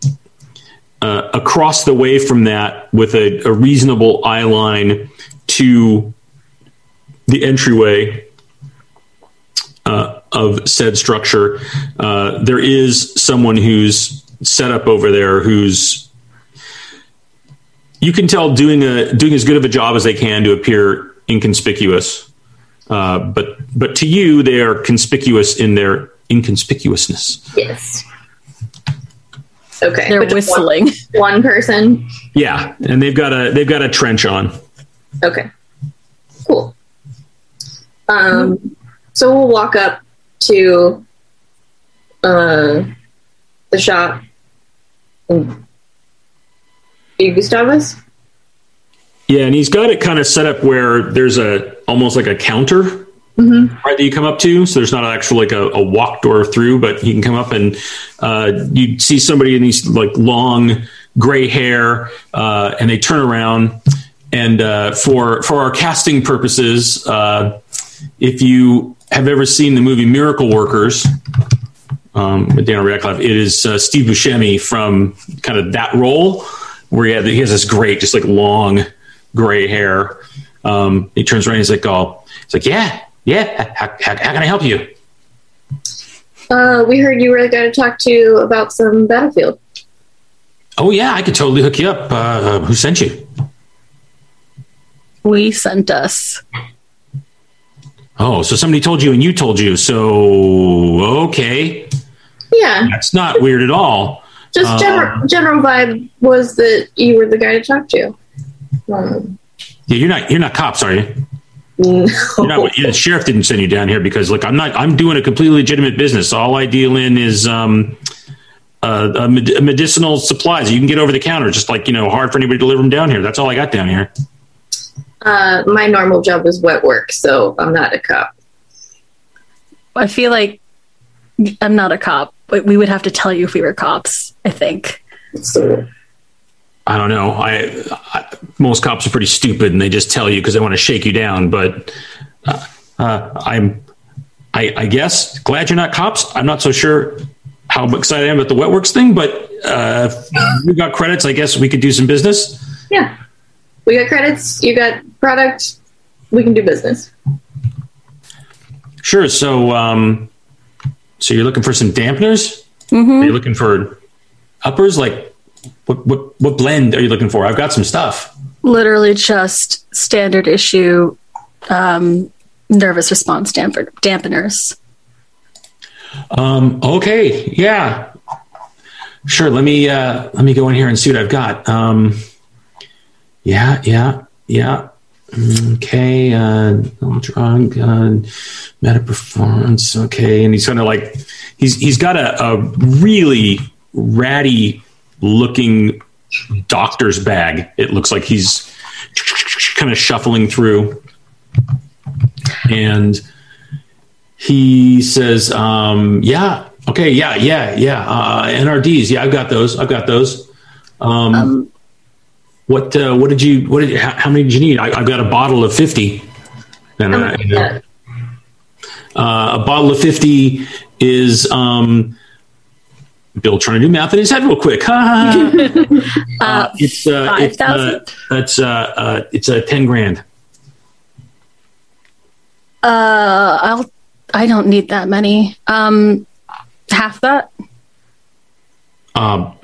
uh, across the way from that, with a, a reasonable eye line to the entryway uh, of said structure, uh, there is someone who's set up over there who's you can tell doing a doing as good of a job as they can to appear inconspicuous. Uh, but but to you, they are conspicuous in their inconspicuousness. Yes. Okay. They're but just one- whistling. One, person. Yeah, and they've got a they've got a trench on. Okay. Cool. Um, so we'll walk up to uh, the shop. And Gustavus? Yeah, and he's got it kind of set up where there's a almost like a counter right that you come up to. So there's not actually like a, a walk door through, but you can come up and uh, you see somebody in these like long gray hair, uh, and they turn around. And uh, for for our casting purposes, uh, if you have ever seen the movie Miracle Workers um, with Daniel Radcliffe, it is uh, Steve Buscemi from kind of that role where he, had, he has this great, just like long gray hair. Um, he turns around, and he's like, "Oh, he's like, yeah, yeah. How, how, how can I help you?" Uh, we heard you were going to talk to about some battlefield. Oh yeah, I could totally hook you up. Uh, who sent you? We sent us. Oh, so somebody told you and you told you. So okay, Yeah, that's not weird at all. just Um, general general vibe was that you were the guy to talk to. Um, Yeah, you're not you're not cops, are you? no. You're not, the sheriff didn't send you down here because look, I'm not. I'm doing a completely legitimate business. All I deal in is um, uh, uh, med- medicinal supplies. You can get over the counter, just like you know, hard for anybody to deliver them down here. That's all I got down here. Uh, my normal job is wet work, so I'm not a cop. I feel like I'm not a cop, but we would have to tell you if we were cops, I think. So I don't know. I, I most cops are pretty stupid and they just tell you because they want to shake you down. But uh, uh, I'm, I, I guess, glad you're not cops. I'm not so sure how excited I am about the wetworks thing, but uh, if we got credits. I guess we could do some business. yeah, we got credits. You got product. We can do business. Sure. So, um, so you're looking for some dampeners? Are you looking for uppers? Like, what what what blend are you looking for? I've got some stuff. Literally just standard issue um, nervous response damper- dampeners. Um, okay, yeah, sure. Let me uh, let me go in here and see what I've got. Um, yeah, yeah, yeah. Okay, uh, drug, uh, meta performance. Okay, and he's kind of like he's he's got a, a really ratty looking doctor's bag. It looks like he's kind of shuffling through, and he says, um, "Yeah, okay, yeah, yeah, yeah. Uh, NRDs, yeah, I've got those. I've got those. Um, Um, what uh, what did you what did how, how many did you need? I, I've got a bottle of fifty, and uh, you uh, a bottle of fifty is um, Bill trying to do math in his head real quick. uh, uh, it's uh, it's uh, 5,000? it's uh, uh, it's uh, ten grand. Uh, I'll. I don't need that many. Um, half that. Um,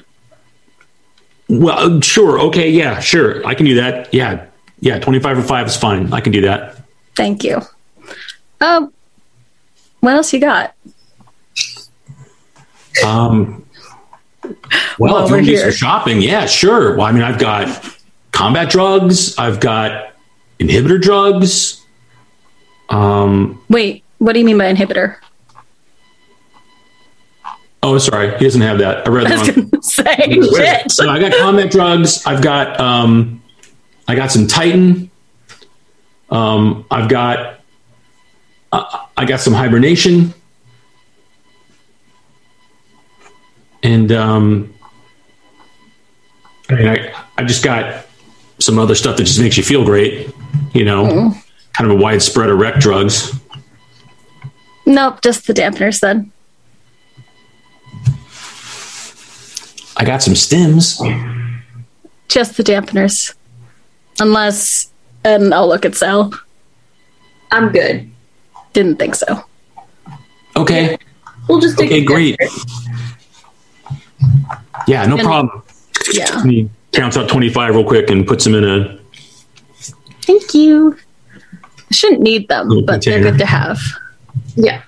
well, sure. Okay. Yeah, sure. I can do that. Yeah. Yeah. 25 or five is fine. I can do that. Thank you. Um, what else you got? Um, well, While if you want to do some shopping, yeah, sure. Well, I mean, I've got combat drugs. I've got inhibitor drugs. Um, Wait, what do you mean by inhibitor? Oh, sorry. He doesn't have that. I read I was wrong. gonna say shit. So I got combat drugs. I've got um, I got some Titan. Um, I've got uh, I got some hibernation, and um, I mean, I I just got some other stuff that just makes you feel great. You know, kind of a widespread of rec drugs. Nope, just the dampeners then. I got some stims. Just the dampeners. Unless, and I'll look at Sal. I'm good. Didn't think so. Okay. We'll just take Okay. it Great. Yeah. No And- problem. Yeah. He counts out 25 real quick and puts them in a Thank you. I shouldn't need them, Little but they're good to have. Yeah.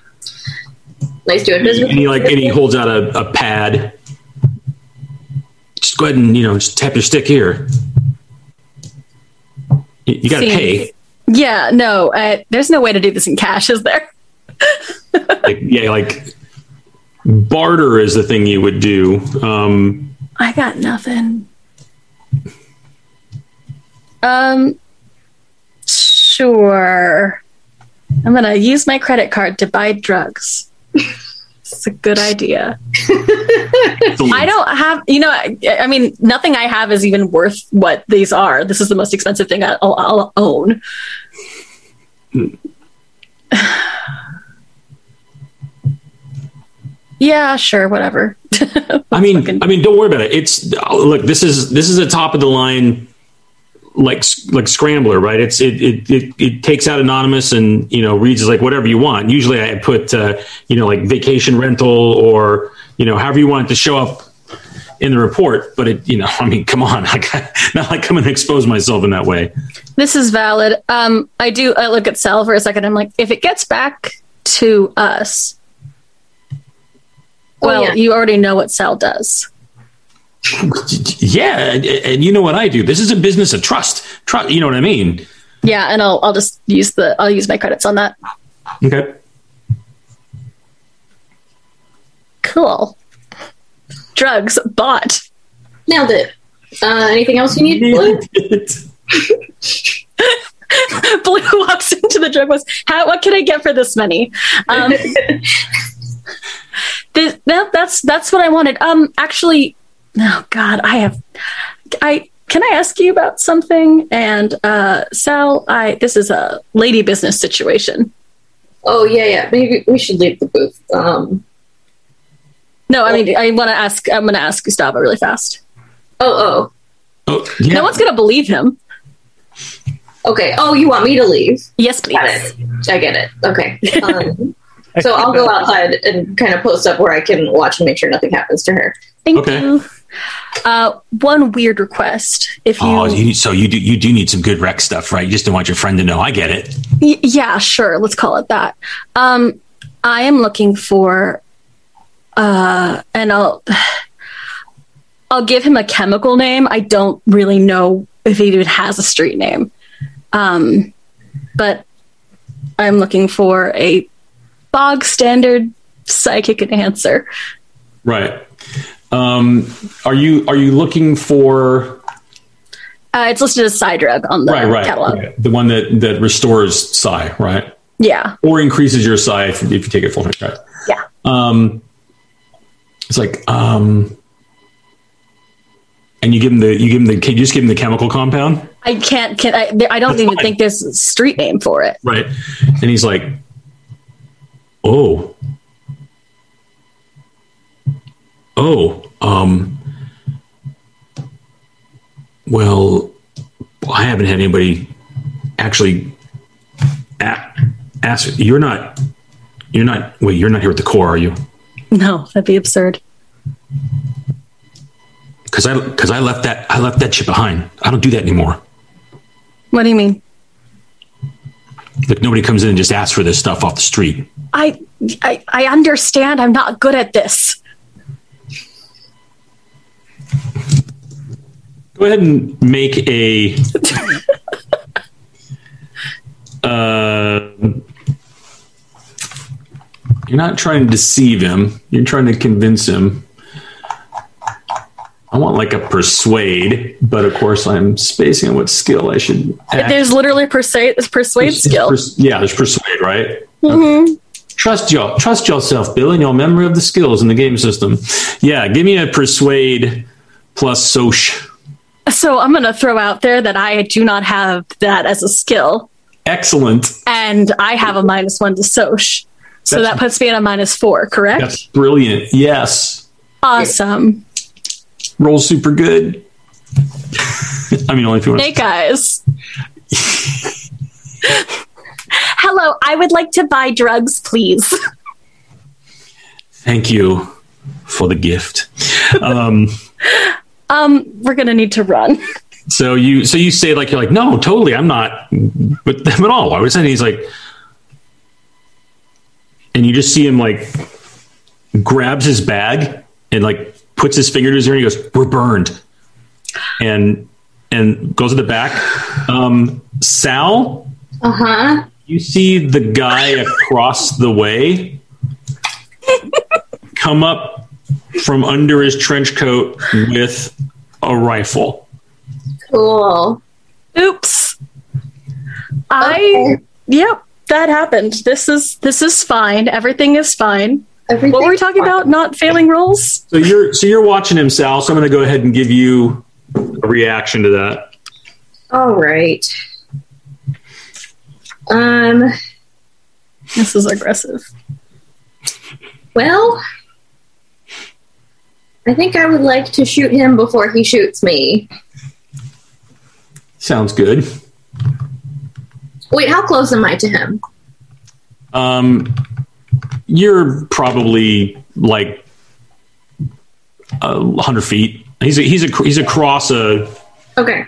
Nice doing business. and he like and he holds out a, a pad. Just go ahead and you know just tap your stick here. You, you got to pay. Yeah, no, uh, there's no way to do this in cash, is there? Like yeah, like barter is the thing you would do. Um, I got nothing. Um, sure. I'm gonna use my credit card to buy drugs. It's a good idea. I don't have, you know, I, I mean, nothing I have is even worth what these are. This is the most expensive thing I'll, I'll own. yeah, sure, whatever. I mean, I mean, don't worry about it. It's look. This is this is a top of the line, like like scrambler, right? It's it it it, it takes out anonymous and you know reads like whatever you want. Usually, I put uh, you know like vacation rental or you know however you want it to show up in the report, but it, you know, I mean, come on, like, not like come and expose myself in that way. This is valid. Um, I do. I look at Sal for a second. I'm like, if it gets back to us, Oh, well, yeah. you already know what Sal does. Yeah, and, and you know what I do. This is a business of trust. Trust. You know what I mean? Yeah, and I'll I'll just use the I'll use my credits on that. Okay. Cool. Drugs bought. Nailed it. Uh, anything else you need, Blue? Blue walks into the drug was how what can I get for this money? Um, this, that, that's that's what I wanted. Um, actually, oh God, I have. I can I ask you about something? And uh, Sal, I this is a lady business situation. Oh yeah, yeah. Maybe we should leave the booth. Um, No, I mean I want to ask. I'm going to ask Gustavo really fast. oh, Oh, oh yeah. No one's going to believe him. Okay. Oh, you want me to leave? Yes, Got please. it. I get it. Okay. Um, so I'll go outside and kind of post up where I can watch and make sure nothing happens to her. Thank Okay. you. Uh, one weird request. If you, Oh, you, so you do you do need some good rec stuff, right? You just don't want your friend to know. I get it. Y- yeah, sure. Let's call it that. Um, I am looking for, uh, and I'll, I'll give him a chemical name. I don't really know if he even has a street name. Um, but I'm looking for a bog standard psychic enhancer. Right. Um, are you are you looking for Uh, it's listed as psi drug on the right right, catalog. right. the one that that restores psi right Yeah, or increases your psi if, if you take it full strength right? yeah. Um, it's like um, and you give him the you give him the can you just give him the chemical compound I can't. Can I? I don't That's even fine. think there's a street name for it. right? And he's like, oh. Oh, um, well, I haven't had anybody actually ask. You're not, you're not. Wait, you're not here at the core, are you? No, that'd be absurd. Because I, because I left that, I left that shit behind. I don't do that anymore. What do you mean? Like nobody comes in and just asks for this stuff off the street. I, I I understand. I'm not good at this. Go ahead and make a. uh, you're not trying to deceive him. You're trying to convince him. I want like a persuade, but of course I'm spacing on what skill I should. act- There's literally persuade persuade It's skill. pers- yeah, there's persuade, right? hmm Trust your trust yourself, Bill, and your memory of the skills in the game system. Yeah, give me a persuade plus soch. So I'm gonna throw out there that I do not have that as a skill, Excellent. and I have a minus one to Soch. So That's- that puts me at a minus four, correct? That's brilliant. Yes. Awesome. Roll super good. I mean, only if you want Snake eyes. Hello, I would like to buy drugs, please. Thank you for the gift. Um, Um, we're gonna need to run. so you, so you say like you're like, no, totally, I'm not with them at all. Why was that? And he's like, and you just see him like grabs his bag and like puts his finger to his ear and he goes, "We're burned," and and goes to the back. Um, Sal, Uh huh. you see the guy across the way come up from under his trench coat with a rifle. Cool. Oops. I Okay. yep, that happened. This is this is fine. Everything is fine. Everything. What were we talking about? Not failing rolls? So you're so you're watching him, Sal. So I'm going to go ahead and give you a reaction to that. All right. Um. This is aggressive. Well, I think I would like to shoot him before he shoots me. Sounds good. Wait, how close am I to him? Um, you're probably like a hundred feet. He's a, he's a, he's across a Okay.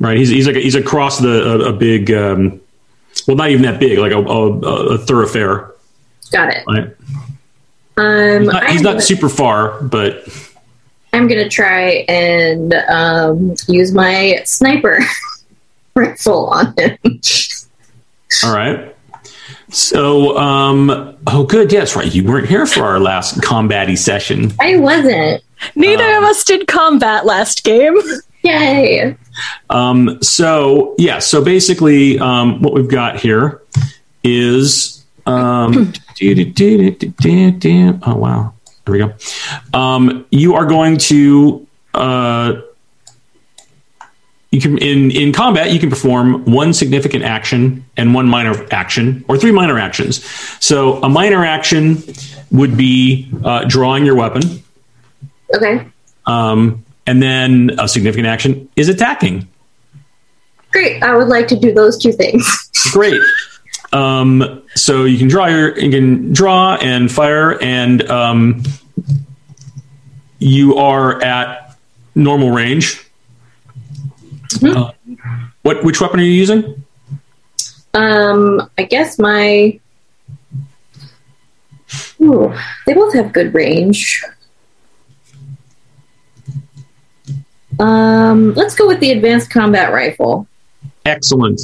right. He's he's like a, he's across the a, a big um, well, not even that big, like a, a, a thoroughfare. Got it. Right. Um, He's not, he's not gonna- super far, but I'm gonna try and um, use my sniper rifle on him. all right. So, um, oh, good. Yes, right. You weren't here for our last combat session. I wasn't. Neither of us did combat last game. Yay! Um, so yeah, so basically, um, what we've got here is um, oh wow, there we go. Um, you are going to uh, you can in in combat you can perform one significant action and one minor action or three minor actions. So a minor action would be uh, drawing your weapon. Okay, Um, and then a significant action is attacking. great. I would like to do those two things. Great. Um, so you can draw your you can draw and fire, and um, you are at normal range. Uh, what which weapon are you using? Um, I guess my. Ooh, they both have good range. Um, let's go with the advanced combat rifle. Excellent.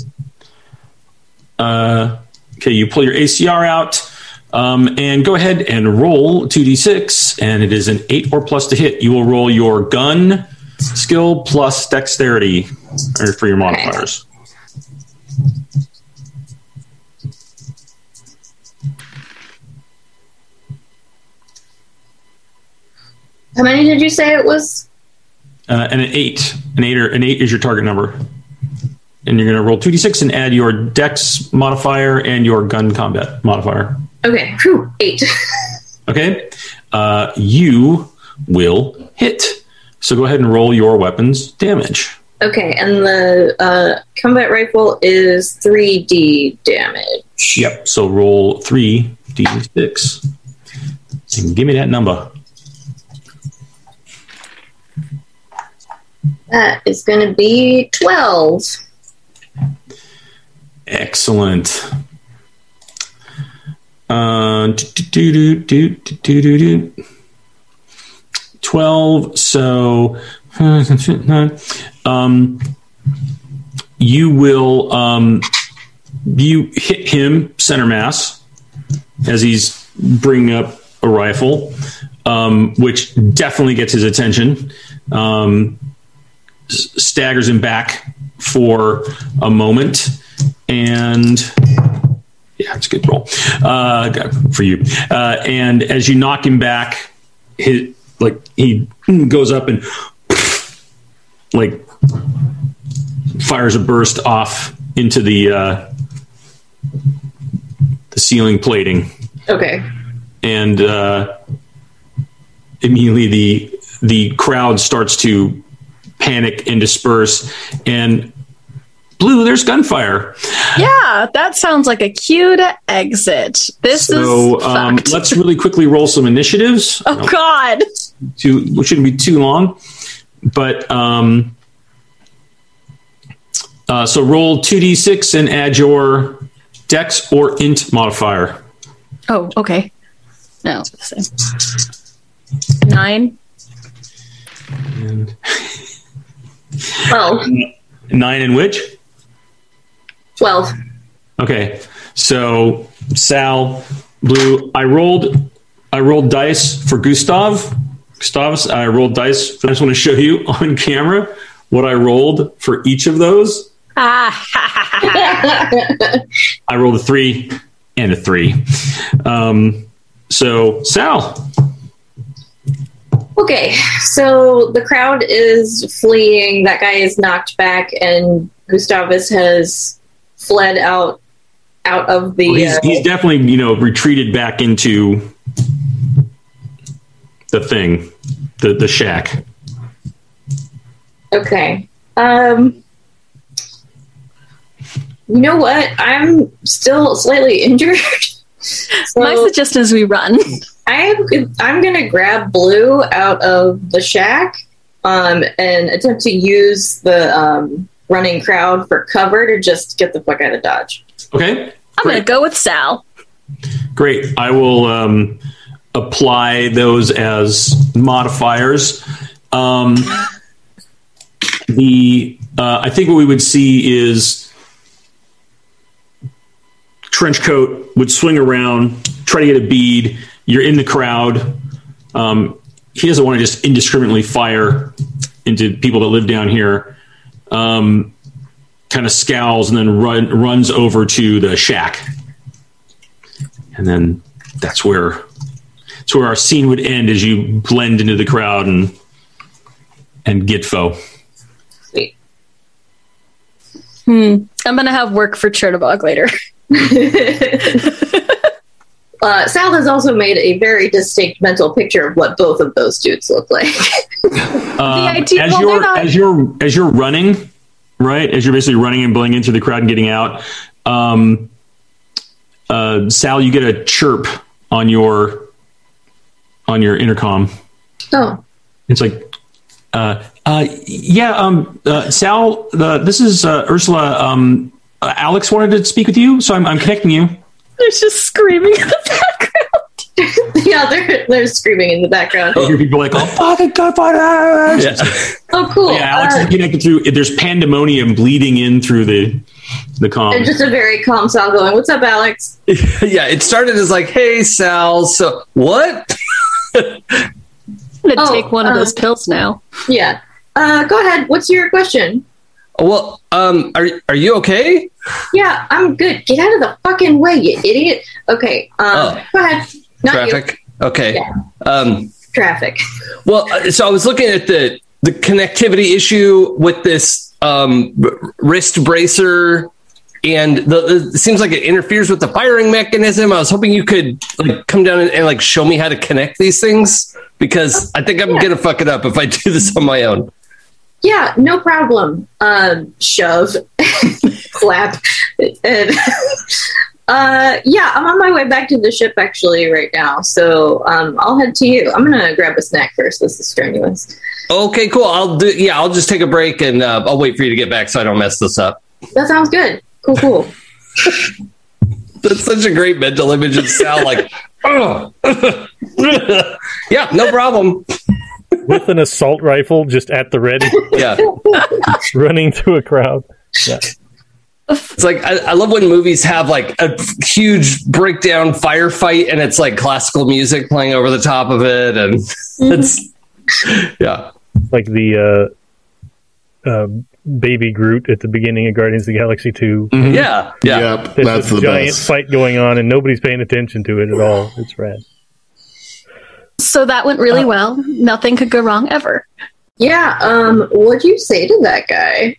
Uh, okay, you pull your ACR out. Um, and go ahead and roll 2d6, and it is an 8 or plus to hit. You will roll your gun skill plus dexterity for your modifiers. How many did you say it was? Uh, and an 8. An 8, or, an 8 is your target number. And you're going to roll 2d6 and add your dex modifier and your gun combat modifier. Okay, whew, eight. Okay. Uh, you will hit. So go ahead and roll your weapons damage. okay, and the uh, combat rifle is 3d damage. Yep. So roll three d6. And give me that number. That is going to be 12. Excellent. Uh, do, do, do, do, do, do, do. 12. So, um, you will, um, you hit him center mass as he's bringing up a rifle, um, which definitely gets his attention. Um, staggers him back for a moment and yeah, it's a good roll uh, for you. Uh, and as you knock him back, his like he goes up and like fires a burst off into the uh, the ceiling plating, Okay. and uh, immediately the the crowd starts to panic and disperse. And blue, there's gunfire. Yeah, that sounds like a cue to exit. This So is um, let's really quickly roll some initiatives. oh God! Too, shouldn't be too long, but um, uh, so roll two d six and add your dex or int modifier. Oh, okay. No. Nine. And 12. nine in which? 12. Okay, so Sal, blue. I rolled. I rolled dice for Gustav. Gustavus. I rolled dice. I just want to show you on camera what I rolled for each of those. Ah, I rolled a three and a three. Um, so Sal, Okay, so the crowd is fleeing. That guy is knocked back, and Gustavus has fled out out of the. he's, uh, he's definitely you know retreated back into the thing, the the shack. okay. Um. You know what? I'm still slightly injured. so, my suggestion is we run. I'm I'm gonna grab Blue out of the shack um, and attempt to use the um, running crowd for cover to just get the fuck out of Dodge. Okay. I'm going to go with Sal. Great. I will um, apply those as modifiers. Um, the uh, I think what we would see is trench coat would swing around, try to get a bead. You're in the crowd. Um, he doesn't want to just indiscriminately fire into people that live down here. Um, kind of scowls and then run, runs over to the shack, and then that's where it's where our scene would end as you blend into the crowd and and get foe. Sweet. Hmm. I'm going to have work for Chernobog later. uh, Sal has also made a very distinct mental picture of what both of those dudes look like. Um, idea- as well, you're they're not- as you're as you're running, right? As you're basically running and blowing into the crowd and getting out. Um, uh, Sal, you get a chirp on your on your intercom. oh, It's like, uh, uh, yeah, um, uh, Sal, the, this is uh, Ursula. Um, uh, Alex wanted to speak with you, so I'm, I'm connecting you. There's just screaming in the background. yeah, they're they're screaming in the background. You hear people like, "Oh, fucking gunfire!" Yeah. Oh, cool. Yeah, Alex Uh, is connected through. There's pandemonium bleeding in through the the comm. and just a very calm Sal going, "What's up, Alex?" yeah, it started as like, "Hey, Sal, so what?" I'm going to Oh, take one of uh, those pills now. Yeah. Uh, go ahead. What's your question? Well, um, are are you okay? Yeah, I'm good. Get out of the fucking way, you idiot. Okay. Um, Oh. go ahead. Not Traffic. Okay. Yeah. Um. Traffic. well, uh, so I was looking at the the connectivity issue with this um, wrist bracer, and the, the- it seems like it interferes with the firing mechanism. I was hoping you could like come down and, and like show me how to connect these things because I think I'm Yeah. gonna fuck it up if I do this on my own. Yeah, no problem. Um, shove, clap, and uh, yeah, I'm on my way back to the ship actually right now. So um, I'll head to you. I'm gonna grab a snack first. This is strenuous. Okay, cool. I'll do. Yeah, I'll just take a break and uh, I'll wait for you to get back so I don't mess this up. That sounds good. Cool, cool. That's such a great mental image of Sal, like, oh, yeah, no problem. With an assault rifle just at the ready, Yeah, running through a crowd. it's like I, I love when movies have like a huge breakdown firefight and it's like classical music playing over the top of it, and it's yeah, like the uh, uh, baby Groot at the beginning of Guardians of the Galaxy 2. yeah, yeah. Yep, that's a the giant best. fight going on, and nobody's paying attention to it at all. It's rad. So that went really well. Nothing could go wrong ever. Yeah. Um, what'd you say to that guy?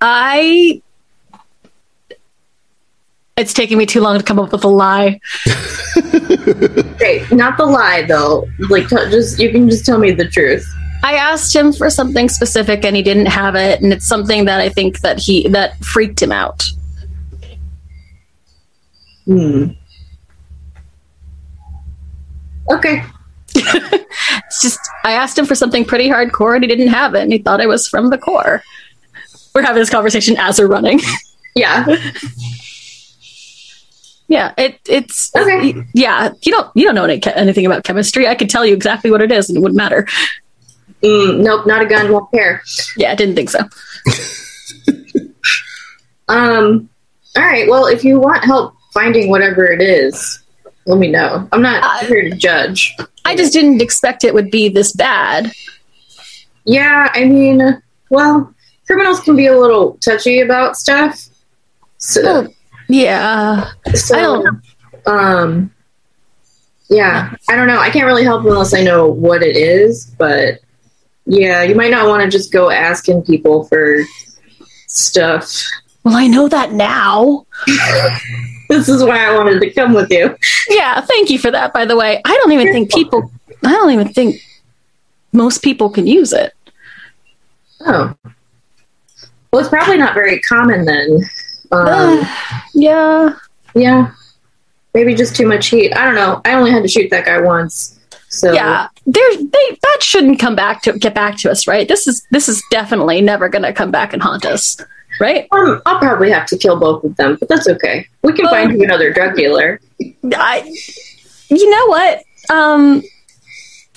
I. It's taking me too long to come up with a lie. Okay, not the lie though. Like, t- just you can just tell me the truth. I asked him for something specific and he didn't have it, and it's something that I think that he that freaked him out. Hmm. Okay. It's just I asked him for something pretty hardcore and he didn't have it, and he thought it was from the core. We're having this conversation as we're running. Yeah. yeah, it it's Okay. yeah. You don't you don't know any, anything about chemistry. I could tell you exactly what it is, and it wouldn't matter. Mm, nope, not a gun, won't care. Yeah, I didn't think so. Um. All right. Well, if you want help finding whatever it is, let me know. I'm not Uh, here to judge. I just didn't expect it would be this bad. Yeah, I mean, well, criminals can be a little touchy about stuff. So, Oh, Yeah, so I don't. um, yeah, I don't know. I can't really help unless I know what it is. But yeah, you might not want to just go asking people for stuff. Well, I know that now. This is why I wanted to come with you. Yeah, thank you for that. By the way, I don't even think people. I don't even think most people can use it. Oh, well, it's probably not very common then. Um, yeah, yeah, maybe just too much heat. I don't know. I only had to shoot that guy once, so Yeah, there's they that shouldn't come back to get back to us, right? This is this is definitely never going to come back and haunt us, right? Um, I'll probably have to kill both of them, but that's okay. We can Well- find you another drug dealer. I, you know what? Um,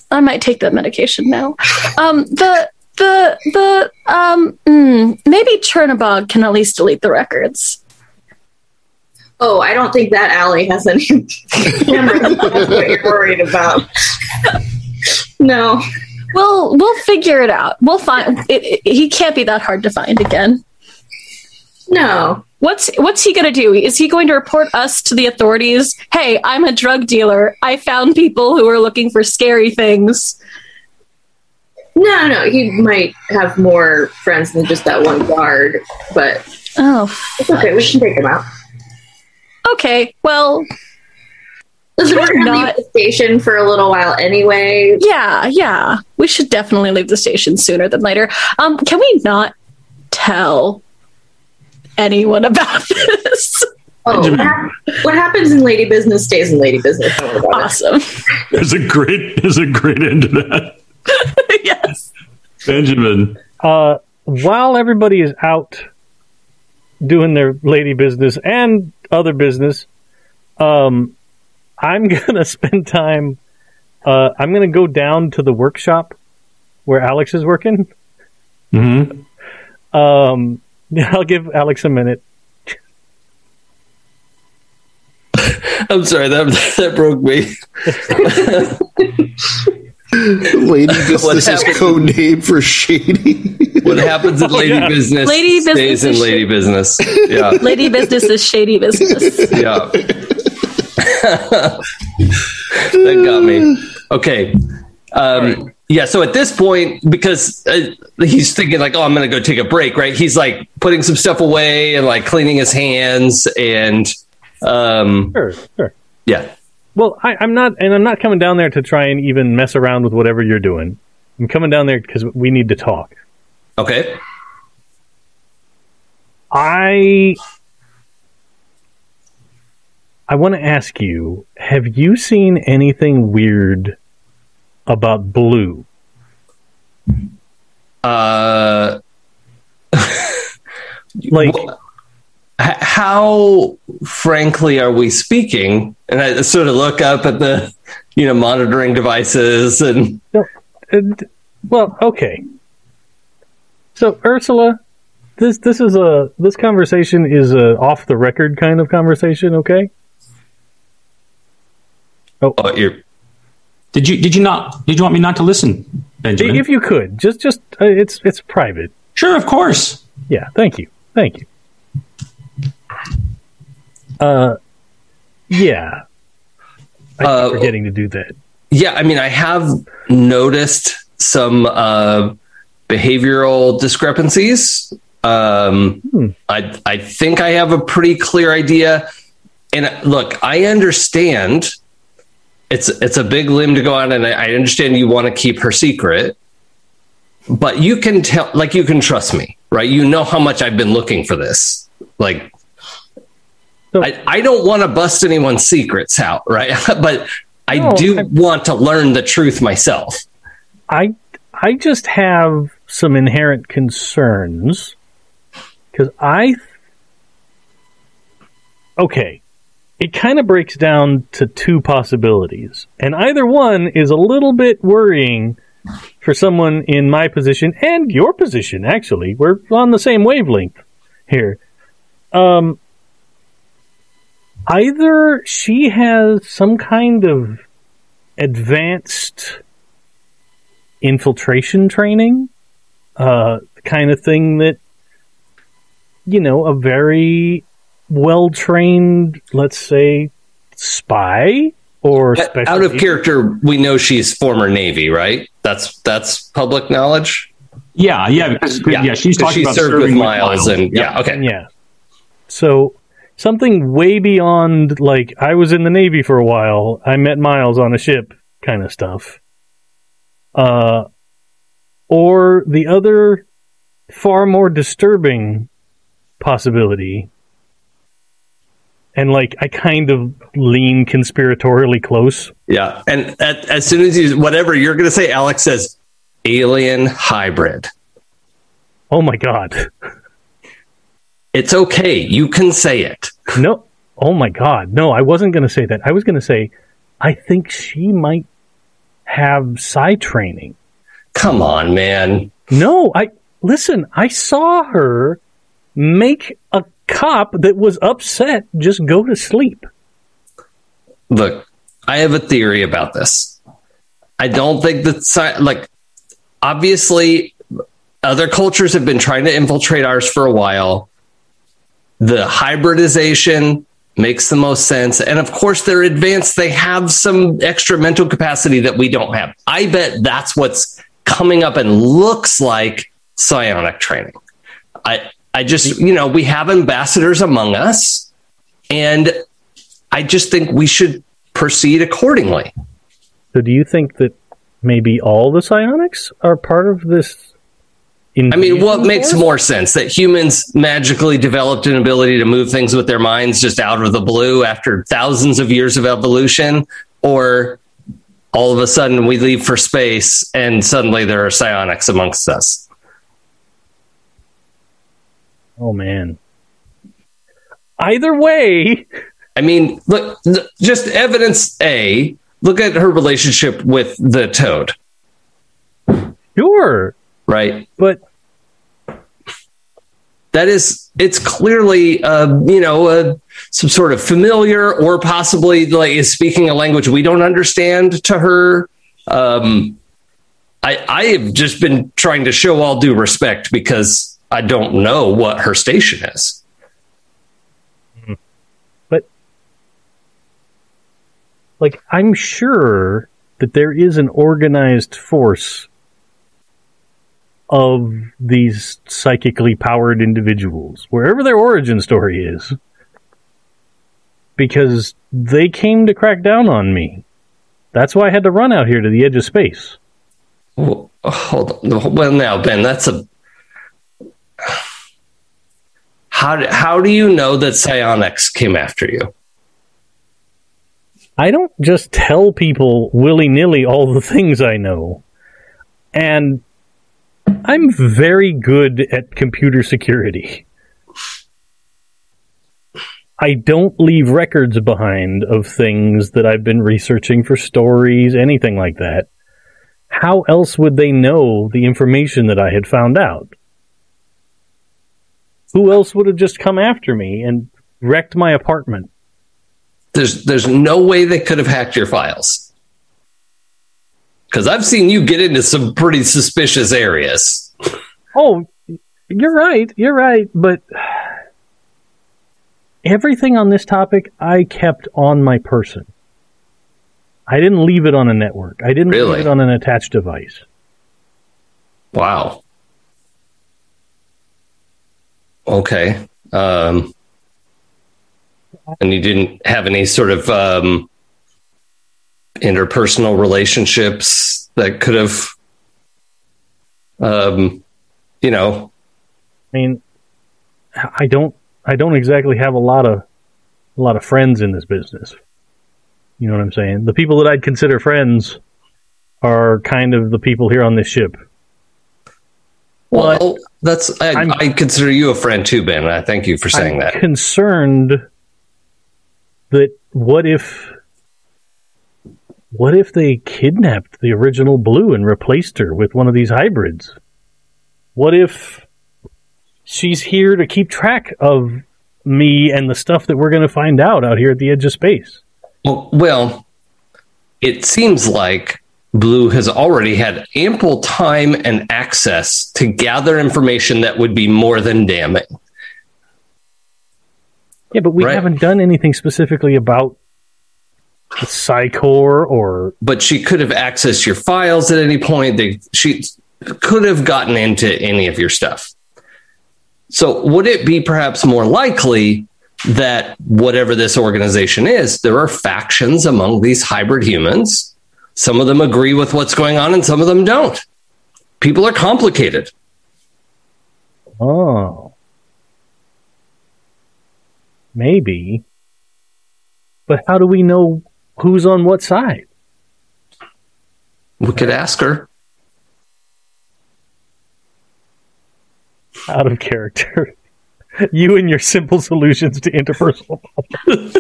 I might take that medication now. Um, the the the um, mm, maybe Chernobog can at least delete the records. Oh, I don't think that alley has any cameras. That's what you're worried about. no. We'll we'll figure it out. We'll find. It, it, he can't be that hard to find again. No. What's what's he going to do? Is he going to report us to the authorities? Hey, I'm a drug dealer. I found people who are looking for scary things. No, no, he might have more friends than just that one guard, but Oh, it's okay. We can take him out. okay. Well, Listen, we're gonna Not- leave the station for a little while anyway. yeah, yeah. We should definitely leave the station sooner than later. Um, can we not tell anyone about this? Oh, what, Benjamin. hap- what happens in lady business stays in lady business. Don't worry about it. Awesome. There's a great there's a great end to that. yes. Benjamin. Uh, while everybody is out doing their lady business and other business, um, I'm gonna spend time. Uh, I'm gonna go down to the workshop where Alex is working. Mm-hmm. Um, I'll give Alex a minute. I'm sorry that that broke me. Lady business is happened? code name for shady. What happens in oh, lady yeah. business Lady stays business in is lady shit. business. Yeah, Lady business is shady business. yeah. that got me. Okay. Um, yeah. So at this point, because uh, he's thinking like, "Oh, I'm going to go take a break," right? He's like putting some stuff away and like cleaning his hands and, um, Sure, sure. yeah. Well, I, I'm not, and I'm not coming down there to try and even mess around with whatever you're doing. I'm coming down there because we need to talk. Okay. I I want to ask you, have you seen anything weird about blue? Uh, Like Well, how frankly are we speaking? And I sort of look up at the, you know, monitoring devices and uh, d- well, okay. So Ursula, this this is a this conversation is a off the record kind of conversation, okay? oh, you're Did you did you not did you want me not to listen, Benjamin? If you could, just just uh, it's it's private. sure, of course. Yeah, thank you. Thank you. Uh yeah. I Uh, forgetting to do that. Yeah, I mean, I have noticed some uh, behavioral discrepancies. Um, Hmm. I I think I have a pretty clear idea. And uh, look, I understand it's it's a big limb to go on, and I, I understand you want to keep her secret. But you can tell, like, you can trust me, right? You know how much I've been looking for this. Like, So- I, I don't want to bust anyone's secrets out, right? but I No, do I- want to learn the truth myself. I I just have some inherent concerns because I okay, it kind of breaks down to two possibilities, and either one is a little bit worrying for someone in my position and your position. Actually, we're on the same wavelength here. Um, either she has some kind of advanced infiltration training, uh, kind of thing that, you know, a very well trained, let's say, spy or special Out of agent- character, we know she's former Navy, right? That's that's public knowledge. Yeah, yeah, because, yeah. She's 'Cause talking she about served with serving Miles, and yeah, okay. Yeah. So something way beyond like I was in the Navy for a while. I met Miles on a ship kind of stuff. Uh or the other far more disturbing possibility and like I kind of lean conspiratorially close. Yeah, and at, as soon as you whatever you're going to say, Alex says alien hybrid. Oh my god. It's okay. You can say it. No. Oh my god. No, I wasn't going to say that. I was going to say I think she might have psi training. Come on, man. No, I listen, I saw her make a cop that was upset just go to sleep. Look, I have a theory about this. I don't think that like obviously other cultures have been trying to infiltrate ours for a while. The hybridization makes the most sense. And of course, they're advanced. They have some extra mental capacity that we don't have. I bet that's what's coming up and looks like psionic training. I, I just, you know, we have ambassadors among us, and I just think we should proceed accordingly. So, do you think that maybe all the psionics are part of this? I mean, what makes more sense that humans magically developed an ability to move things with their minds just out of the blue after thousands of years of evolution, or all of a sudden we leave for space and suddenly there are psionics amongst us? Oh man. Either way, I mean, look, just evidence A. Look at her relationship with the toad. Sure. Right. But that is, it's clearly, uh, you know, uh, some sort of familiar or possibly like is speaking a language we don't understand to her. Um, I, I have just been trying to show all due respect because I don't know what her station is. But, like, I'm sure that there is an organized force of these psychically powered individuals, wherever their origin story is. Because they came to crack down on me. That's why I had to run out here to the edge of space. Well, hold on. Well, now, Ben, that's a how how do you know that psionics came after you? I don't just tell people willy nilly all the things I know. And I'm very good at computer security. I don't leave records behind of things that I've been researching for stories, anything like that. How else would they know the information that I had found out? Who else would have just come after me and wrecked my apartment? There's there's no way they could have hacked your files. Cuz I've seen you get into some pretty suspicious areas. Oh, you're right. You're right, but everything on this topic I kept on my person. I didn't leave it on a network. I didn't Really? leave it on an attached device. Wow. Okay. Um, and you didn't have any sort of um, interpersonal relationships that could have, um, you know, I mean, I don't, I don't exactly have a lot of, a lot of friends in this business. You know what I'm saying? The people that I'd consider friends are kind of the people here on this ship. Well, that's I, I consider you a friend too, Ben. I thank you for saying I'm that. concerned that what if what if they kidnapped the original blue and replaced her with one of these hybrids? What if she's here to keep track of me and the stuff that we're going to find out out here at the edge of space? Well, well, it seems like Blue has already had ample time and access to gather information that would be more than damning. Yeah, but we Right. haven't done anything specifically about the Psycor or But she could have accessed your files at any point. They, she could have gotten into any of your stuff. So, would it be perhaps more likely that whatever this organization is, there are factions among these hybrid humans? Some of them agree with what's going on, and some of them don't. People are complicated. oh, maybe But how do we know who's on what side? We could ask her. Out of character. You and your simple solutions to interpersonal problems.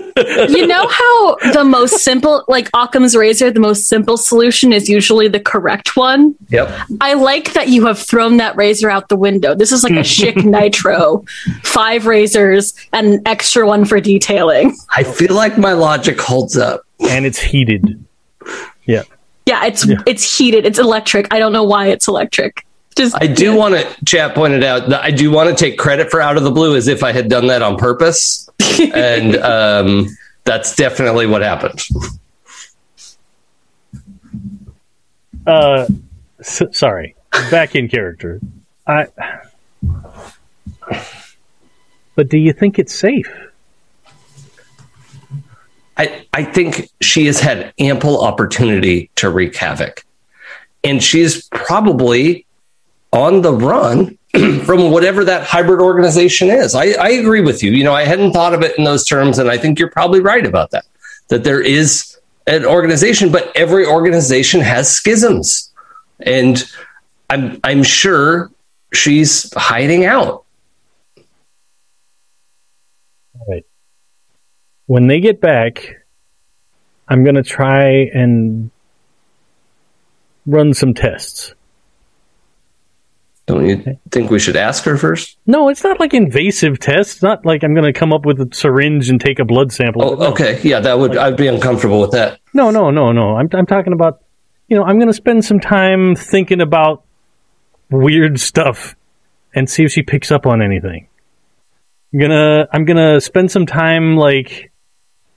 you know how the most simple, like Occam's razor, the most simple solution is usually the correct one? Yep. I like that you have thrown that razor out the window. This is like a Schick Nitro, five razors and an extra one for detailing. I feel like my logic holds up. and it's heated. Yeah. Yeah, it's it's heated. It's electric. I don't know why it's electric. Just I do want to, chat pointed out that I do want to take credit for Out of the Blue as if I had done that on purpose. and um, that's definitely what happened. Uh, s- sorry. Back in character. I. But do you think it's safe? I, I think she has had ample opportunity to wreak havoc. And she's probably on the run from whatever that hybrid organization is. I, I agree with you. You know, I hadn't thought of it in those terms, and I think you're probably right about that. That there is an organization, but every organization has schisms. And I'm I'm sure she's hiding out. Right. When they get back, I'm going to try and run some tests. Don't you think we should ask her first? No, it's not like invasive tests. It's not like I'm going to come up with a syringe and take a blood sample. Oh, okay. Yeah, that would I'd be uncomfortable with that. No, no, no, no. I'm I'm talking about, you know, I'm going to spend some time thinking about weird stuff and see if she picks up on anything. I'm gonna I'm gonna spend some time like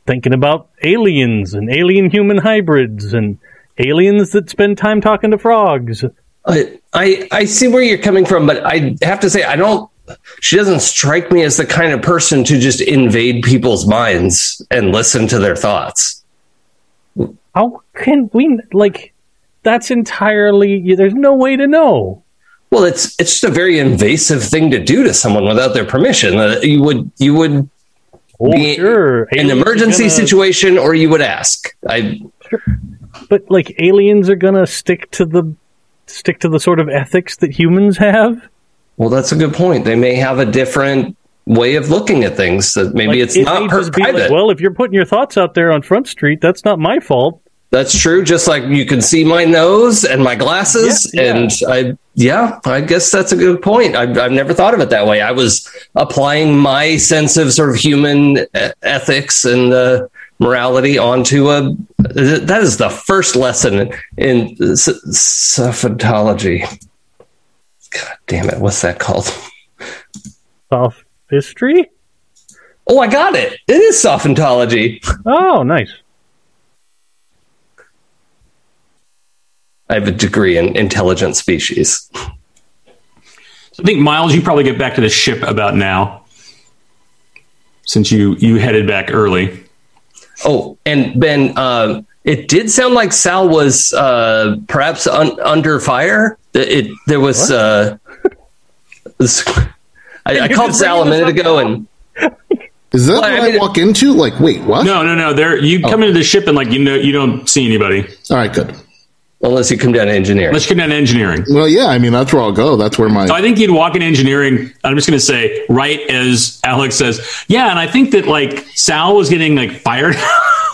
thinking about aliens and alien human hybrids and aliens that spend time talking to frogs. I, I I see where you're coming from, but I have to say I don't. She doesn't strike me as the kind of person to just invade people's minds and listen to their thoughts. How can we like? That's entirely. There's no way to know. Well, it's it's just a very invasive thing to do to someone without their permission. Uh, you would you would Oh, be sure. an emergency gonna- situation, or you would ask. I Sure. but like aliens are gonna stick to the stick to the sort of ethics that humans have. well, that's a good point. They may have a different way of looking at things. That maybe Like, it's it not per- be like, well, if you're putting your thoughts out there on Front Street, that's not my fault. That's true. Just like you can see my nose and my glasses, Yeah, yeah. and I, yeah, I guess that's a good point. I've, I've never thought of it that way. I was applying my sense of sort of human ethics and uh, morality onto a. That is the first lesson in s- sophistology. God damn it! What's that called? Sophistry? Oh, I got it. It is sophistology. Oh, nice. I have a degree in intelligent species. I think Miles, you probably get back to the ship about now, since you you headed back early. Oh, and Ben, uh, it did sound like Sal was uh, perhaps un- under fire. It, it there was. Uh, this- I, I called Sal a minute ago, and Is that Well, what I I, mean- walk into? Like, wait, what? No, no, no. There, you come into the ship and like you know you don't see anybody All right, good. Unless you come down to engineering. Let's come down to engineering. Well, yeah, I mean that's where I'll go. That's where my So I think you'd walk in engineering. I'm just going to say, right as Alex says, yeah, and I think that like Sal was getting like fired.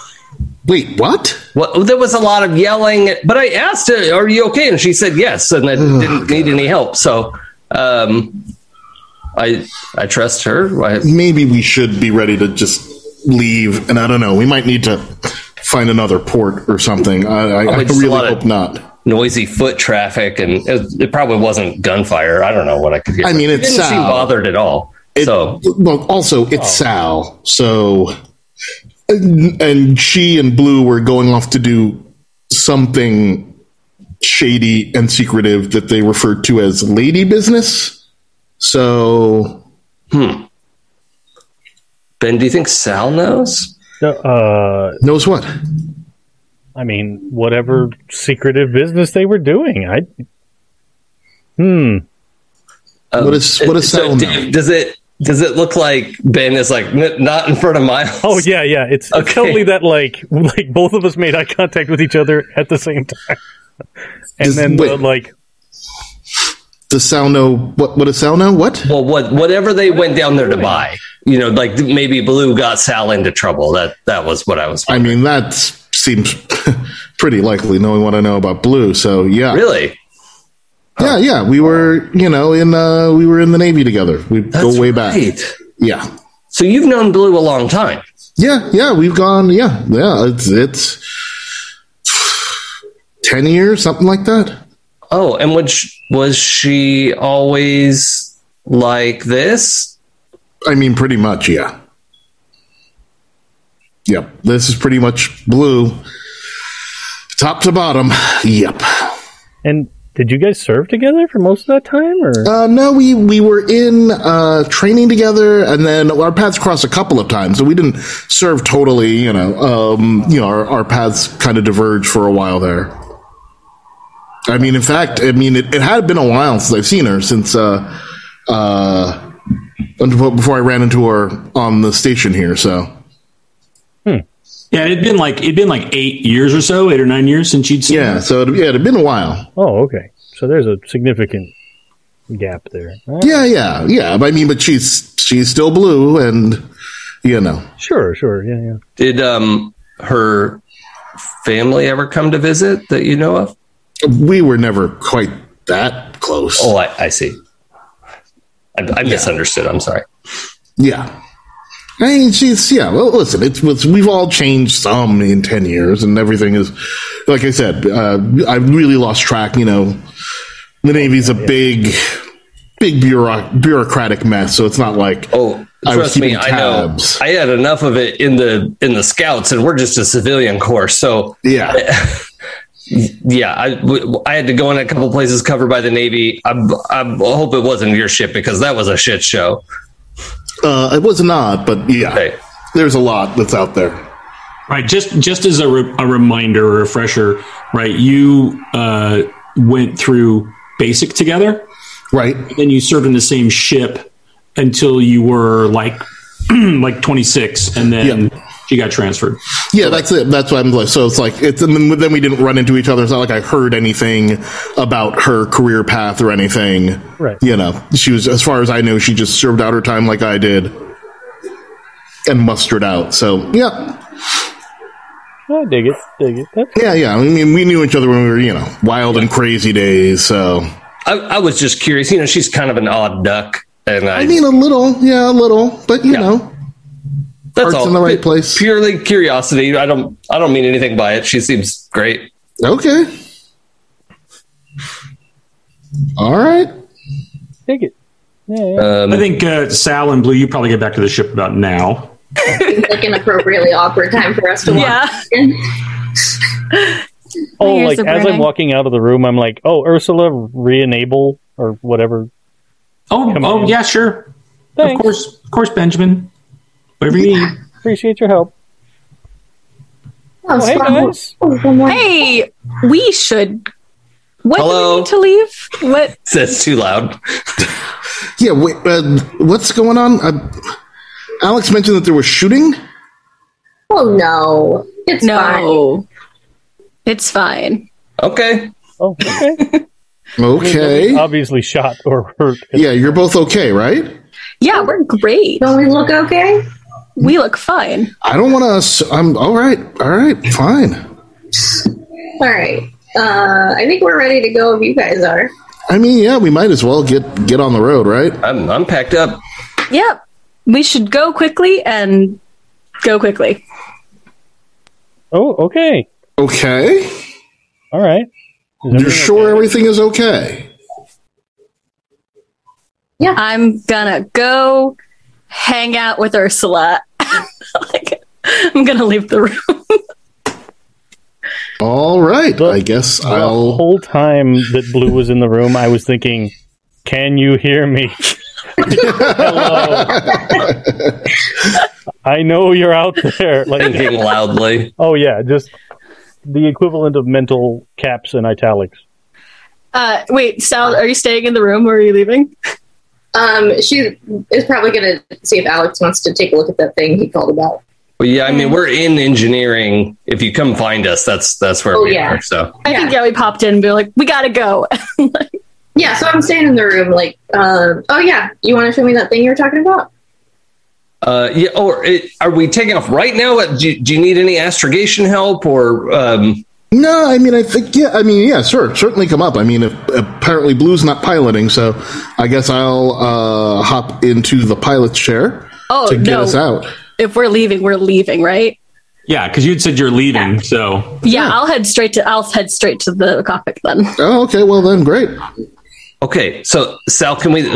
wait. What? Well, there was a lot of yelling, but I asked her, "Are you okay?" And she said yes, and I didn't need any help. So, um, I I trust her. I, Maybe we should be ready to just leave. And I don't know. We might need to find another port or something. I, I, I really hope not. noisy foot traffic, and it, it probably wasn't gunfire. I don't know what I could hear. I mean, it's didn't seem Sal. bothered at all. It- so well, also it's Sal. So, and, and she and Blue were going off to do something shady and secretive that they referred to as lady business. So, hmm. Ben, do you think Sal knows? Uh, knows what? I mean, whatever secretive business they were doing. I. Hmm. What is- what is so Sal? Dave, does it Does it look like Ben is like n- not in front of Miles? Oh yeah, yeah. It's, it's totally that like like both of us made eye contact with each other at the same time, and Does- then the, like Does Sal know what? What does Sal know? What? Well, what whatever they went down there to buy, you know, like maybe Blue got Sal into trouble. That that was what I was. I mean, that seems pretty likely, knowing what I know about Blue. So yeah, really? yeah, yeah. We were, you know, in uh, we were in the Navy together. We go way back. right. Yeah, So you've known Blue a long time. yeah, yeah. We've gone. Yeah, yeah. It's it's ten years, something like that. Oh, and which was she always like this? I mean, pretty much, yeah. Yep. This is pretty much Blue, top to bottom. Yep. and did you guys serve together for most of that time or Uh, no, we we were in uh, training together, and then our paths crossed a couple of times. So we didn't serve totally. You know, um, you know, our, our paths kind of diverged for a while there. I mean, in fact, I mean, it, it had been a while since I've seen her since uh, uh, before I ran into her on the station here. So Yeah, it'd been like it'd been like eight years or so, eight or nine years since you'd seen yeah, her. so it, yeah, it had been a while. oh okay so there's a significant gap there All right. Yeah, yeah, yeah. I mean, but she's she's still blue, and you know, sure sure yeah yeah Did um her family ever come to visit that you know of? we were never quite that close. Oh, I, I see. I, I misunderstood. I'm sorry. Yeah. I mean, she's yeah. Well, listen, it's, it's we've all changed some in ten years, and everything is like I said. Uh, I've really lost track. You know, the Navy's a big, big bureau- bureaucratic mess. So it's not like Oh, I was trust me, keeping I know. I had enough of it in the in the scouts, and we're just a civilian corps. So yeah, yeah, I, I had to go in a couple places covered by the Navy. I, I hope it wasn't your ship because that was a shit show. uh, it was not, but yeah, Okay. there's a lot that's out there. Right. Just just as a, re- a reminder, a refresher, right? You uh, went through basic together, Right. then you served in the same ship until you were like like 26, and then you got transferred. Yeah, that's it. That's what I'm like. So it's like it's and then, then we didn't run into each other. It's not like I heard anything about her career path or anything. Right. You know, she was as far as I know, she just served out her time like I did and mustered out. So yeah, I dig it dig it That's, yeah, yeah. I mean, we knew each other when we were you know wild and crazy days. So I, I was just curious. You know, she's kind of an odd duck, and I, I mean, a little, yeah, a little, but you Yeah. know, that's heart's all. in the right Pu- place. Purely curiosity. I don't. I don't mean anything by it. She seems great. okay. All right. Take it yeah, yeah. Um, I think uh, Sal and Blue, you probably get back to the ship about now. Seems like an appropriately awkward time for us to walk Yeah. oh ears like are as i'm walking out of the room i'm like oh ursula re-enable or whatever Oh, Come oh on. yeah, sure. Thanks. Of course, of course, Benjamin. Whatever you need. appreciate your help Oh, hey guys one more. Hey, we should. When do Hello? we need to leave? What? that's too loud. Yeah. Wait. Uh, what's going on? Uh, Alex mentioned that there was shooting. Oh no, it's fine. It's fine. Okay. oh okay Okay. obviously shot or hurt Yeah, you're both okay, right? Yeah, we're great. Don't we look okay? We look fine. I don't want to. I'm all right. All right, fine. All right. Uh, I think we're ready to go if you guys are. I mean, yeah, we might as well get get on the road, right? I'm I'm packed up. Yep. We should go quickly and go quickly. oh okay Okay. all right You're sure okay? everything is okay? Yeah. I'm gonna go hang out with Ursula. like, I'm gonna leave the room. All right. Look, I guess the I'll. The whole time that blue was in the room i was thinking can you hear me hello i know you're out there like Thinking loudly. oh yeah just the equivalent of mental caps and italics Uh, wait, Sal, are you staying in the room or are you leaving? Um, she is probably going to see if Alex wants to take a look at that thing he called about. Well, yeah, I mean, we're in engineering. If you come find us, that's that's where Oh, we yeah. are. So I think yeah, we popped in and be like, we gotta go. Yeah, so I'm staying in the room, like, um, oh yeah, you want to show me that thing you were talking about? Uh, yeah, or it, are we taking off right now? Do you, do you need any astrogation help or? Um, No, I mean, I think, yeah, I mean, yeah, sure, certainly come up. I mean, if, apparently Blue's not piloting, so I guess I'll uh, hop into the pilot's chair Oh to get no! us out. If we're leaving, we're leaving, right? Yeah, because you'd said you're leaving, so Yeah, I'll head straight to. I'll head straight to the cockpit then. Oh, okay, well then, great. okay, so Sal, can we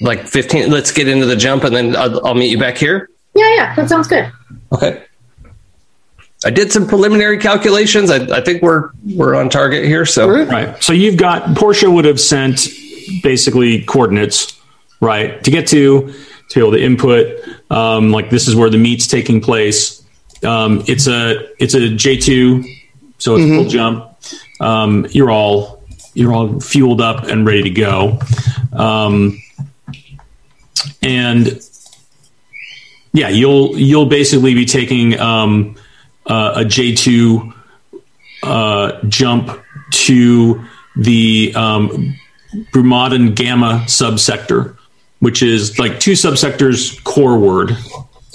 like fifteen? Let's get into the jump, and then I'll, I'll meet you back here. Yeah, yeah, that sounds good. Okay. I did some preliminary calculations. I, I think we're we're on target here. So right. So you've got Portia would have sent basically coordinates, right, to get to to be able to input. Um, like this is where the meet's taking place. Um, it's a it's a J two, so it's a full jump. Um, you're all you're all fueled up and ready to go. Um, and yeah, you'll you'll basically be taking um, uh, a J two uh, jump to the um, Brumadin Gamma subsector, which is like two subsectors coreward,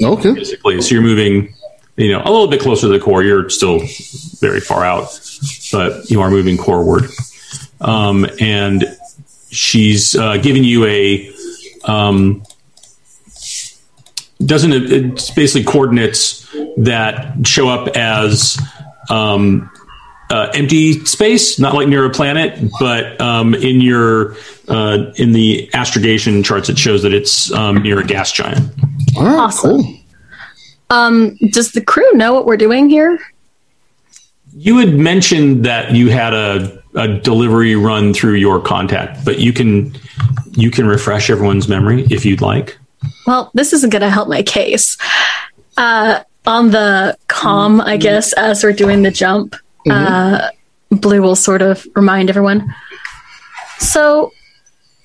Okay. basically. So you're moving, you know, a little bit closer to the core. You're still very far out, but you are moving coreward. Um, and she's uh, giving you a um, doesn't it, it's basically coordinates that show up as um, uh, empty space, not like near a planet, but um, in your uh, in the astrogation charts, it shows that it's um, near a gas giant. All right, Awesome. cool. Um, does the crew know what we're doing here? You had mentioned that you had a, a delivery run through your contact, but you can you can refresh everyone's memory if you'd like. Well, this isn't going to help my case. Uh, on the comm, I guess, as we're doing the jump, uh, Blue will sort of remind everyone. So,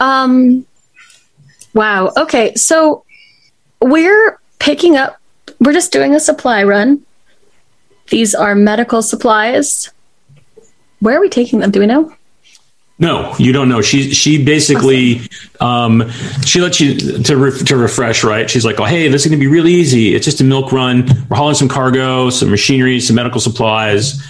um, wow. Okay. So we're picking up, we're just doing a supply run. These are medical supplies. Where are we taking them? Do we know? No, you don't know. She she basically um, she lets you to re- to refresh. Right? She's like, oh hey, this is going to be really easy. It's just a milk run. We're hauling some cargo, some machinery, some medical supplies.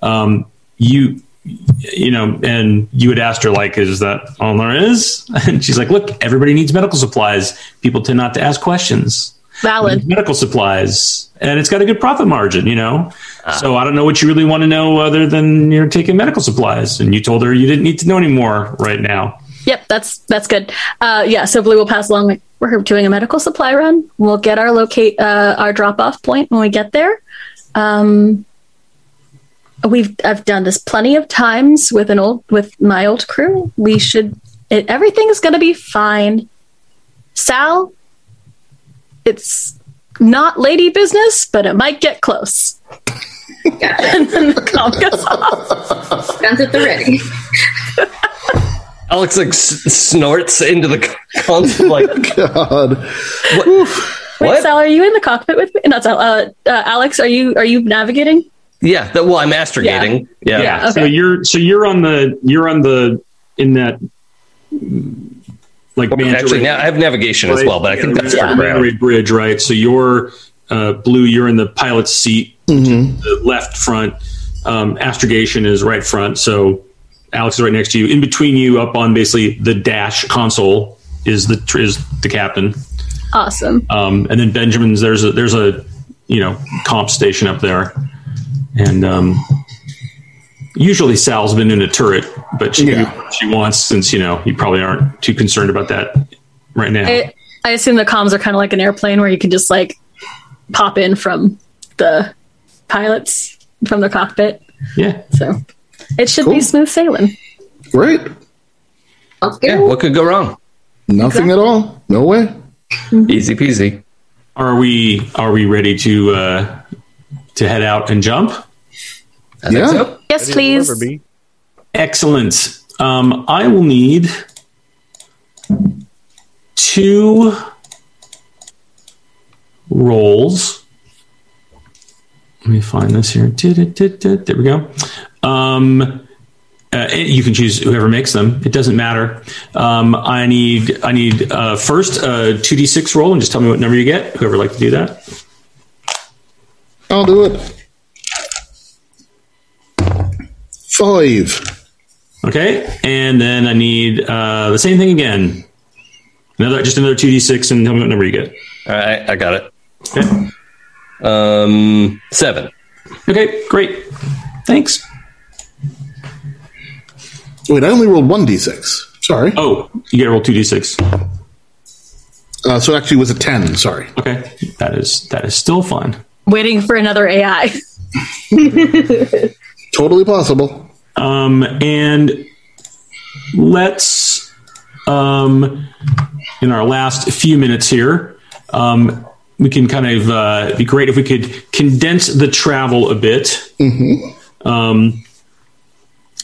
Um, you you know, and you had asked her like, is that all there is? And she's like, look, everybody needs medical supplies. People tend not to ask questions. Valid. medical supplies and it's got a good profit margin you know so i don't know what you really want to know other than you're taking medical supplies and you told her you didn't need to know anymore right now Yep, that's that's good. Uh, yeah, so Blue will pass along. Like we're doing a medical supply run. We'll get our locate uh, our drop off point when we get there. Um, we've I've done this plenty of times with an old with my old crew. We should it, everything's gonna be fine. Sal, it's not lady business, but it might get close. Gotcha. and then the comm goes off. Guns at the ready. Alex like s- snorts into the console like God. what? Wait, what? Sal, are you in the cockpit with me? Not Sal. Uh, uh, Alex, are you are you navigating? Yeah, that, well, I'm astrogating. Yeah. yeah so okay. you're so you're on the you're on the in that like Okay, Manta Actually, Ray- now I have navigation as well, but I think that's yeah, for Manta. Ray bridge right so you're uh, blue you're in the pilot's seat Mm-hmm. the left front um, astrogation is right front so alex is right next to you in between you up on basically the dash console is the is the captain Awesome. um, and then benjamin's there's a there's a you know comp station up there and um, usually sal's been in a turret but she Yeah. she wants since you know you probably aren't too concerned about that right now I, I assume the comms are kind of like an airplane where you can just like pop in from the pilots from the cockpit. yeah So it should Cool. be smooth sailing. Great. Let's Yeah, what could go wrong? Nothing at all. No way. Easy peasy. Are we are we ready to uh, to head out and jump? I think Yeah. so. Yes, please. Excellent. Um, I will need two rolls. Let me find this here. There we go. Um, uh, you can choose whoever makes them. It doesn't matter. Um, I need I need uh, first a two d six roll and just tell me what number you get. Whoever would like to do that. I'll do it. Five. Okay, and then I need uh, the same thing again. Another just another two d six and tell me what number you get. All right, I got it. Okay. Um, seven. Okay, great. Thanks. Wait, I only rolled one d6. Sorry. Oh, you get to roll two d six. Uh, so actually, it was a ten. Sorry. Okay, that is that is still fine. Waiting for another AI. Totally possible. Um, and let's um, in our last few minutes here, um, we can kind of uh, be great if we could condense the travel a bit. Um,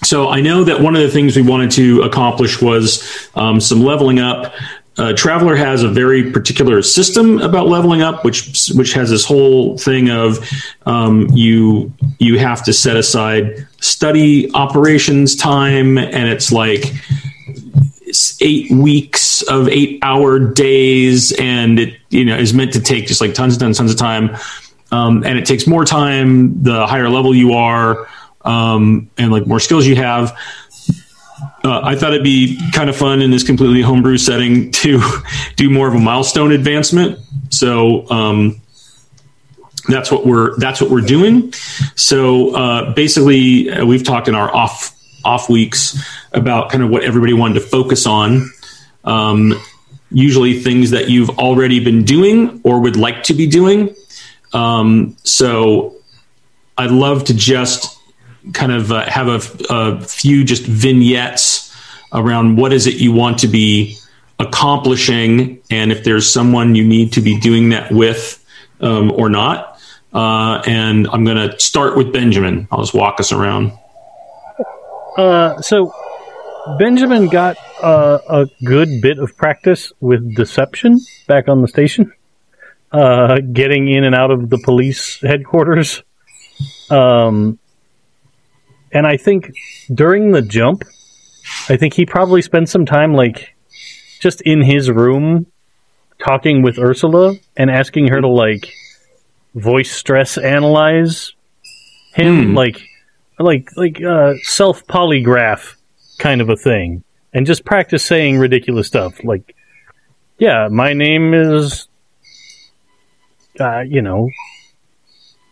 so I know that one of the things we wanted to accomplish was um, some leveling up. Uh, Traveller has a very particular system about leveling up, which which has this whole thing of um, you you have to set aside study operations time, and it's like eight weeks of eight hour days, and it you know is meant to take just like tons and tons, tons of time, um, and it takes more time the higher level you are, um, and like more skills you have uh, I thought it'd be kind of fun in this completely homebrew setting to do more of a milestone advancement. So um, that's what we're that's what we're doing. So uh, basically, uh, we've talked in our off off weeks about kind of what everybody wanted to focus on. Um, usually, things that you've already been doing or would like to be doing. Um, so I'd love to just kind of uh, have a, a few just vignettes around what is it you want to be accomplishing and if there's someone you need to be doing that with um, or not. Uh, and I'm going to start with Benjamin. I'll just walk us around. Uh, so Benjamin got uh, a good bit of practice with deception back on the station, uh, getting in and out of the police headquarters. Um, and I think during the jump, I think he probably spent some time like just in his room talking with Ursula and asking her to like voice stress analyze him Hmm. like like like uh self polygraph kind of a thing and just practice saying ridiculous stuff like yeah my name is uh you know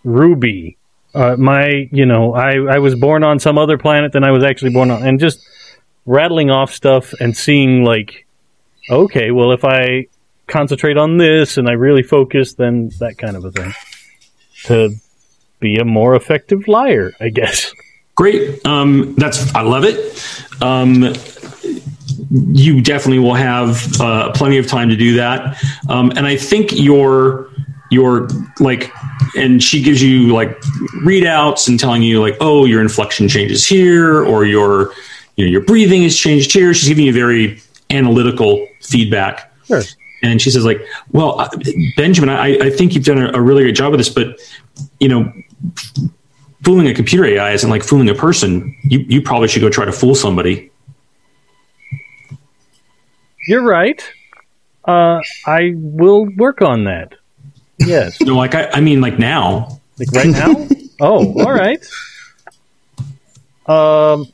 ruby uh, my you know I, I was born on some other planet than I was actually born on and just rattling off stuff and seeing like okay well if I concentrate on this and I really focus then that kind of a thing to be a more effective liar I guess Great. Um, that's I love it. Um, you definitely will have uh, plenty of time to do that. Um, and I think your your like, and she gives you like readouts and telling you like, oh, your inflection changes here, or your you know your breathing has changed here. She's giving you very analytical feedback. Sure. And she says like, well, uh, Benjamin, I, I think you've done a, a really great job with this, but you know, fooling a computer AI isn't like fooling a person. You you probably should go try to fool somebody. you're right uh I will work on that yes No, like I, I mean like now. Like right now? oh, all right. Um,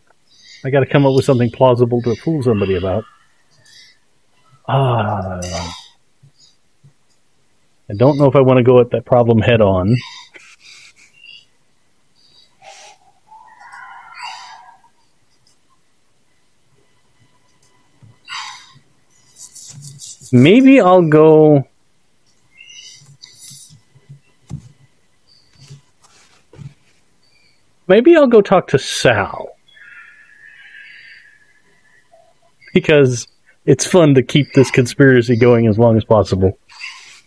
I got to come up with something plausible to fool somebody about. Ah, I don't know if I want to go at that problem head on. Maybe I'll go. Maybe I'll go talk to Sal. Because it's fun to keep this conspiracy going as long as possible.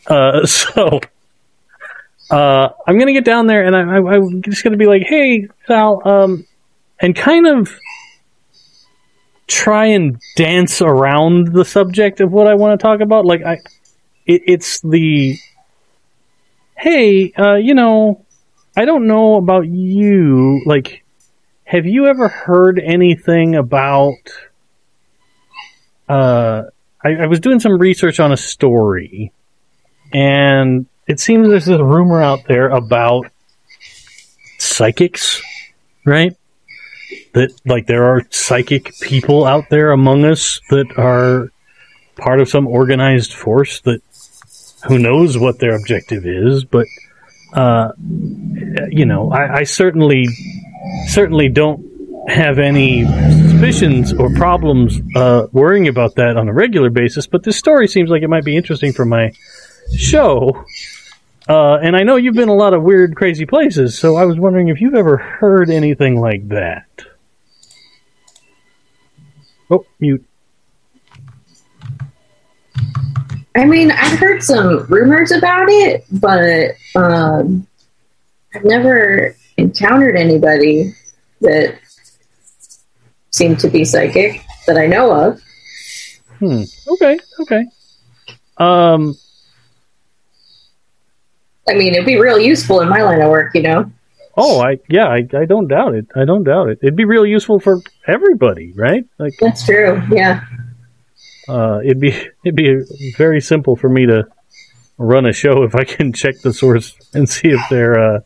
Uh, so, uh, I'm going to get down there and I, I'm just going to be like, hey, Sal, um, and kind of try and dance around the subject of what I want to talk about. Like I, it, it's the hey, uh, you know, I don't know about you. Like, have you ever heard anything about? Uh, I, I was doing some research on a story, and it seems there's a rumor out there about psychics, right? That like there are psychic people out there among us that are part of some organized force that who knows what their objective is, but uh, you know, I, I certainly certainly don't have any suspicions or problems uh, worrying about that on a regular basis. But this story seems like it might be interesting for my show. Uh, and I know you've been a lot of weird, crazy places, so I was wondering if you've ever heard anything like that. Oh, mute. I mean, I've heard some rumors about it, but um, I've never encountered anybody that seemed to be psychic that I know of. Hmm. Okay. Okay. Um. I mean, it'd be real useful in my line of work, you know. Oh, I yeah, I, I don't doubt it. I don't doubt it. It'd be real useful for everybody, right? Like That's true. Yeah. Uh, it'd be it'd be very simple for me to run a show if I can check the source and see if they're uh,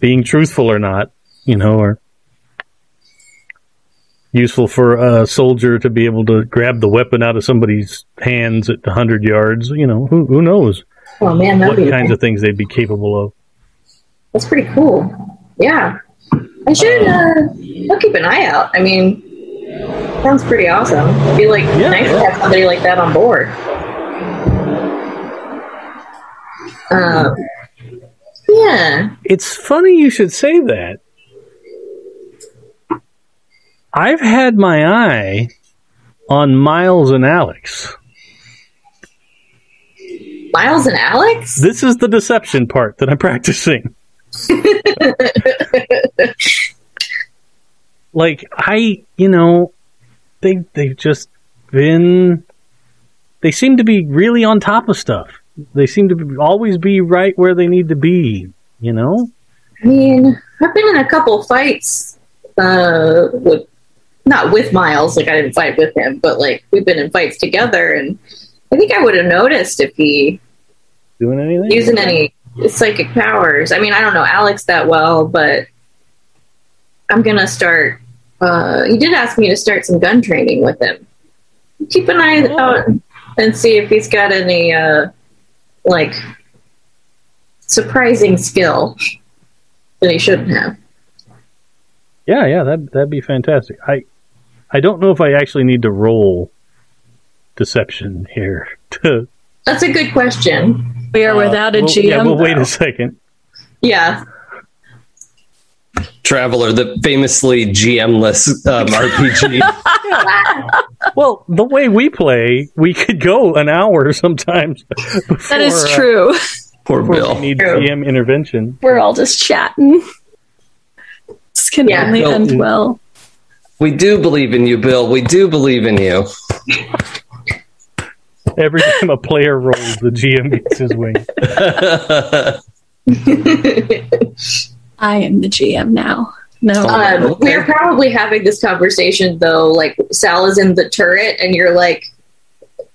being truthful or not, you know, or useful for a soldier to be able to grab the weapon out of somebody's hands at 100 yards, you know, who who knows Oh man, what kinds of things they'd be capable of. that's pretty cool. Yeah. I should. Uh, I'll keep an eye out. I mean, sounds pretty awesome. It'd be like Yeah, nice yeah. to have somebody like that on board. Um. Yeah. It's funny you should say that. I've had my eye on Miles and Alex. Miles and Alex. This is the deception part that I'm practicing. like I, you know, they they've just been they seem to be really on top of stuff. They seem to be, always be right where they need to be, you know? I mean, I've been in a couple fights uh, with not with Miles, like I didn't fight with him, but like we've been in fights together, and I think I would have noticed if he Doing anything? using any psychic powers. I mean, I don't know Alex that well, but I'm gonna start. Uh, he did ask me to start some gun training with him. Keep an eye out and see if he's got any uh, like surprising skill that he shouldn't have. Yeah, yeah, that that'd be fantastic. I I don't know if I actually need to roll deception here. To, That's a good question. We are without a well, GM. Yeah, well, wait though. a second. Yeah. Traveller, the famously GM-less um, RPG. Well, the way we play, we could go an hour sometimes. Before, That is uh, true. Poor Bill. we need True. GM intervention. We're all just chatting. This can Yeah. only Well, end well. We do believe in you, Bill. We do believe in you. Every time a player rolls, the GM gets his wing. I am the GM now. No. Um, Okay. We're probably having this conversation though. Like Sal is in the turret, and you're like,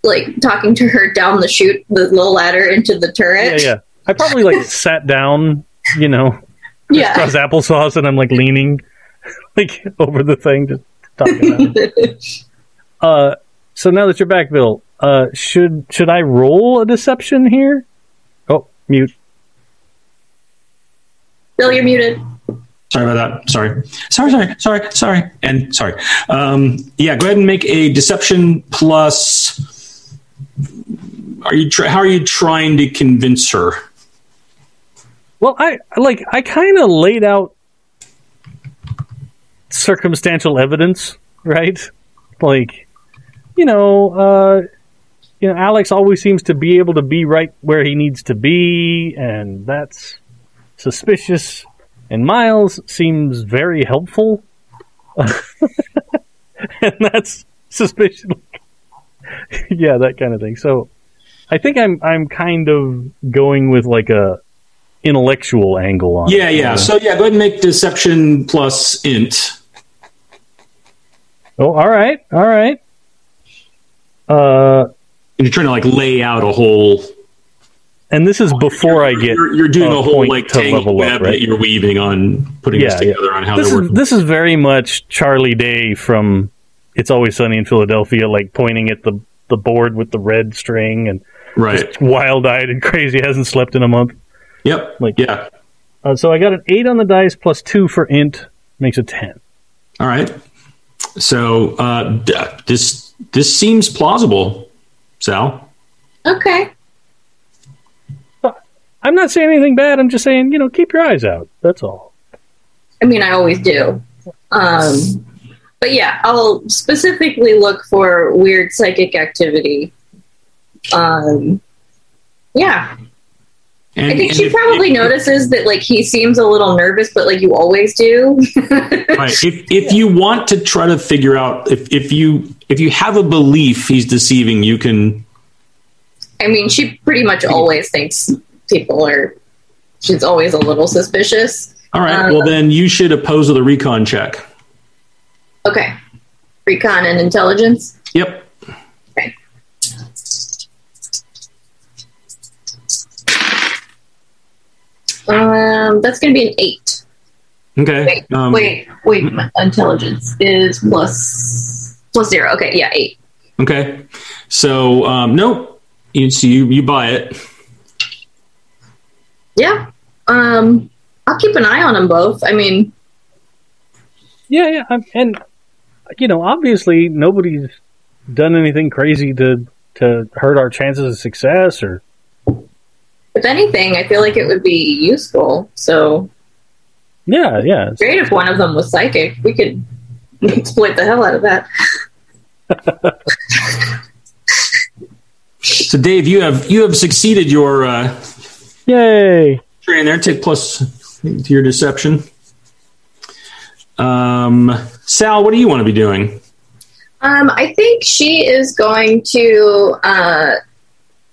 like talking to her down the chute, the little ladder into the turret. yeah. Yeah. I probably like sat down, you know, Yeah. across applesauce, and I'm like leaning like over the thing, just talking. About it. Uh, so now that you're back, Bill, uh, should should I roll a deception here? Oh, mute. Bill, you're muted. Sorry about that. Sorry. Sorry, sorry, sorry, sorry. And sorry. Um, yeah, go ahead and make a deception plus. Are you try how are you trying to convince her? Well, I like I kind of laid out circumstantial evidence, right? Like, you know, uh, you know, Alex always seems to be able to be right where he needs to be, and that's suspicious. And Miles seems very helpful, and that's suspicious. yeah, that kind of thing. So, I think I'm I'm kind of going with like a intellectual angle on. Yeah, it. yeah. So yeah, go ahead and make deception plus int. Oh, all right, all right. Uh, You're trying to like lay out a whole. And this is before I get. You're, you're doing a a whole like to tangle level up, web right? that you're weaving on putting Yeah, this yeah. together on how This is working. this is very much Charlie Day from It's Always Sunny in Philadelphia, like pointing at the the board with the red string and right. wild eyed and crazy, hasn't slept in a month. Yep. like- yeah. Uh, so I got an eight on the dice plus two for int makes a ten. All right. So uh, d- this this seems plausible, Sal. Okay. I'm not saying anything bad. I'm just saying, you know, keep your eyes out. That's all. I mean, I always do. Um, but yeah, I'll specifically look for weird psychic activity. Um, yeah, And, I think she if- probably if- notices that like he seems a little nervous, but like you always do. Right. If if you want to try to figure out if, if you if you have a belief he's deceiving, you can I mean, she pretty much always thinks people are. She's always a little suspicious. all right, Uh, well then you should oppose with a recon check. Okay, recon and intelligence. Yep. Okay. Um, that's going to be an eight. Okay. Wait, Um, wait, wait. Intelligence is plus plus zero. Okay, yeah, eight. Okay. So um, nope. You so you you buy it. Yeah. Um, I'll keep an eye on them both. I mean, Yeah, yeah, I'm- and you know, obviously nobody's done anything crazy to to hurt our chances of success or if anything, I feel like it would be useful. So yeah, yeah. great if one of them was psychic. We could exploit the hell out of that. So Dave, you have you have succeeded your uh, Yay! training there. Take plus to your deception. Um, Sal, what do you want to be doing? Um, I think she is going to uh,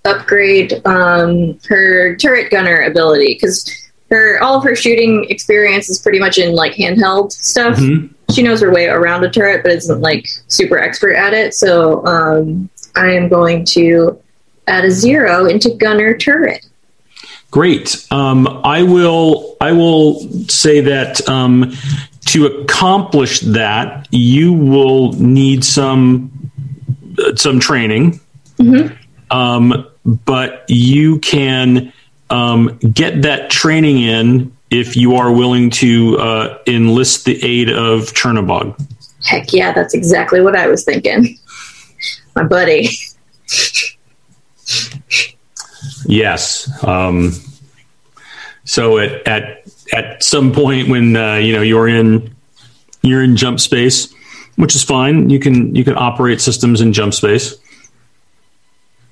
upgrade um, her turret gunner ability because her all of her shooting experience is pretty much in like handheld stuff. Mhm. She knows her way around a turret, but isn't like super expert at it. So um, I am going to add a zero into gunner turret. Great. Um, I will. I will say that um, to accomplish that, you will need some uh, some training. Hmm. Um, but you can um, get that training in if you are willing to uh, enlist the aid of Chernobog. Heck yeah, that's exactly what I was thinking. My buddy. Yes. Um, so at, at at some point when uh, you know you're in you're in jump space, which is fine. You can you can operate systems in jump space.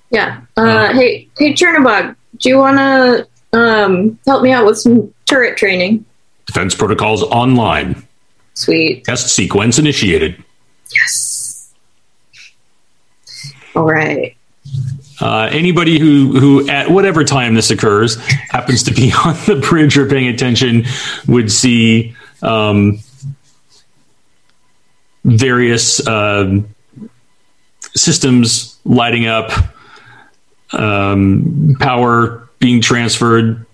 Yeah. Uh, hey, hey, Chernobog, do you want to um, help me out with some turret training? Defense protocols online. Sweet. Test sequence initiated. Yes. All right. Uh, anybody who who at whatever time this occurs happens to be on the bridge or paying attention would see um, various um, systems lighting up, um, power being transferred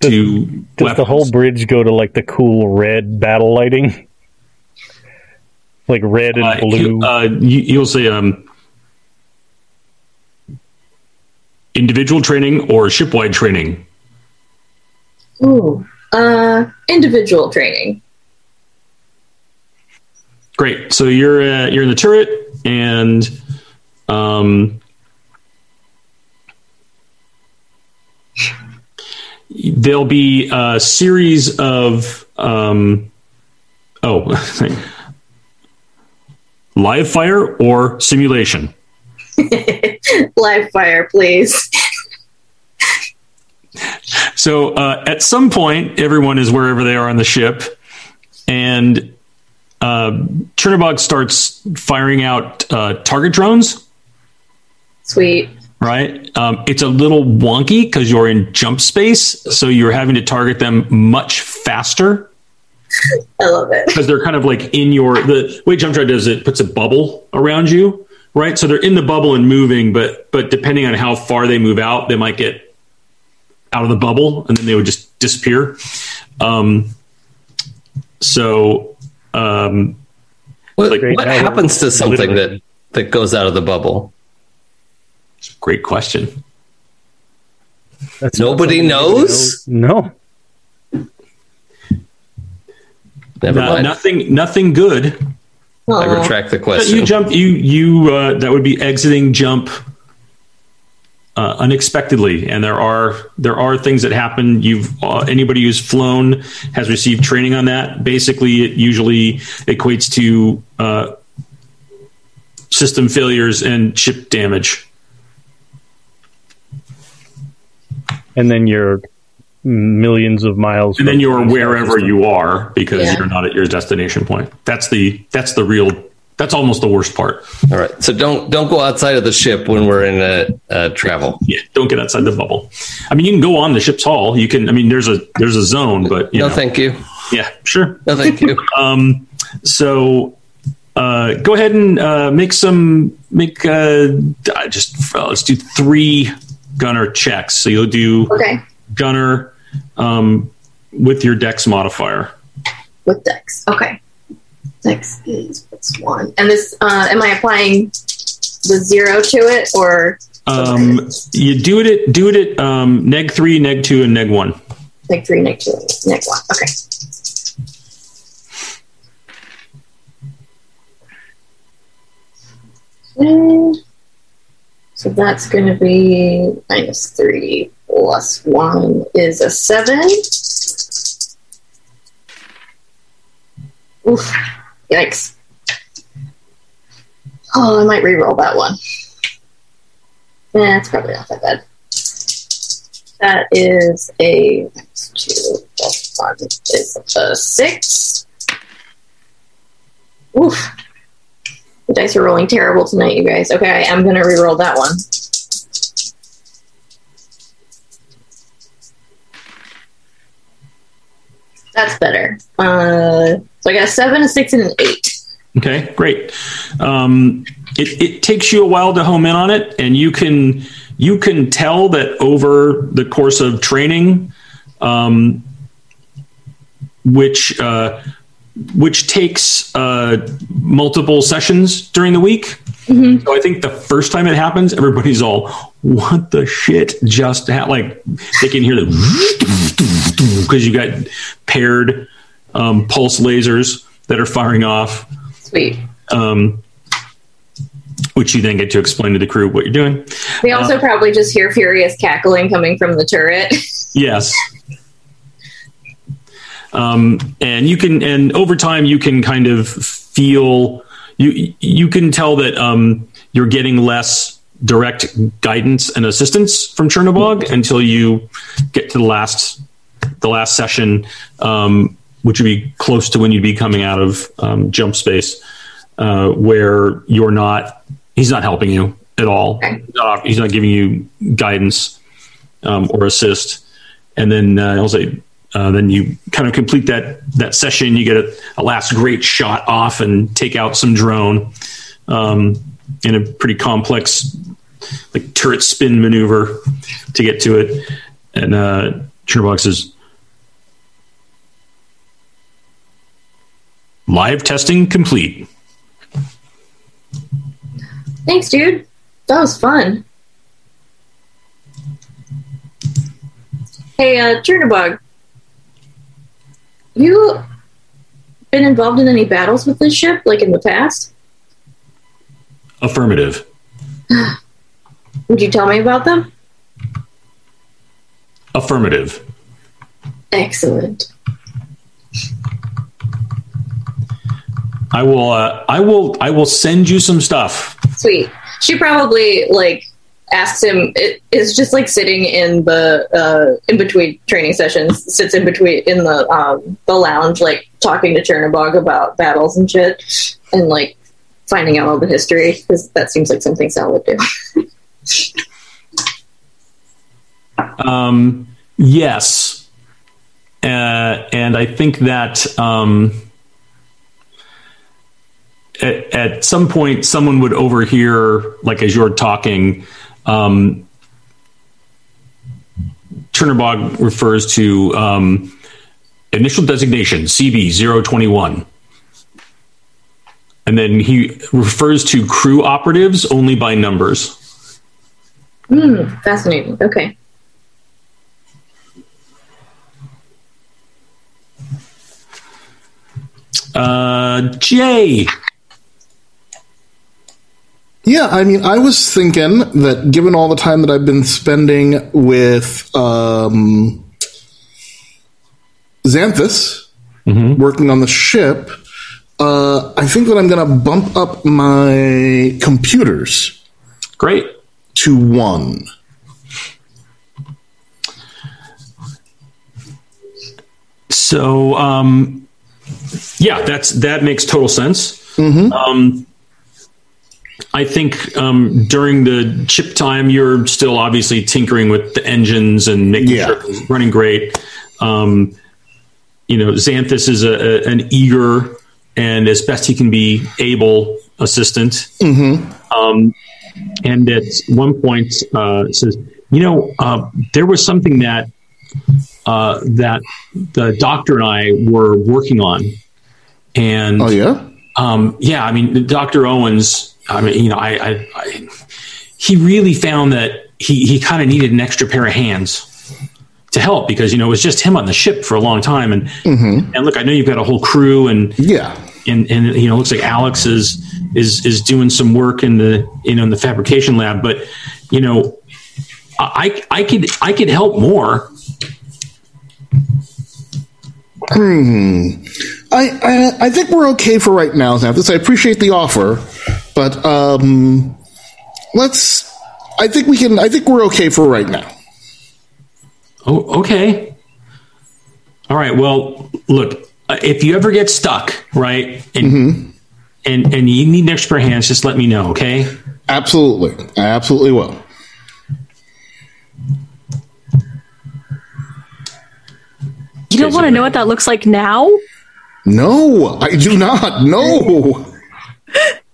to Does the whole bridge go to like the cool red battle lighting? Like red and Uh, blue. you, uh, you, you'll see. um, individual training or shipwide training. Ooh. Uh, individual training. Great. So you're uh, you're in the turret, and um, there'll be a series of um, oh, live fire or simulation. Live fire, please. So uh, at some point, everyone is wherever they are on the ship, and uh, Chernobog starts firing out uh, target drones. Sweet. Right, um, it's a little wonky because you're in jump space, so you're having to target them much faster I love it. because they're kind of like in your the way jump drive does it puts a bubble around you, right? So they're in the bubble and moving, but but depending on how far they move out, they might get out of the bubble and then they would just disappear. Um, so um, What, Like- what happens to something that that goes out of the bubble? great question. That's Nobody not something knows? No. Never No- mind. nothing nothing good. I retract the question. you jump you you uh, that would be exiting jump uh, unexpectedly. And there are there are things that happen. You've uh, anybody who's flown has received training on that. Basically it usually equates to uh, system failures and ship damage. And then you're millions of miles. and then you're wherever you are because Yeah. you're not at your destination point that's the that's the real that's almost the worst part All right. So don't don't go outside of the ship when we're in a, a travel. yeah don't get outside the bubble i mean you can go on the ship's hull you can i mean there's a there's a zone but you No, know, thank you. yeah sure No, thank you. Um, so uh, go ahead and uh, make some make uh, uh, just uh, let's do three gunner checks. So you'll do Okay. gunner um, with your dex modifier. With Dex. Okay. Dex is what's one. And this uh am I applying the zero to it or Um, you do it at do it at um, neg three, neg two, and neg one. like three, neg two, neg one? Okay. Okay. So that's going to be minus three plus one is a seven. Oof. Yikes. Oh, I might re-roll that one. That's probably not that bad. That is a two plus one is a six. Oof. The dice are rolling terrible tonight, you guys. Okay, I am gonna re-roll that one. That's better. Uh, so I got a seven, a six, and an eight. Okay, great. Um, it, it takes you a while to home in on it, and you can you can tell that over the course of training, um, which uh, which takes uh, multiple sessions during the week. So I think the first time it happens, everybody's all, "What the shit just happened?" Like they can hear the because you got paired um, pulse lasers that are firing off Sweet. um, which you then get to explain to the crew what you're doing. They also probably just hear furious cackling coming from the turret. Yes. Um, and you can, and over time, you can kind of feel you you can tell that um, you're getting less direct guidance and assistance from Chernobog until you get to the last the last session, um, which would be close to when you'd be coming out of um, jump space, uh, where you're not he's not helping you at all. He's not, he's not giving you guidance um, or assist. And then uh, he'll say, uh, then you kind of complete that that session. You get a, a last great shot off and take out some drone um, in a pretty complex like turret spin maneuver to get to it. And uh, Chernobog says, "Live testing complete." Thanks, dude. That was fun. Hey, uh, Chernobog, you been involved in any battles with this ship, like in the past? Affirmative. Would you tell me about them? Affirmative. Excellent. I will. Uh, I will. I will send you some stuff. Sweet. She probably like asks him. It is just like sitting in the uh, in between training sessions. Sits in between in the um, the lounge, like talking to Chernobog about battles and shit, and like finding out all the history because that seems like something Sal would do. Um, yes, uh, and I think that um, at, at some point someone would overhear, like as you're talking. Um, Chernobog refers to um, initial designation CB 021. And then he refers to crew operatives only by numbers. Hmm, fascinating. Okay. Uh, Jay. Yeah, I mean, I was thinking that given all the time that I've been spending with um, Xanthus working on the ship, uh, I think that I'm going to bump up my computers Great. to one. So, um, yeah, that's that makes total sense. Um, I think um, during the chip time, you're still obviously tinkering with the engines and making Yeah. sure it's running great. Um, you know, Xanthus is a, a, an eager and as best he can be able assistant. Um, and at one point uh, says, you know, uh, there was something that uh, that the doctor and I were working on, and Oh, yeah? um, yeah, I mean, Dr. Owens, I mean, you know, I, I, I he really found that he, he kind of needed an extra pair of hands to help because, you know, it was just him on the ship for a long time. And, mm-hmm. and look, I know you've got a whole crew and, Yeah. and, and, you know, it looks like Alex is, is, is doing some work in the, you know, in the fabrication lab, but, you know, I, I could, I could help more. hmm I, I I think we're okay for right now, Xanthus. I appreciate the offer, but um, let's. I think we can. I think we're okay for right now. Oh, okay. All right. Well, look, uh, if you ever get stuck, right, and and and you need an extra hands, just let me know, okay? Absolutely, I absolutely will. You don't want to know what that looks like now? No, I do not. No,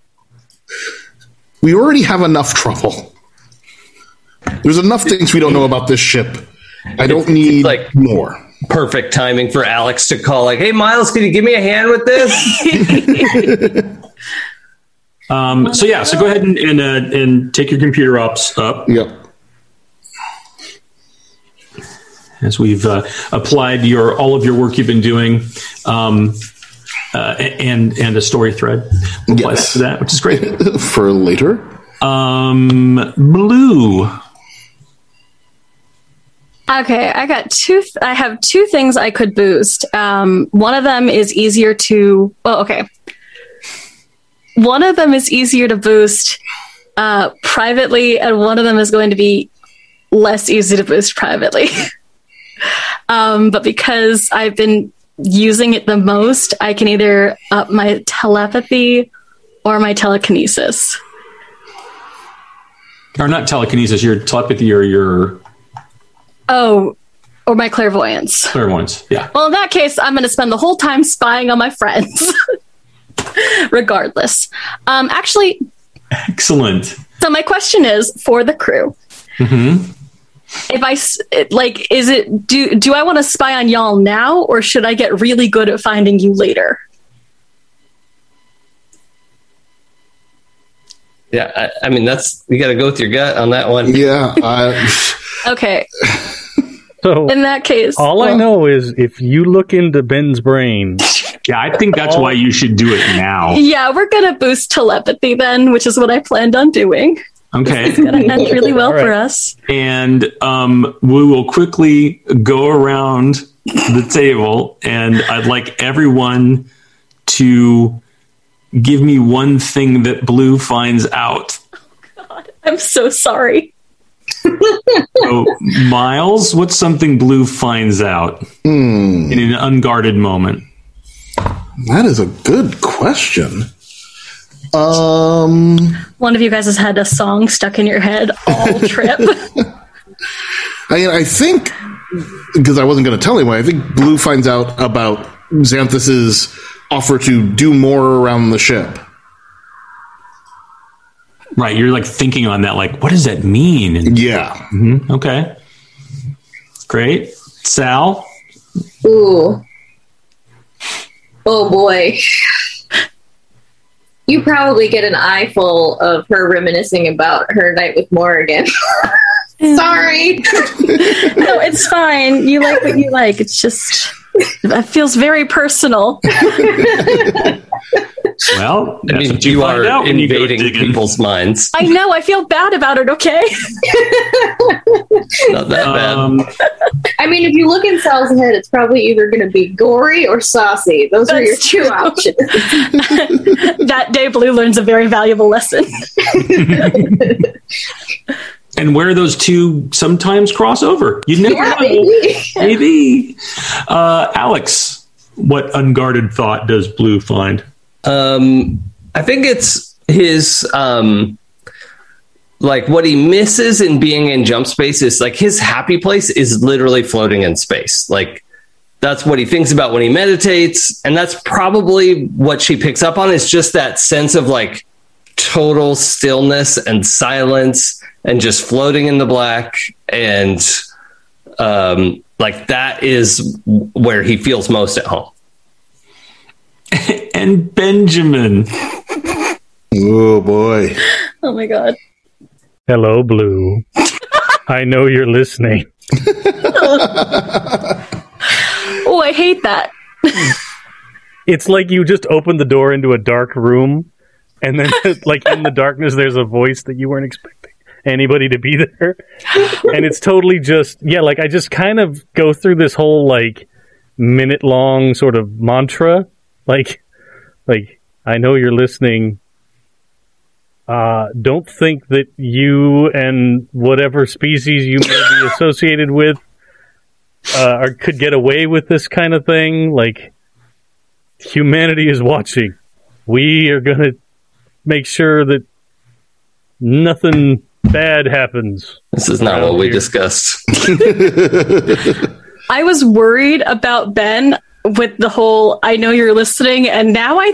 we already have enough trouble. There's enough things we don't know about this ship. I don't need like- more. Perfect timing for Alex to call, like, hey, Miles, can you give me a hand with this? Um, so yeah, so go ahead and and, uh, and take your computer ups up Yep. as we've uh, applied your all of your work you've been doing, um, uh, and and a story thread. We'll Yes. that to that, which is great. For later. Um, blue. Okay, I got two. Th- I have two things I could boost. Um, one of them is easier to. Well, okay. One of them is easier to boost uh, privately, and one of them is going to be less easy to boost privately. um, but because I've been using it the most, I can either up my telepathy or my telekinesis. Or not telekinesis, your telepathy or your Oh, or my clairvoyance. clairvoyance. Yeah. Well, in that case, I'm going to spend the whole time spying on my friends. Regardless. Um, actually, Excellent. so my question is for the crew. If I like, is it do do I want to spy on y'all now, or should I get really good at finding you later? yeah, I, I mean, that's, you got to go with your gut on that one. Yeah. I, Okay, So in that case, all I know is if you look into Ben's brain, Yeah, I think that's why you should do it now. Yeah, we're gonna boost telepathy then, which is what I planned on doing. Okay. It's gonna end really well All right. for us. and um, we will quickly go around the table, and I'd like everyone to give me one thing that Blue finds out. Oh, God. I'm so sorry. so, Miles, what's something Blue finds out Hmm, in an unguarded moment? that is a good question. Um, One of you guys has had a song stuck in your head all trip. I mean, I think because I wasn't going to tell anyone. I think Blue finds out about Xanthus's offer to do more around the ship. Right, you're like thinking on that, like, what does that mean? And- Yeah, okay, great. Sal, Ooh. Oh boy. You probably get an eyeful of her reminiscing about her night with Morrigan. Sorry. no, it's fine. You like what you like. It's just that feels very personal. well, I mean, what you, find are out when you invading people's minds. I know. I feel bad about it. Okay. Not that bad. Um, I mean, if you look in Sal's head, it's probably either going to be gory or saucy. Those are your two true. options. that day, Blue learns a very valuable lesson. and where those two sometimes cross over. You never Yeah, know. maybe. Maybe. Uh, Alex, what unguarded thought does Blue find? Um, I think it's his um, like what he misses in being in jump space is like his happy place is literally floating in space. Like that's what he thinks about when he meditates, and that's probably what she picks up on is just that sense of like total stillness and silence and just floating in the black and um like that is where he feels most at home And Benjamin. oh boy. Oh my god. Hello, Blue. I know you're listening. Oh, I hate that. It's like you just opened the door into a dark room, and then, like in the darkness, there's a voice that you weren't expecting anybody to be there, and it's totally just yeah. Like I just kind of go through this whole like minute long sort of mantra, like like I know you're listening. Uh, don't think that you and whatever species you may be associated with uh, or could get away with this kind of thing. Like humanity is watching. We are going to make sure that nothing bad happens. this is not Around what we here. discussed I was worried about Ben with the whole "I know you're listening," and now I,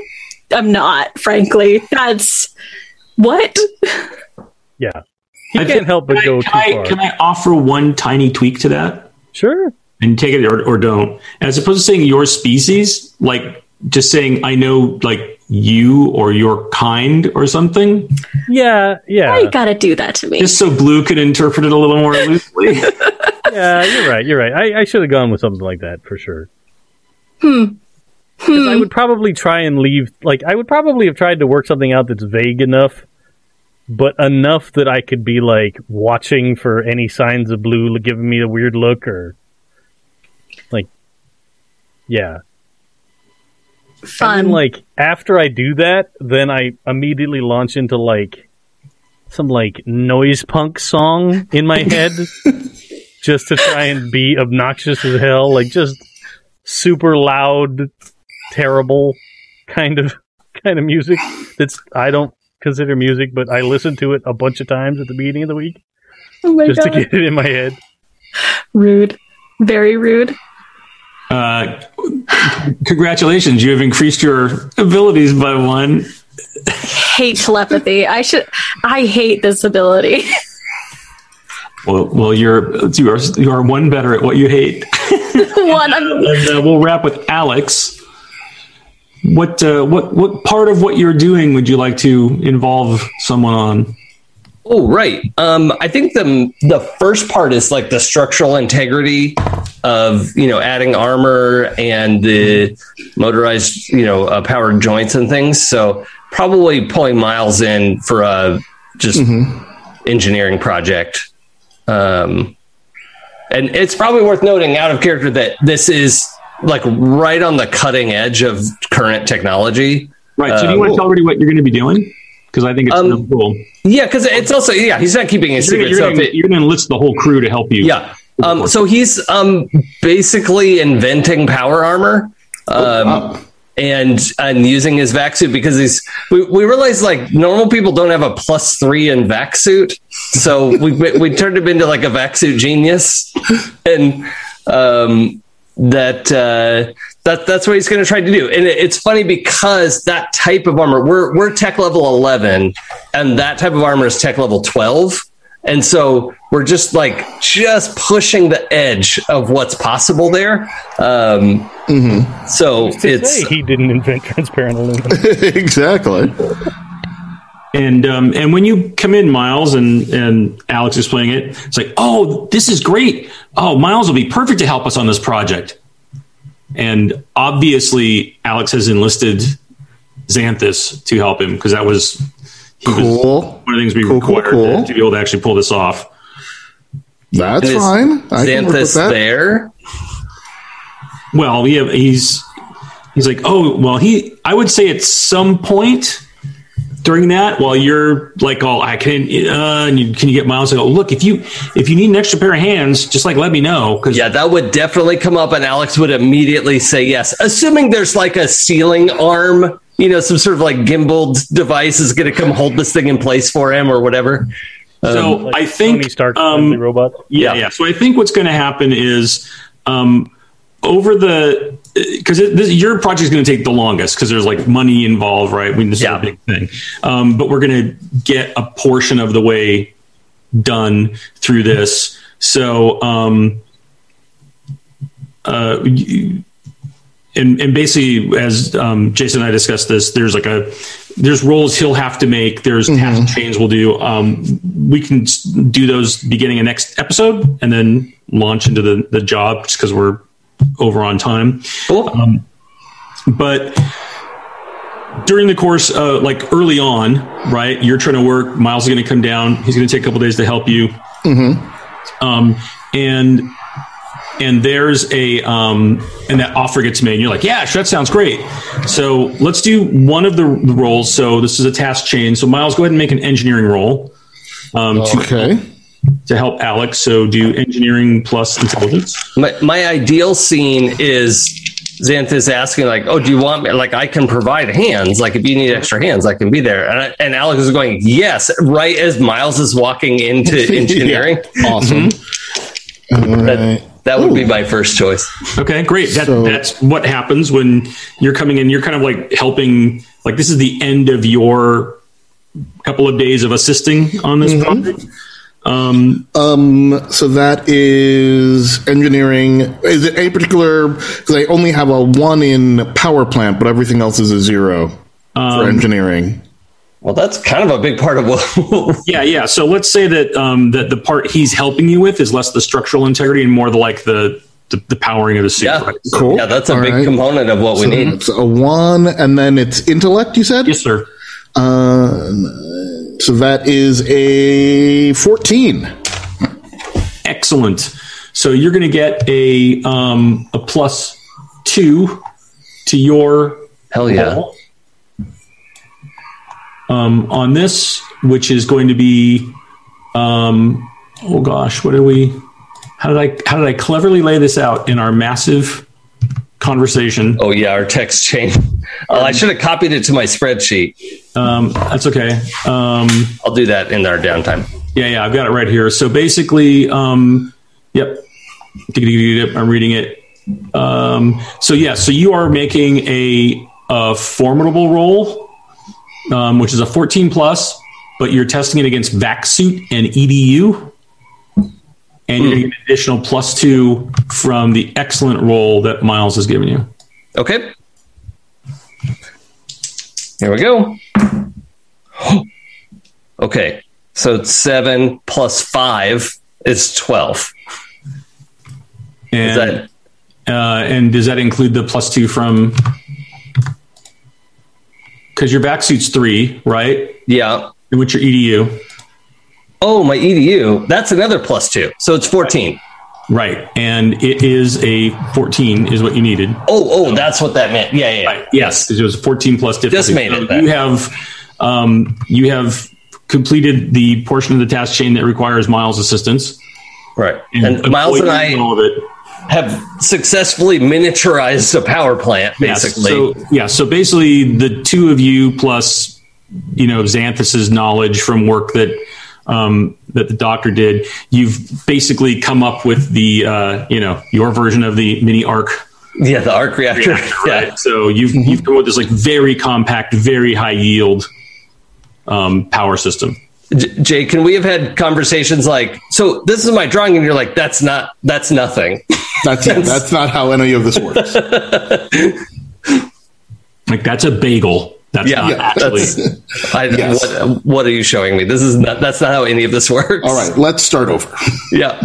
I'm not. Frankly, that's what. Yeah. He I can't think- help but can I- go can too I, far. Can I offer one tiny tweak to that? Sure. and take it or, or don't. As opposed to saying your species, like just saying I know like you or your kind or something, Yeah, yeah. Why you gotta do that to me? just so Blue could interpret it a little more loosely. yeah, you're right. You're right. I, I should have gone with something like that for sure. Hmm. I would probably try and leave. Like, I would probably have tried to work something out that's vague enough, but enough that I could be like watching for any signs of blue giving me a weird look or like, yeah. And Fun. then, like after I do that, then I immediately launch into like some like noise punk song in my head, just to try and be obnoxious as hell, like just super loud, terrible kind of kind of music. That's I don't consider music, but I listen to it a bunch of times at the beginning of the week oh just god. to get it in my head. rude. Very rude. Uh, congratulations, you have increased your abilities by one. Hate telepathy. I should. I hate this ability. Well, well, you're you are you are one better at what you hate. One. And uh, we'll wrap with Alex. What uh, what what part of what you're doing would you like to involve someone on? Oh, right. Um, I think the the first part is like the structural integrity of you know adding armor and the motorized you know uh, powered joints and things. So probably pulling Miles in for a just engineering project. Um, and it's probably worth noting out of character that this is like right on the cutting edge of current technology. Right. So, do you want to tell everybody what you're going to be doing? Because I think it's Um, really cool. Yeah, because it's also yeah, he's not keeping a You're secret. you're, so gonna, if you're gonna enlist the whole crew to help you. yeah. Um, so he's um, basically inventing power armor. Um, Wow. and and using his vac suit because he's we, we realized like normal people don't have a plus three in vac suit so we we turned him into like a vac suit genius and um that uh that that's what he's going to try to do and it, it's funny because that type of armor we're we're tech level 11 and that type of armor is tech level 12 and so we're just like just pushing the edge of what's possible there um so it's say he didn't invent transparent aluminum. exactly. And um, and when you come in, Miles and and Alex is playing it, it's like, oh, this is great. Oh, Miles will be perfect to help us on this project. And obviously, Alex has enlisted Xanthus to help him because that was he was Cool. one of the things we Cool, cool, required cool. To, to be able to actually pull this off. That's Is fine. I can work with Xanthus that. there. Well, yeah, he's he's like, oh, well, he. I would say at some point during that, while you're like, oh, I can, uh, and you, can you get Miles? I go, look, if you if you need an extra pair of hands, just like let me know because Yeah, that would definitely come up, and Alex would immediately say yes, assuming there's like a ceiling arm, you know, some sort of like gimbaled device is going to come hold this thing in place for him or whatever. So Um, I think Tony Stark um, robot. Yeah, Yeah. yeah. So I think what's going to happen is um, over the because your project is going to take the longest because there's like money involved, right? I mean, this Yeah. is a big thing, um, but we're going to get a portion of the way done through this. So, um, uh, you- and and basically, as um, Jason and I discussed this, there's like a there's roles he'll have to make. There's task chains we'll do. Um, we can do those beginning of next episode, and then launch into the the job just because we're over on time. cool. But during the course, uh, like early on, right, you're trying to work. Miles is going to come down. He's going to take a couple days to help you. Um, and and there's a um, and that offer gets made. And you're like, yeah, sure, that sounds great. So let's do one of the roles. So this is a task chain. So Miles, go ahead and make an engineering role um, Okay. to help Alex. So do engineering plus intelligence. my, my ideal scene is Xanthus asking like, "Oh, do you want me? Like, I can provide hands. Like, if you need extra hands, I can be there." And, I, and Alex is going, "Yes," right as Miles is walking into engineering. Awesome. All That, right. that would be my first choice. Okay, great. That, So- that's what happens when you're coming in. You're kind of like helping. Like this is the end of your couple of days of assisting on this mm-hmm. project. Um, Um, so that is engineering. Is it any particular? Because I only have a one in power plant, but everything else is a zero for engineering. Well, that's kind of a big part of what. yeah, yeah. So let's say that um, that the part he's helping you with is less the structural integrity and more the like the the, the powering of the suit. yeah, Right? Cool. Yeah, that's a All big right. component of what we need. it's a one, and then it's intellect. You said. Yes, sir. Uh, so that is a fourteen. Excellent. So you're going to get a um, a plus two to your Hell yeah! roll, um, on this, which is going to be, um, oh gosh, what did we? How did I how did I cleverly lay this out in our massive conversation? Oh yeah, our text chain. Oh, I should have copied it to my spreadsheet. Um, that's okay. Um, I'll do that in our downtime. yeah, yeah, I've got it right here. So basically, um, yep, I'm reading it. Um, so yeah, so you are making a, a formidable roll, um, which is a 14 plus, but you're testing it against VacSuit and EDU, and you're getting an additional plus two from the excellent roll that Miles has given you. Okay. Here we go. okay. So it's seven plus five is 12. Is And that, uh, and does that include the plus two from? Because your VacSuit's three, right? yeah. And what's your EDU? Oh, my EDU. That's another plus two. So it's 14. Right. And it is a 14 is what you needed. Oh, oh, that's what that meant. Yeah, yeah. yeah. Right. Yes. It was a 14 plus difficulty. Just made it So then. You have um, you have completed the portion of the task chain that requires Miles' assistance. Right. And, avoided Miles and I all of it. have successfully miniaturized a power plant, Yes, basically. So yeah, so basically the two of you plus you know Xanthus's knowledge from work that um, that the doctor did, you've basically come up with the uh, you know your version of the mini arc. yeah, the arc reactor. Right. Yeah. So you've you've come up with this like very compact, very high yield um, power system. J- Jay, can we have had conversations like, so this is my drawing, and you're like, that's not, that's nothing. That's it. That's not how any of this works. Like that's a bagel. That's Yeah, not yeah, actually. that's- I, Yes. what, what are you showing me? This is not, that's not how any of this works. All right, let's start over. Yeah.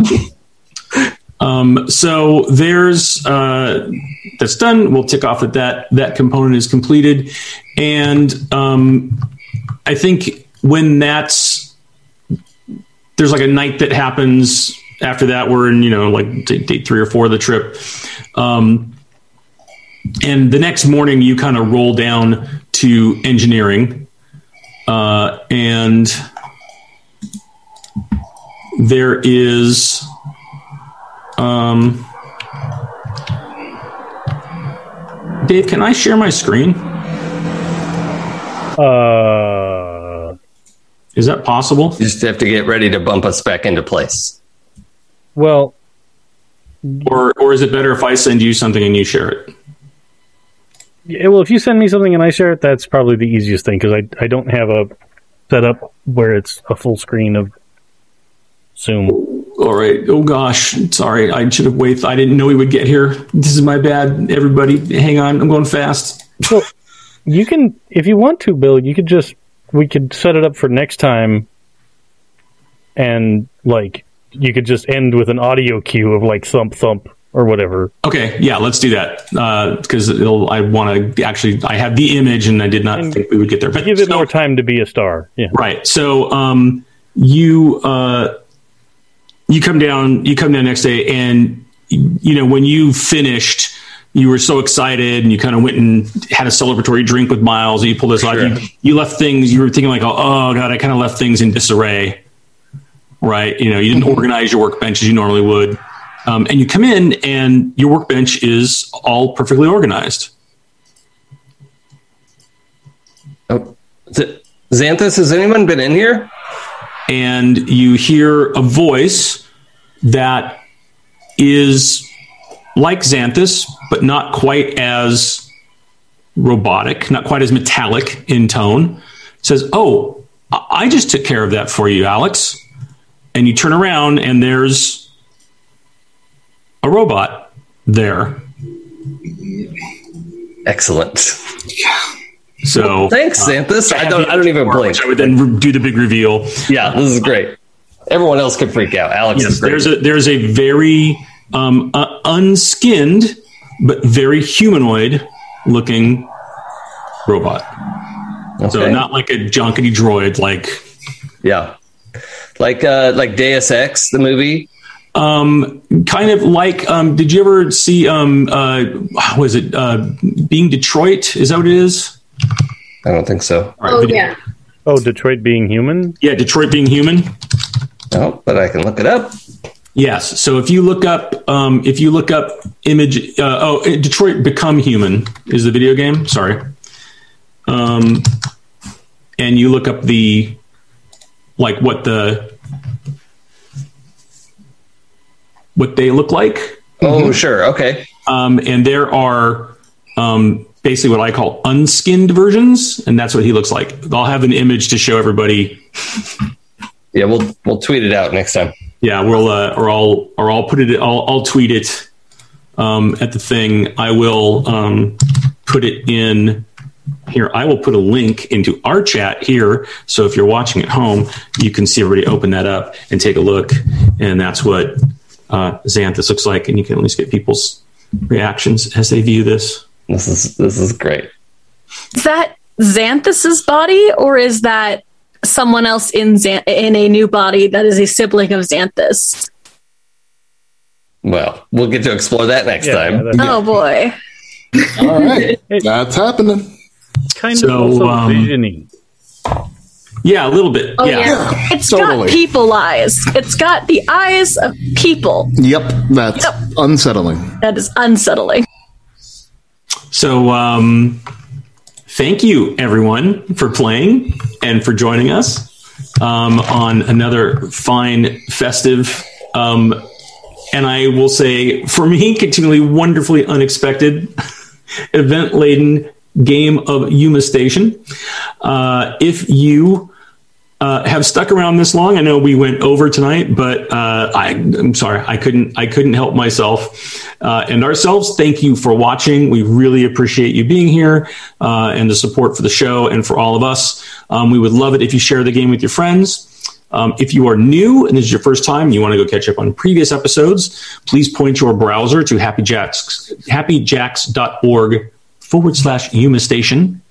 Um, so there's uh, that's done. We'll tick off that that that component is completed, and um, I think when that's there's like a night that happens after that. We're in you know like day, day three or four of the trip, um, and the next morning you kind of roll down to engineering, uh, and there is. Um, Dave, can I share my screen? Uh, Is that possible? You just have to get ready to bump us back into place. well, Or or is it better if I send you something and you share it? Yeah, well, if you send me something and I share it, that's probably the easiest thing because I I don't have a setup where it's a full screen of Zoom. All right. Oh gosh, sorry. I should have waited. I didn't know he would get here. This is my bad. Everybody, hang on. I'm going fast. Well, you can if you want to, Bill. You could just we could set it up for next time, and like you could just end with an audio cue of like thump thump or whatever. Okay. Yeah, let's do that because I want to actually. I have the image, and I did not And think we would get there. But Give it so- more time to be a star. Yeah. Right. So um, you uh, you come down you come down next day, and you know when you finished, you were so excited, and you kind of went and had a celebratory drink with Miles. And you pulled this out. Sure. You, you left things. You were thinking like, oh, oh god, I kind of left things in disarray. Right. You know, you didn't organize your workbench as you normally would. Um, and you come in, and your workbench is all perfectly organized. Oh, Z- Xanthus, has anyone been in here? and you hear a voice that is like Xanthus, but not quite as robotic, not quite as metallic in tone. It says, "Oh, I I just took care of that for you, Alex." And you turn around, and there's a robot there. Excellent. So Thanks, Xanthus. I don't, I don't even blink. I would then re- do the big reveal. Yeah, this is great. Everyone else could freak out. Alex Yes, is great. there's a there's a very um, uh, unskinned but very humanoid looking robot. So not like a junkety droid, like yeah, like uh, like Deus Ex, the movie. Um, kind of like. Um, did you ever see? Um, uh, was it uh, Being Detroit? Is that what it is? I don't think so. All right, Oh video- yeah. Oh, Detroit being human. yeah, Detroit Being Human. No, but I can look it up. Yes. So if you look up, um, if you look up image, uh, oh, Detroit Become Human is the video game. Sorry. Um, and you look up the, like what the, what they look like. Oh, sure. Okay. Um, and there are um, basically what I call unskinned versions, and that's what he looks like. I'll have an image to show everybody. Yeah, we'll we'll tweet it out next time. Yeah, we'll uh, or I'll or I'll put it. I'll, I'll tweet it um, at the thing. I will um, put it in here. I will put a link into our chat here. So if you're watching at home, you can see everybody open that up and take a look. And that's what uh, Xanthus looks like, and you can at least get people's reactions as they view this. This is this is great. Is that Xanthus's body, or is that someone else in Xan- in a new body that is a sibling of Xanthus? Well, we'll get to explore that next Yeah, time. that's Oh boy. All right, that's happening. kind So, of also um, visioning. Yeah, a little bit. Oh, yeah. yeah. It's Totally. got people eyes. It's got the eyes of people. Yep, that's Yep. unsettling. That is unsettling. So, um, thank you everyone for playing and for joining us um, on another fine festive. Um, and I will say, for me, continually wonderfully unexpected, event laden game of Yuma Station. Uh, if you uh, have stuck around this long. I know we went over tonight, but uh, I, I'm sorry, I couldn't. I couldn't help myself uh, and ourselves. Thank you for watching. We really appreciate you being here uh, and the support for the show and for all of us. Um, we would love it if you share the game with your friends. Um, if you are new and this is your first time, you want to go catch up on previous episodes, please point your browser to happyjacks, happyjacks.org forward slash Yuma Station.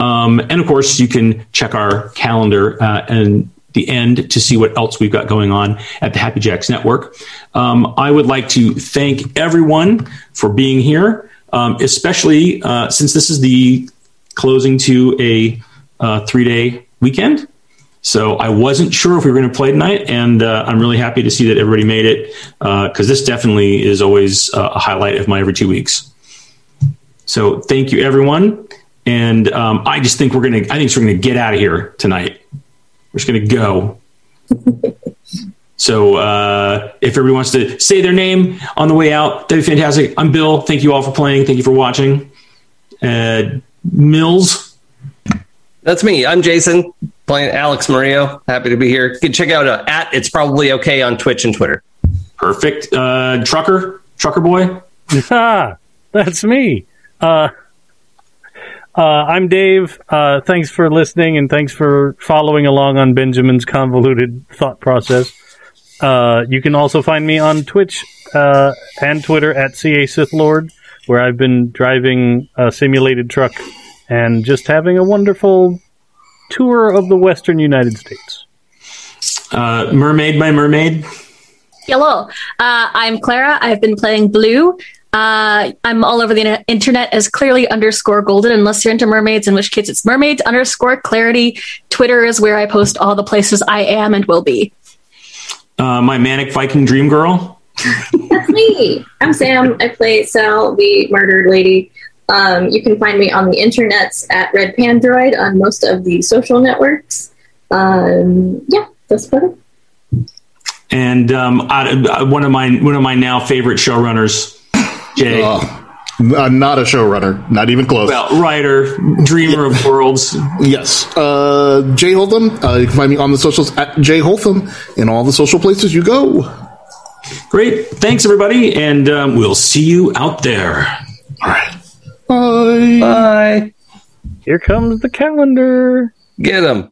Um, and of course, you can check our calendar uh, and the end to see what else we've got going on at the Happy Jacks Network. Um, I would like to thank everyone for being here, um, especially uh, since this is the closing to a uh, three day weekend. So I wasn't sure if we were going to play tonight, and uh, I'm really happy to see that everybody made it because this definitely is always uh, a highlight of my every two weeks. So thank you, everyone. And um, I just think we're gonna. I think we're gonna get out of here tonight. We're just gonna go. so uh, if everybody wants to say their name on the way out, that'd be fantastic. I'm Bill. Thank you all for playing. Thank you for watching. Uh, Mills. That's me. I'm Jason, playing Alex Murillo. Happy to be here. You can check out uh, at It's Probably Okay on Twitch and Twitter. Perfect. Uh, trucker. Trucker boy. Ah, that's me. Uh, uh, I'm Dave. Uh, thanks for listening and thanks for following along on Benjamin's convoluted thought process. Uh, you can also find me on Twitch uh, and Twitter at CA Sith Lord, where I've been driving a simulated truck and just having a wonderful tour of the western United States. Uh, mermaid by mermaid. Hello, uh, I'm Clara. I've been playing Blue. Uh, I'm all over the internet as clearly underscore golden, unless you're into mermaids, in which case it's mermaids underscore clarity. Twitter is where I post all the places I am and will be. Uh, my manic Viking dream girl. That's me. I'm Sam. I play Sal, the murdered lady. Um, you can find me on the internets at Red Pandroid on most of the social networks. Um, yeah, that's about it. And um, I, I- one of my one of my now favorite showrunners, Jay. Uh, I'm not a showrunner, not even close. Well, writer, dreamer of worlds. yes, uh, Jay Holtham. Uh, you can find me on the socials at Jay Holtham in all the social places you go. Great. Thanks, everybody. And um, we'll see you out there. All right. Bye. Bye. Here comes the calendar. Get him.